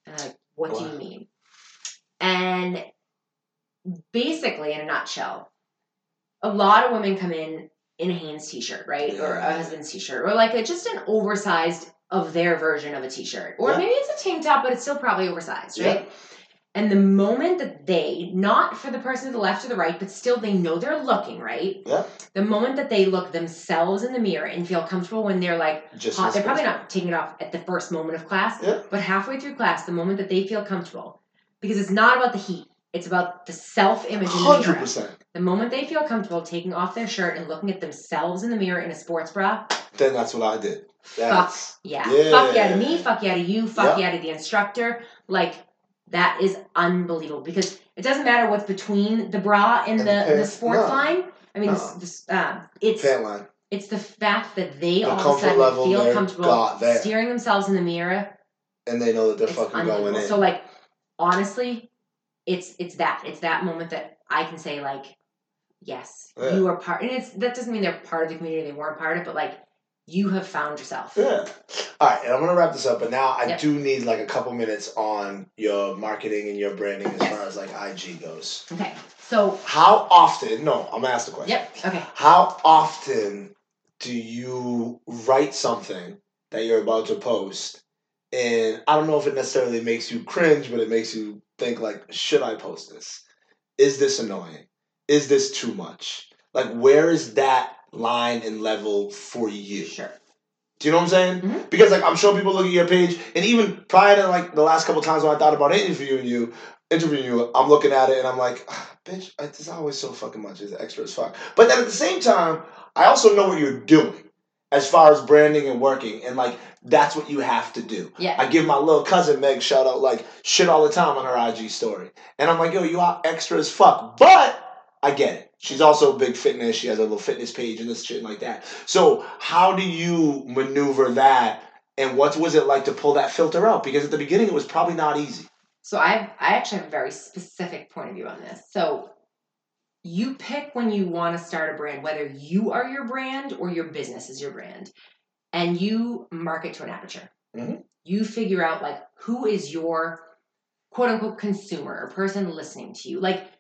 And I'm like, what do you mean? And basically, in a nutshell, a lot of women come in in a Hanes t-shirt, right, or a husband's t-shirt, or like a, just an oversized of their version of a t-shirt, or Yeah. maybe it's a tank top, but it's still probably oversized, Yeah. right? And the moment that they, not for the person to the left or the right, but still they know they're looking right. Yeah. The moment that they look themselves in the mirror and feel comfortable when they're like Just hot, they're probably not taking it off at the first moment of class, Yeah. but halfway through class, the moment that they feel comfortable, because it's not about the heat, it's about the self-image in the Hundred percent. The moment they feel comfortable taking off their shirt and looking at themselves in the mirror in a sports bra, Then that's what I did. fuck yeah. Yeah. Fuck yeah to me, fuck yeah to you, fuck Yep. yeah to the instructor. Like, that is unbelievable because it doesn't matter what's between the bra and, And the, the the sports No. line. I mean, No. this, this, uh, it's pant line. it's the fact that they The all of a sudden feel comfortable steering themselves in the mirror. And they know that they're fucking going in. So like, honestly, it's it's that it's that moment that I can say like, yes, Yeah. you are part, and it's that doesn't mean they're part of the community. They weren't part of it, but like, you have found yourself. Yeah. All right, and I'm gonna wrap this up, but now I Yep. do need like a couple minutes on your marketing and your branding as Yes. far as like IG goes. Okay, so How often? No, I'm gonna ask the question. yep, okay. How often do you write something that you're about to post, and I don't know if it necessarily makes you cringe, but it makes you think like, should I post this? Is this annoying? Is this too much? Like, where is that line and level for you? Sure. Do you know what I'm saying? Mhm. Because like I'm sure people look at your page, and even prior to like the last couple times when I thought about interviewing you, interviewing you, I'm looking at it and I'm like, ah, bitch, it's always so fucking much. It's extra as fuck. But then at the same time, I also know what you're doing as far as branding and working, and like that's what you have to do. Yeah. I give my little cousin Meg shout out like shit all the time on her IG story, and I'm like, yo, you are extra as fuck, but I get it. She's also big fitness. She has a little fitness page and this shit like that. So how do you maneuver that? And what was it like to pull that filter out? Because at the beginning it was probably not easy. So I I actually have a very specific point of view on this. So you pick when you want to start a brand, whether you are your brand or your business is your brand, and you market to an aperture. Mhm. You figure out like who is your quote unquote consumer or person listening to you. Like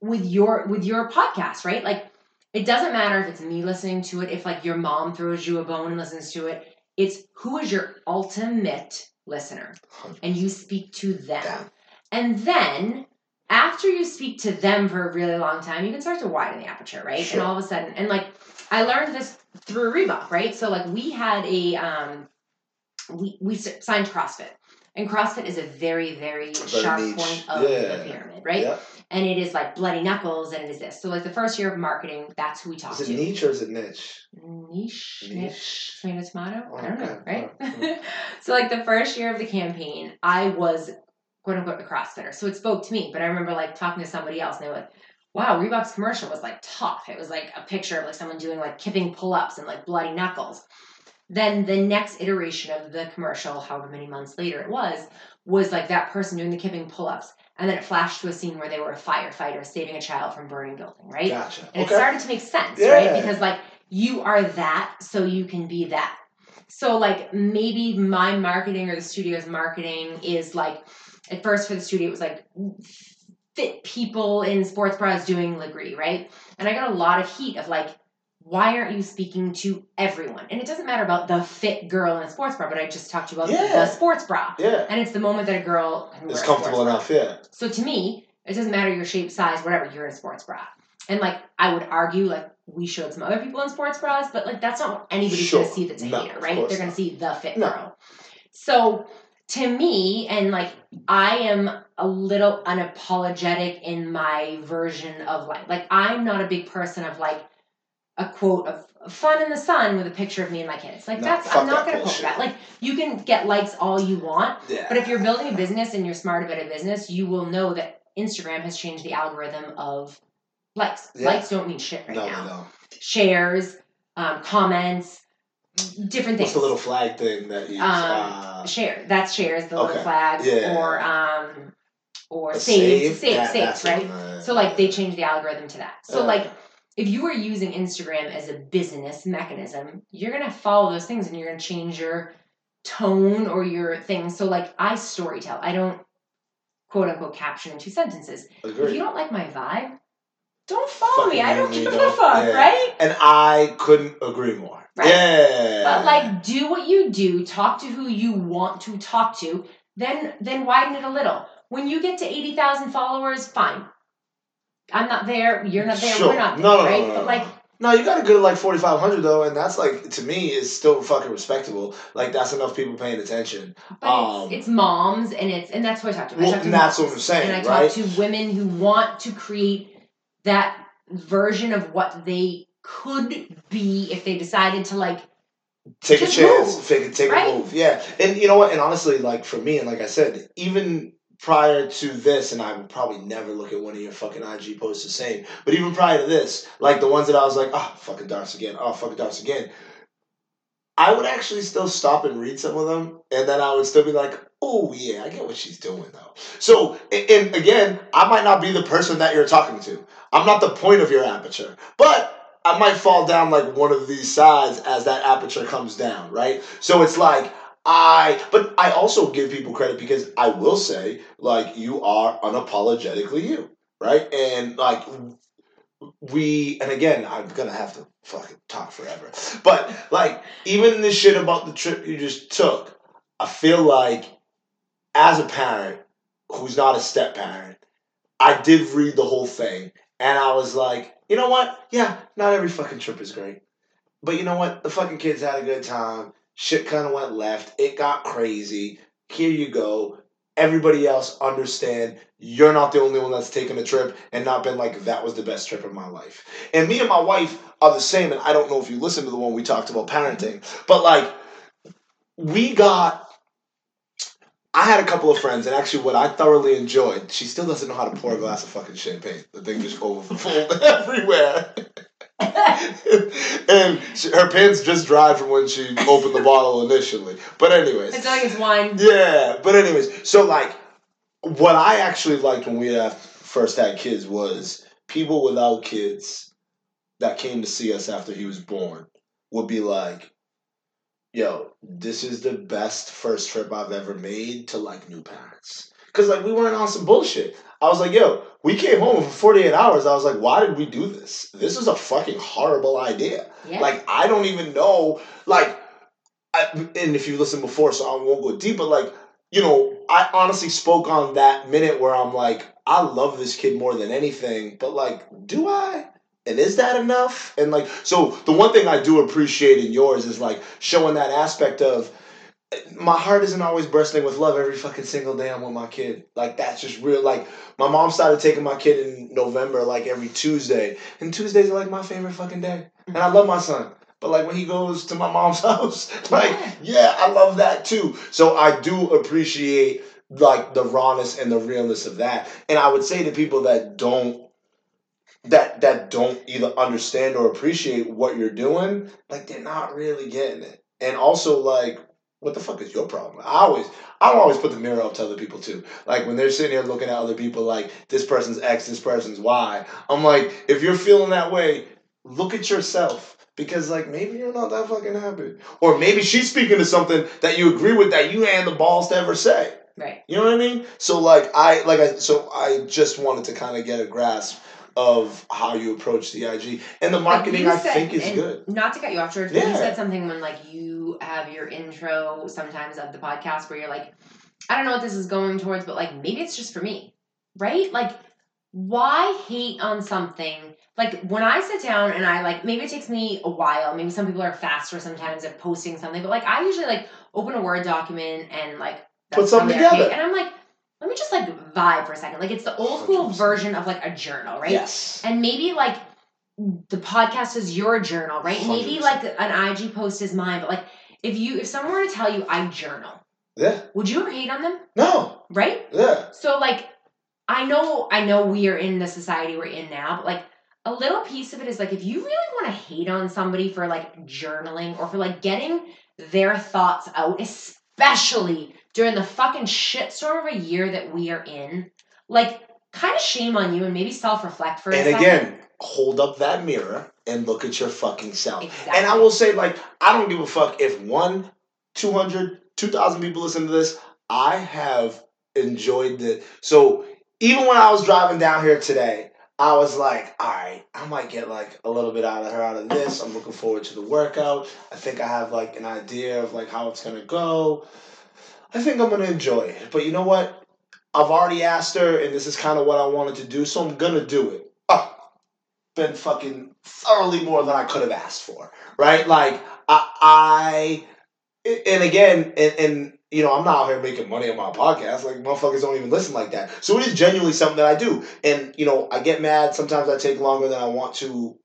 with your with your podcast, right? Like it doesn't matter if it's me listening to it, if like your mom throws you a bone and listens to it. It's who is your ultimate listener and you speak to them. Yeah. And then after you speak to them for a really long time, you can start to widen the aperture, right? Sure. And all of a sudden, and like I learned this through Reebok, right? So like we had a um, we we signed CrossFit, and CrossFit is a very very, Very sharp niche. point of Yeah. the pyramid, right? Yeah. And it is like bloody knuckles, and it is this. So like the first year of marketing, that's who we talked Is it to. niche or is it niche? Niche, niche, Niche. tomato, tomato. I don't know, right? Alright. so like the first year of the campaign, I was quote unquote the CrossFitter, so it spoke to me. But I remember like talking to somebody else, and they were like, "Wow, Reebok's commercial was like tough. It was like a picture of like someone doing like kipping pull-ups and like bloody knuckles." Then the next iteration of the commercial, however many months later it was, was like that person doing the kipping pull-ups, and then it flashed to a scene where they were a firefighter saving a child from burning building, right? Gotcha. And okay. it started to make sense, Yeah. right? Because like you are that, so you can be that. So like maybe my marketing or the studio's marketing is like at first for the studio it was like fit people in sports bras doing Lagree, right? And I got a lot of heat of like, why aren't you speaking to everyone? And it doesn't matter about the fit girl in a sports bra, but I just talked to you about Yeah. the sports bra. yeah. And it's the moment that a girl can It's wear a comfortable sports bra. enough, yeah. So to me, it doesn't matter your shape, size, whatever, you're in a sports bra. And like I would argue, like we showed some other people in sports bras, but like that's not what anybody's Sure. gonna see that's a No, hater, right? They're gonna see the fit No. girl. So to me, and like I am a little unapologetic in my version of life. like I'm not a big person of like a quote of fun in the sun with a picture of me and my kids. Like No, that's I'm not that gonna post bullshit. that. Like you can get likes all you want, Yeah. but if you're building a business and you're smart about a business, you will know that Instagram has changed the algorithm of likes. Yeah. Likes don't mean shit right no, now. no, no. Shares, um, comments, different things. What's the little flag thing that you Um, uh, share? That's shares, the little flag Yeah. or um, or save Yeah, saved, that's right? one, uh, So like they changed the algorithm to that. So uh, like if you were using Instagram as a business mechanism, you're gonna follow those things and you're gonna change your tone or your thing. So like I storytell. I don't quote unquote caption in two sentences. If you don't like my vibe, don't follow me. I don't give a fuck, Yeah. right? and I couldn't agree more. Right. Yeah. But like do what you do, talk to who you want to talk to, then then widen it a little. When you get to eighty thousand followers, fine. I'm not there, you're not there, Sure. we're not there, no, right? no, no, but like No, you got a good like forty five hundred though, and that's like to me is still fucking respectable. Like that's enough people paying attention. But Um, it's, it's moms, and it's and that's what I talk to. I Well, talk to and that's moms, what I'm saying, And I right? talk to women who want to create that version of what they could be if they decided to like. take a chance, move, take, take right? a move. Yeah, and you know what? And honestly, like for me, and like I said, even prior to this, and I would probably never look at one of your fucking IG posts the same. But even prior to this, like the ones that I was like, oh, fucking darts again, oh, fucking darts again. I would actually still stop and read some of them, and then I would still be like, "Oh yeah, I get what she's doing though." So, and again, I might not be the person that you're talking to. I'm not the point of your aperture, but I might fall down like one of these sides as that aperture comes down, right? So it's like I, but I also give people credit because I will say, like, you are unapologetically you, right? And like, we, and again, I'm gonna have to fucking talk forever, but like, even the shit about the trip you just took, I feel like as a parent who's not a step parent, I did read the whole thing and I was like, you know what? Yeah, not every fucking trip is great. But you know what? The fucking kids had a good time. Shit kind of went left. It got crazy. Here you go. Everybody else understand you're not the only one that's taken a trip and not been like that was the best trip of my life. And me and my wife are the same. And I don't know if you listened to the one we talked about parenting, but like we got I had a couple of friends, and actually, what I thoroughly enjoyed, she still doesn't know how to pour a glass of fucking champagne. The thing just overflowed everywhere. and she, her pants just dried from when she opened the bottle initially. But, anyways. It's like it's wine. Yeah, but, anyways, so like, what I actually liked when we had first had kids was people without kids that came to see us after he was born would be like, yo, this is the best first trip I've ever made to like new parents. Cause like we weren't on some bullshit. I was like, yo, we came home for 48 hours. I was like, why did we do this? This is a fucking horrible idea. Yeah. Like I don't even know. Like, I, and if you listen before, so I won't go deep. But like, you know, I honestly spoke on that minute where I'm like, I love this kid more than anything, but like, do I? And is that enough? And like, so the one thing I do appreciate in yours is like showing that aspect of my heart isn't always bursting with love every fucking single day I'm with my kid. Like that's just real. Like my mom started taking my kid in November, like every Tuesday, and Tuesdays are like my favorite fucking day. And I love my son. But like when he goes to my mom's house, like yeah, I love that too. So I do appreciate like the rawness and the realness of that. And I would say to people that don't that that don't either understand or appreciate what you're doing, like they're not really getting it. And also like what the fuck is your problem? I always I always put the mirror up to other people too. Like when they're sitting here looking at other people like this person's X, this person's Y. I'm like, if you're feeling that way, look at yourself. Because like maybe you're not that fucking happy. Or maybe she's speaking to something that you agree with that you ain't the balls to ever say. Right. You know what I mean? So like I like I so I just wanted to kind of get a grasp of how you approach the IG and the marketing. you I think is good. Not to cut you off, George, but you said something when like you have your intro sometimes of the podcast where you're like, I don't know what this is going towards, but like maybe it's just for me, right? Like, why hate on something? Like when I sit down and I like maybe it takes me a while. Maybe some people are faster sometimes at posting something, but like I usually like open a word document and like Put something on there, okay? together. and I'm like, let me just like vibe for a second. Like it's the old school version of like a journal, right? Yes. And maybe like the podcast is your journal, right? Maybe 100%. like an IG post is mine, but like if you if someone were to tell you I journal, Yeah. would you ever hate on them? No. Right? Yeah. So like I know I know we are in the society we're in now, but like a little piece of it is like if you really want to hate on somebody for like journaling or for like getting their thoughts out, especially during the fucking shitstorm of a year that we are in, like kind of shame on you and maybe self-reflect for a and second. again, hold up that mirror and look at your fucking self. Exactly. And I will say, like, I don't give a fuck if one, 200, 2,000 people listen to this. I have enjoyed it. So even when I was driving down here today, I was like, all right, I might get like a little bit out of her out of this. I'm looking forward to the workout. I think I have like an idea of like how it's gonna go. I think I'm gonna enjoy it. But you know what? I've already asked her, and this is kind of what I wanted to do, so I'm gonna do it. Oh, been fucking thoroughly more than I could have asked for, right? Like I, I and again, and, and you know, I'm not out here making money on my podcast. Like motherfuckers don't even listen like that. So it is genuinely something that I do, and you know, I get mad. Sometimes I take longer than I want to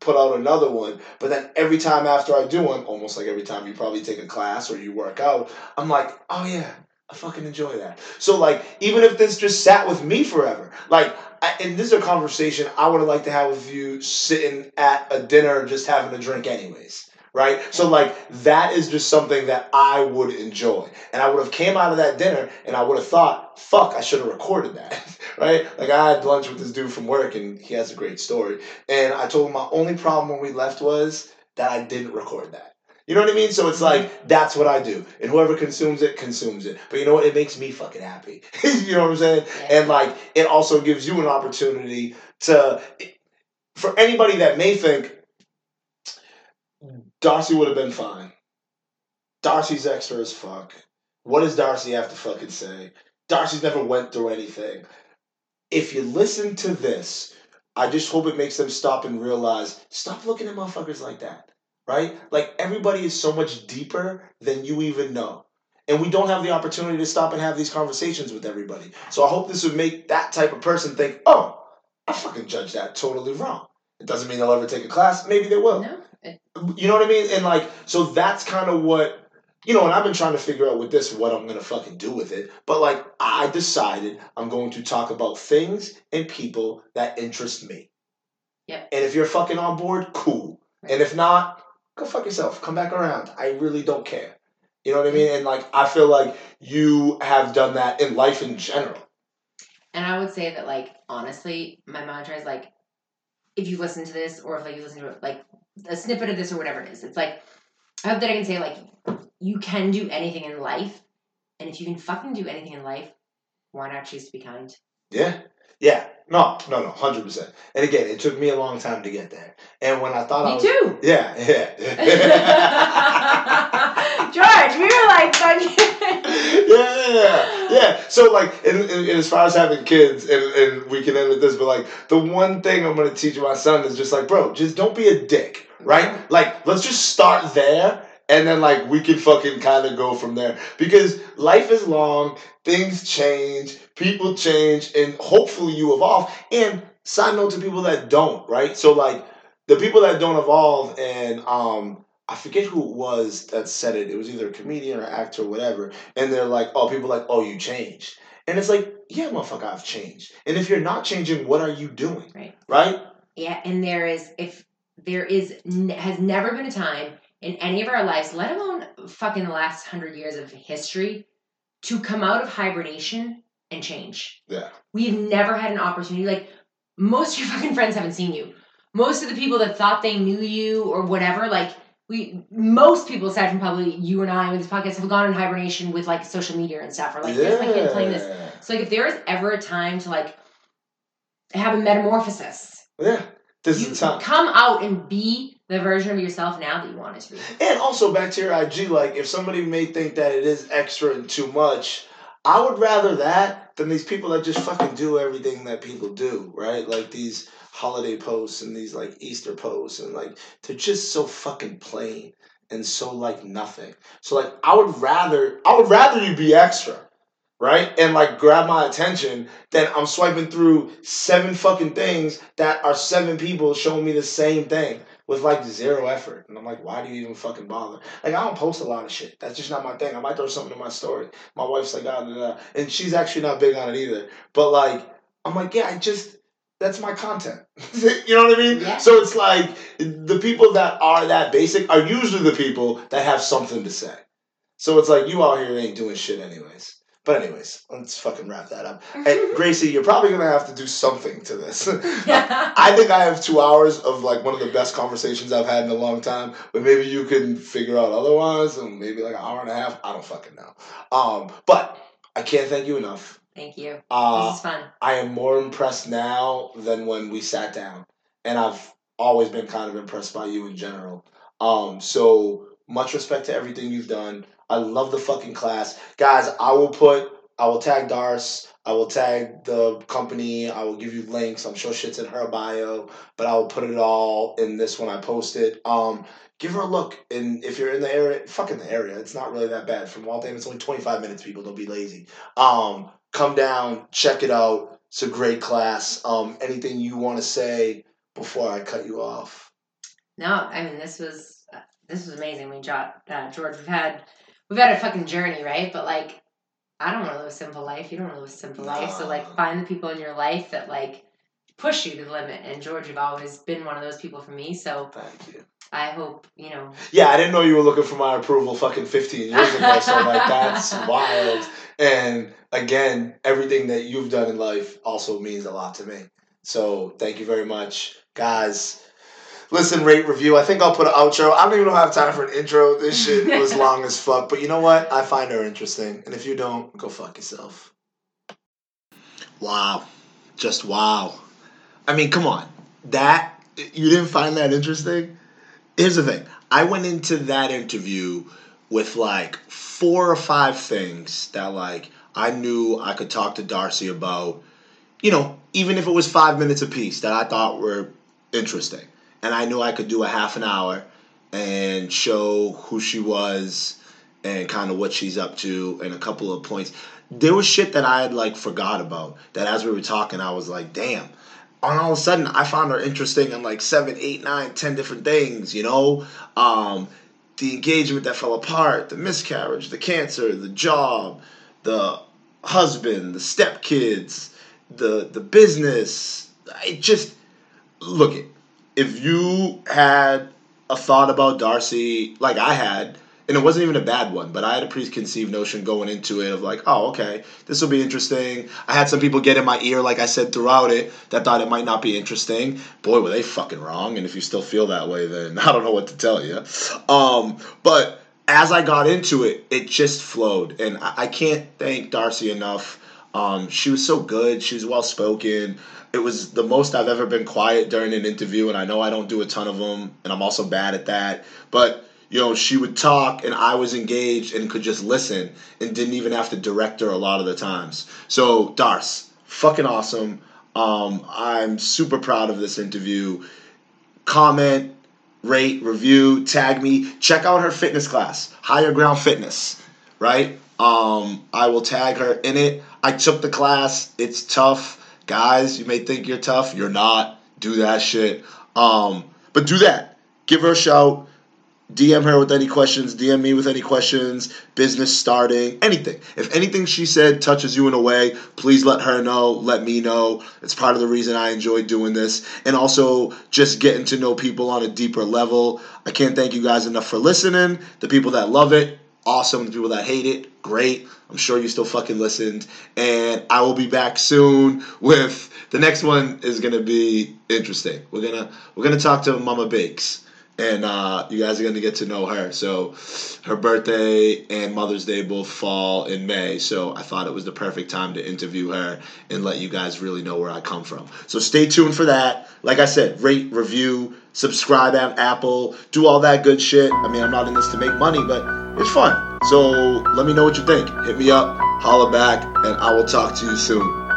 put out another one. But then every time after I do one, almost like every time you probably take a class or you work out, I'm like, oh yeah, I fucking enjoy that. So like, even if this just sat with me forever, like, I, and this is a conversation I would like to have with you sitting at a dinner, just having a drink, anyways. Right, so like that is just something that I would enjoy, and I would have came out of that dinner and I would have thought, "Fuck, I should have recorded that." right, like I had lunch with this dude from work, and he has a great story, and I told him my only problem when we left was that I didn't record that. You know what I mean? So it's mm-hmm. like that's what I do, and whoever consumes it consumes it. But you know what? It makes me fucking happy. you know what I'm saying? Yeah. And like it also gives you an opportunity to, for anybody that may think Darcy would have been fine. Darcy's extra as fuck. What does Darcy have to fucking say? Darcy's never went through anything. If you listen to this, I just hope it makes them stop and realize stop looking at motherfuckers like that. Right? Like everybody is so much deeper than you even know. And we don't have the opportunity to stop and have these conversations with everybody. So I hope this would make that type of person think, oh, I fucking judged that totally wrong. It doesn't mean they'll ever take a class. Maybe they will. No. It- You know what I mean? And like, so that's kind of what you know. And I've been trying to figure out with this what I'm gonna fucking do with it. But like, I decided I'm going to talk about things and people that interest me. Yep. And if you're fucking on board, cool. And if not, go fuck yourself. Come back around. I really don't care. You know what I mm-hmm. mean? And like, I feel like you have done that in life in general. And I would say that, like, honestly, my mantra is like, if you listen to this, or if like you listen to it, like a snippet of this, or whatever it is, it's like, I hope that I can say like, you can do anything in life, and if you can fucking do anything in life, why not choose to be kind? Yeah. Yeah. No, no, no, hundred percent. And again, it took me a long time to get there. And when I thought I Me was too. Yeah, yeah. George, we were like fucking. yeah, yeah, yeah. So like, and, and, and as far as having kids, and, and we can end with this, but like, the one thing I'm gonna teach my son is just like, bro, just don't be a dick, right? Like, let's just start there, and then like we can fucking kind of go from there because life is long, things change, people change, and hopefully you evolve. And side note to people that don't, right? So like, the people that don't evolve, and um. I forget who it was that said it. It was either a comedian or actor or whatever. And they're like, oh, people are like, oh, you changed. And it's like, yeah, motherfucker, I've changed. And if you're not changing, what are you doing? Right. Right? Yeah, and there is if there is has never been a time in any of our lives, let alone fucking the last hundred years of history, to come out of hibernation and change. Yeah. We've never had an opportunity. Like most of your fucking friends haven't seen you. Most of the people that thought they knew you or whatever, like we most people aside from probably you and I with this podcast have gone in hibernation with like social media and stuff or like here's my kid playing this. So like if there is ever a time to like have a metamorphosis, Yeah. This you is time. come out and be the version of yourself now that you wanted to be. And also back to your IG, like if somebody may think that it is extra and too much, I would rather that than these people that just fucking do everything that people do, right? Like these holiday posts and these like Easter posts and like they're just so fucking plain and so like nothing. So like I would rather I would rather you be extra, right? And like grab my attention then I'm swiping through seven fucking things that are seven people showing me the same thing with like zero effort. And I'm like, why do you even fucking bother? Like I don't post a lot of shit. That's just not my thing. I might throw something in my story. My wife's like, ah, da, da, and she's actually not big on it either. But like, I'm like, yeah, I just that's my content. you know what I mean? Yeah. So it's like the people that are that basic are usually the people that have something to say. So it's like you out here ain't doing shit anyways. But anyways, let's fucking wrap that up. Hey, Gracie, you're probably gonna have to do something to this. I think I have two hours of like one of the best conversations I've had in a long time, but maybe you can figure out otherwise, and maybe like an hour and a half. I don't fucking know. Um, but I can't thank you enough. Thank you. Uh, this is fun. I am more impressed now than when we sat down, and I've always been kind of impressed by you in general. Um, so much respect to everything you've done. I love the fucking class, guys. I will put, I will tag Dars. I will tag the company. I will give you links. I'm sure shit's in her bio, but I will put it all in this when I post it. Um, give her a look, and if you're in the area, fucking the area, it's not really that bad. From Waltham, it's only 25 minutes. People, don't be lazy. Um, come down, check it out. It's a great class. Um, anything you want to say before I cut you off? No, I mean this was this was amazing. We George, uh, George, we've had we've had a fucking journey, right? But like, I don't want to live a simple life. You don't want to live a simple life. So like, find the people in your life that like push you to the limit. And George, you've always been one of those people for me. So Thank you. I hope you know. Yeah, I didn't know you were looking for my approval fucking 15 years ago. So like that's wild. And again, everything that you've done in life also means a lot to me. So thank you very much, guys. Listen, rate, review. I think I'll put an outro. I don't even know have time for an intro. This shit was long as fuck. But you know what? I find her interesting. And if you don't, go fuck yourself. Wow. Just wow. I mean, come on. That you didn't find that interesting? Here's the thing. I went into that interview with like four or five things that like I knew I could talk to Darcy about, you know, even if it was 5 minutes apiece that I thought were interesting. And I knew I could do a half an hour and show who she was and kind of what she's up to and a couple of points. There was shit that I had like forgot about that as we were talking, I was like, damn. And all of a sudden, I found her interesting in like seven, eight, nine, ten different things, you know? Um, the engagement that fell apart, the miscarriage, the cancer, the job, the husband, the stepkids, the the business. It just look it. If you had a thought about Darcy like I had, and it wasn't even a bad one, but I had a preconceived notion going into it of like, oh, okay, this will be interesting. I had some people get in my ear, like I said throughout it, that thought it might not be interesting. Boy, were they fucking wrong. And if you still feel that way, then I don't know what to tell you. Um, but as I got into it, it just flowed, and I, I can't thank Darcy enough. Um, she was so good. She was well spoken. It was the most I've ever been quiet during an interview, and I know I don't do a ton of them, and I'm also bad at that. But you know, she would talk and I was engaged and could just listen and didn't even have to direct her a lot of the times. So, Darce, fucking awesome. Um, I'm super proud of this interview. Comment, rate, review, tag me. Check out her fitness class, Higher Ground Fitness, right? Um, I will tag her in it. I took the class. It's tough. Guys, you may think you're tough. You're not. Do that shit. Um, but do that. Give her a shout. DM her with any questions, DM me with any questions, business starting, anything. If anything she said touches you in a way, please let her know, let me know. It's part of the reason I enjoy doing this. And also just getting to know people on a deeper level. I can't thank you guys enough for listening. The people that love it, awesome. The people that hate it, great. I'm sure you still fucking listened. And I will be back soon with the next one is gonna be interesting. We're gonna we're gonna talk to Mama Bakes and uh, you guys are to get to know her. So, her birthday and Mother's Day both fall in May, so I thought it was the perfect time to interview her and let you guys really know where I come from. So, stay tuned for that. Like I said, rate, review, subscribe on Apple, do all that good shit. I mean, I'm not in this to make money, but it's fun. So, let me know what you think. Hit me up, holla back, and I will talk to you soon.